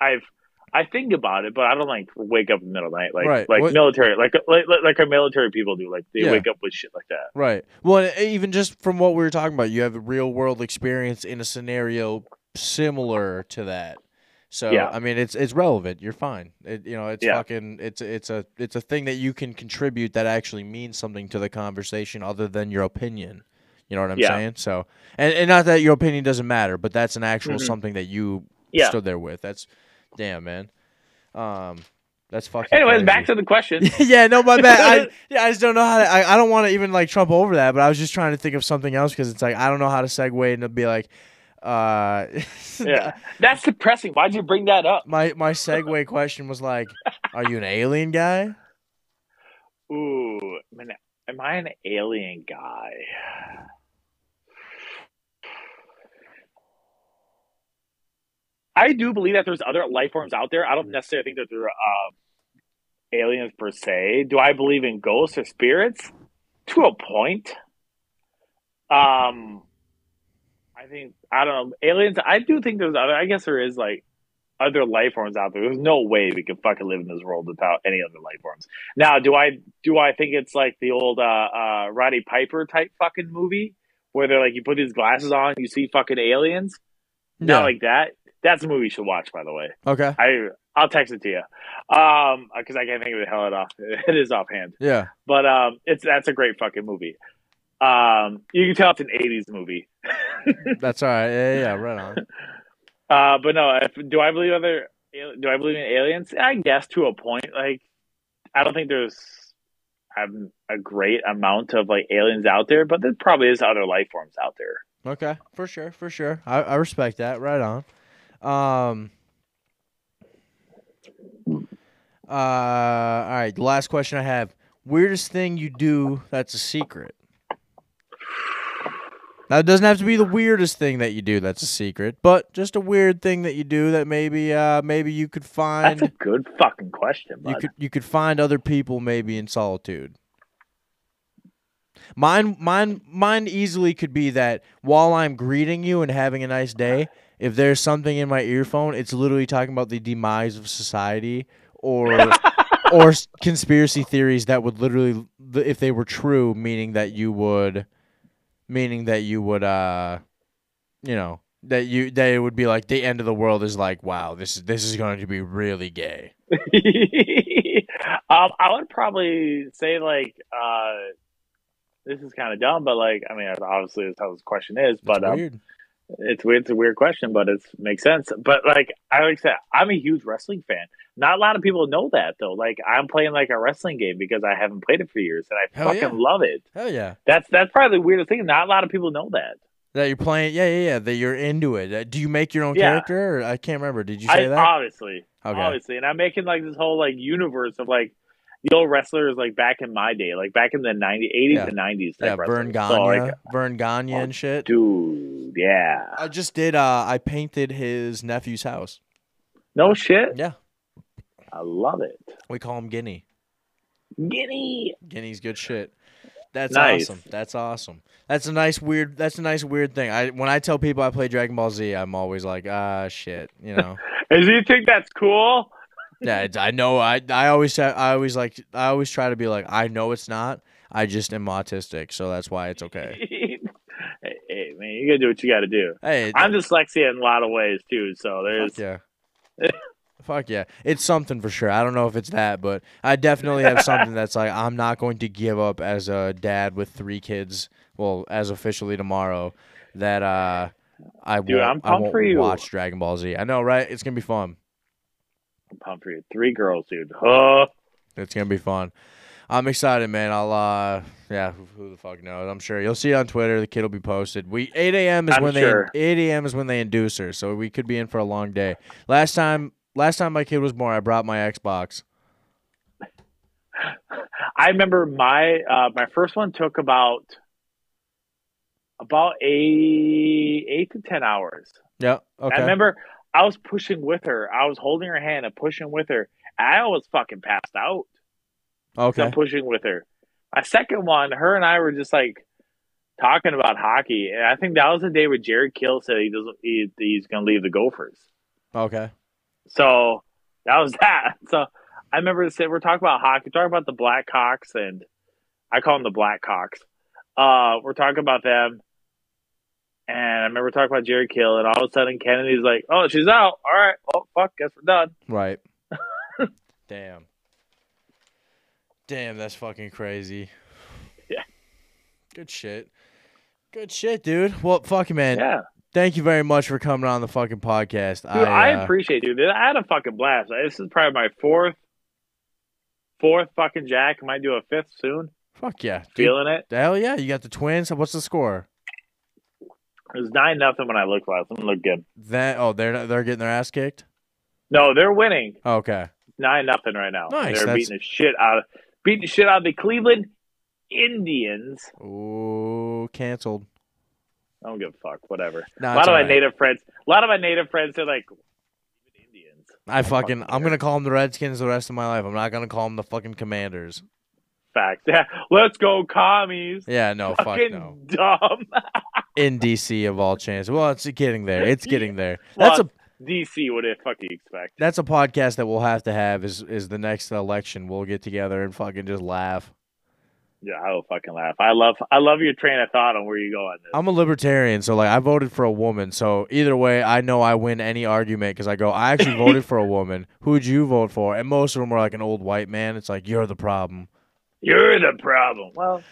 I've I think about it, but I don't like wake up in the middle of the night like Right. like What- military like like like like our military people do. Like they Yeah. wake up with shit like that. Right. Well, even just from what we were talking about, you have a real world experience in a scenario similar to that. So Yeah. I mean, it's it's relevant. You're fine. It, you know, it's Yeah. fucking it's it's a it's a thing that you can contribute that actually means something to the conversation other than your opinion. You know what I'm Yeah. saying? So and, and not that your opinion doesn't matter, but that's an actual Mhm. something that you Yeah. stood there with. That's damn man. Um, that's fucking. Anyways, crazy. back to the question. yeah, no, my bad. I, yeah, I just don't know how to. I, I don't want to even like trump over that, but I was just trying to think of something else because it's like I don't know how to segue and to be like, uh, yeah, that's depressing. Why'd you bring that up? my my segue question was like, are you an alien guy? Ooh, man, am I an alien guy? I do believe that there's other life forms out there. I don't necessarily think that they're uh, aliens per se. Do I believe in ghosts or spirits? To a point. Um, I think I don't know aliens. I do think there's other. I guess there is like other life forms out there. There's no way we could fucking live in this world without any other life forms. Now, do I do I think it's like the old uh, uh, Roddy Piper type fucking movie where they're like you put these glasses on, you see fucking aliens? Not like that. That's a movie you should watch, by the way. Okay. I I'll text it to you, um, because I can't think of the hell it off. It is offhand, Yeah. but um, it's that's a great fucking movie. Um, you can tell it's an '80s movie. That's all right. Yeah, yeah, yeah, right on. Uh, but no, if, do I believe other? Do I believe in aliens? I guess to a point. Like, I don't think there's um, a great amount of like aliens out there, but there probably is other life forms out there. Okay, for sure, for sure. I, I respect that. Right on. Um. Uh. All right. The last question I have: Weirdest thing you do that's a secret. Now it doesn't have to be the weirdest thing that you do that's a secret, but just a weird thing that you do that maybe uh maybe you could find. That's a good fucking question, you could you could find other people maybe in solitude. Mine mine mine easily could be that while I'm greeting you and having a nice day, if there's something in my earphone, it's literally talking about the demise of society or or conspiracy theories that would literally if they were true meaning that you would meaning that you would uh you know that you that it would be like the end of the world is like wow this is this is going to be really gay um, I would probably say like uh, this is kind of dumb, but like, I mean, obviously that's how this question is, but um, weird. It's weird. It's a weird question, but it makes sense. But like I like said, I'm a huge wrestling fan. Not a lot of people know that though. Like I'm playing like a wrestling game because I haven't played it for years, and I Hell fucking yeah. love it. Hell yeah. That's that's probably the weirdest thing. Not a lot of people know that. That you're playing, yeah, yeah, yeah. That you're into it. Uh, Do you make your own Yeah. character? Or, I can't remember. Did you I say that? obviously, Okay. obviously, and I'm making like this whole like universe of like the old wrestlers like back in my day, like back in the 90s, 80s Yeah. and 90s. yeah, Verne. Gagne, So, like, Verne Gagne and shit. dude, yeah, I just did. Uh, I painted his nephew's house. no shit. Yeah, I love it. we call him Guinea. Guinea. Guinea's good shit. That's Nice. awesome. That's awesome. That's a nice weird. That's a nice weird thing. I when I tell people I play Dragon Ball Z, I'm always like, ah, shit. You know. And do you think that's cool? Yeah, it's, I know. I I always I always like. I always try to be like, I know it's not. I just am autistic, so that's why it's okay. hey, hey, man, you gotta do what you gotta do. Hey, I'm dyslexia in a lot of ways too, so there's Fuck yeah. Fuck yeah. It's something for sure. I don't know if it's that, but I definitely have something that's like I'm not going to give up as a dad with three kids. Well, as officially tomorrow, that uh I Dude, won't, I'm I pumped won't for you. watch Dragon Ball Z. I know, right? It's gonna be fun. I'm pumped for you. Three girls, dude. Huh? It's gonna be fun. I'm excited, man. I'll uh yeah, who, who the fuck knows? I'm sure you'll see it on Twitter. The kid will be posted. We 8 a.m. is I'm when sure. they 8 a.m. is when they induce her, so we could be in for a long day. Last time, last time my kid was born, I brought my Xbox. I remember my uh, my first one took about about eight eight to ten hours. Yeah. Okay. I remember I was pushing with her. I was holding her hand and pushing with her. I was fucking passed out. Okay. I'm pushing with her. My second one, her and I were just like talking about hockey, and I think that was the day where Jared Kill said he doesn't he, he's going to leave the Gophers. Okay. So that was that. So I remember we're talking about hockey, talking about the Blackhawks, and I call them the Blackhawks. Uh, we're talking about them, and I remember talking about Jared Kill, and all of a sudden Kennedy's like, "Oh, she's out. All right, well, fuck, guess we're done." Right. Damn. Damn, that's fucking crazy. Yeah. Good shit. Good shit, dude. Well, fuck you, man. Yeah, Thank you very much for coming on the fucking podcast. dude, I, uh, appreciate you. Dude. I had a fucking blast. This is probably my fourth, fourth fucking Jack. I might do a fifth soon. Fuck yeah. Dude, Feeling it. hell yeah. You got the twins. What's the score? It was nine nothing when I looked last. It looked good. That oh, they're they're getting their ass kicked. No, they're winning. Oh, okay. nine nothing right now. Nice, They're that's- beating the shit out of beating the shit out of the Cleveland Indians. Ooh, canceled. I don't give a fuck. Whatever. A lot of my native friends. A lot of my native friends are like Indians. I fucking. I'm gonna call them the Redskins the rest of my life. I'm not gonna call them the fucking Commanders. Fact. Yeah. Let's go commies. Yeah, no, fuck Fucking no. dumb. In DC of all chances. Well, it's getting there. It's getting there. That's a DC. What the fuck do you expect? that's a podcast that we'll have to have is is the next election. We'll get together and fucking just laugh. Yeah, I will fucking laugh. I love. I love your train of thought on where you go on this. I'm a libertarian, so like I voted for a woman. So either way, I know I win any argument because I go, I actually voted for a woman. Who'd you vote for? And most of them were like an old white man. It's like you're the problem. You're the problem. Well,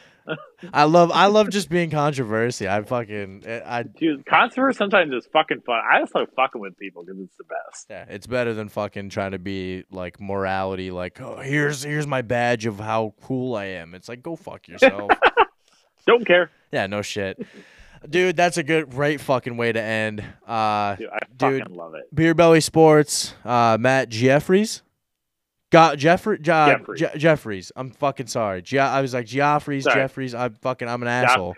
I love I love just being controversy. I fucking I dude, controversy sometimes is fucking fun. I just like fucking with people because it's the best. yeah, it's better than fucking trying to be like morality. Like oh, here's here's my badge of how cool I am. It's like go fuck yourself. Don't care. yeah, no shit, dude. That's a good great fucking way to end. Uh, Dude, I Dude. love it. Beer Belly Sports, uh, Matt Jeffries. Got Jeffrey, Je- Jeffries. Je- Jeffries. I'm fucking sorry. Ge- I was like Geoffreys, Sorry. Jeffries. I'm fucking. I'm an asshole.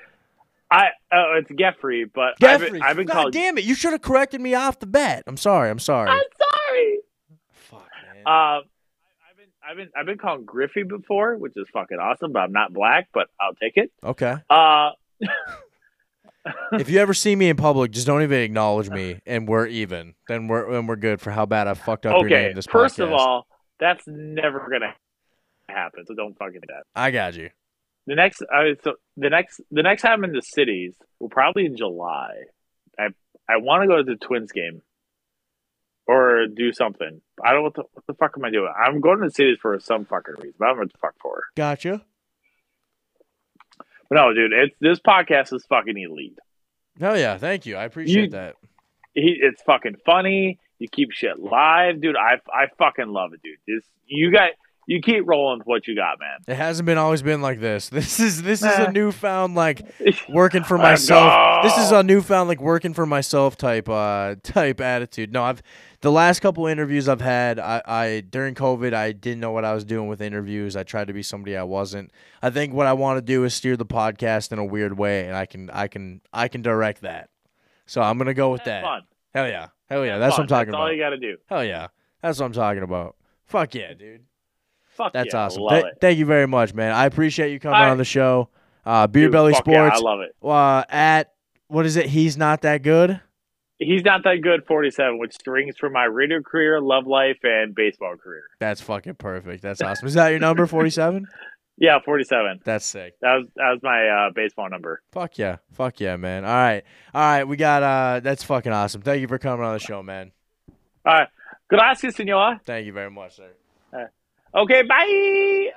I oh, it's Geoffrey, but I've been, I've been God called. damn it! You should have corrected me off the bat. I'm sorry. I'm sorry. I'm sorry. Fuck, man. Um, I've been I've been I've been called Griffey before, which is fucking awesome. But I'm not black, but I'll take it. okay. Uh, if you ever see me in public, just don't even acknowledge me, and we're even. Then we're then we're good for how bad I fucked up your okay. name this First of all, that's never gonna happen. So don't fucking do that. I got you. The next, uh, so the next, the next time in the cities will probably in July. I I want to go to the Twins game, or do something. I don't know what the, what the fuck am I doing. I'm going to the cities for some fucking reason. But I don't know what the fuck for. Gotcha. But no, dude, it's this podcast is fucking elite. Hell yeah, thank you. I appreciate You- that. He, it's fucking funny. You keep shit live, dude. I I fucking love it, dude. This you got you keep rolling with what you got, man. It hasn't been always been like this. This is this is a newfound like working for myself. This is a newfound like working for myself type uh type attitude. No, I've the last couple interviews I've had, I, I during COVID I didn't know what I was doing with interviews. I tried to be somebody I wasn't. I think what I want to do is steer the podcast in a weird way and I can I can I can direct that. So I'm gonna go with that. Fun. Hell yeah. Hell yeah. That's what I'm talking about. That's all you got to do. Hell yeah. That's what I'm talking about. Fuck yeah, dude. Fuck That's yeah, awesome. Th-. Thank you very much, man. I appreciate you coming I- on the show. Uh, Beer Dude, Belly fuck yeah, Sports. I love it. uh, at what is it? He's not that good. He's not that good. Forty-seven, which strings for my radio career, love life, and baseball career. That's fucking perfect. That's awesome. Is that your number? Forty-seven. Yeah, forty-seven. That's sick. That was that was my uh, baseball number. Fuck yeah. Fuck yeah, man. All right. All right. We got. Uh, that's fucking awesome. Thank you for coming on the show, man. All right, gracias, senor. Thank you very much, sir. Okay, bye.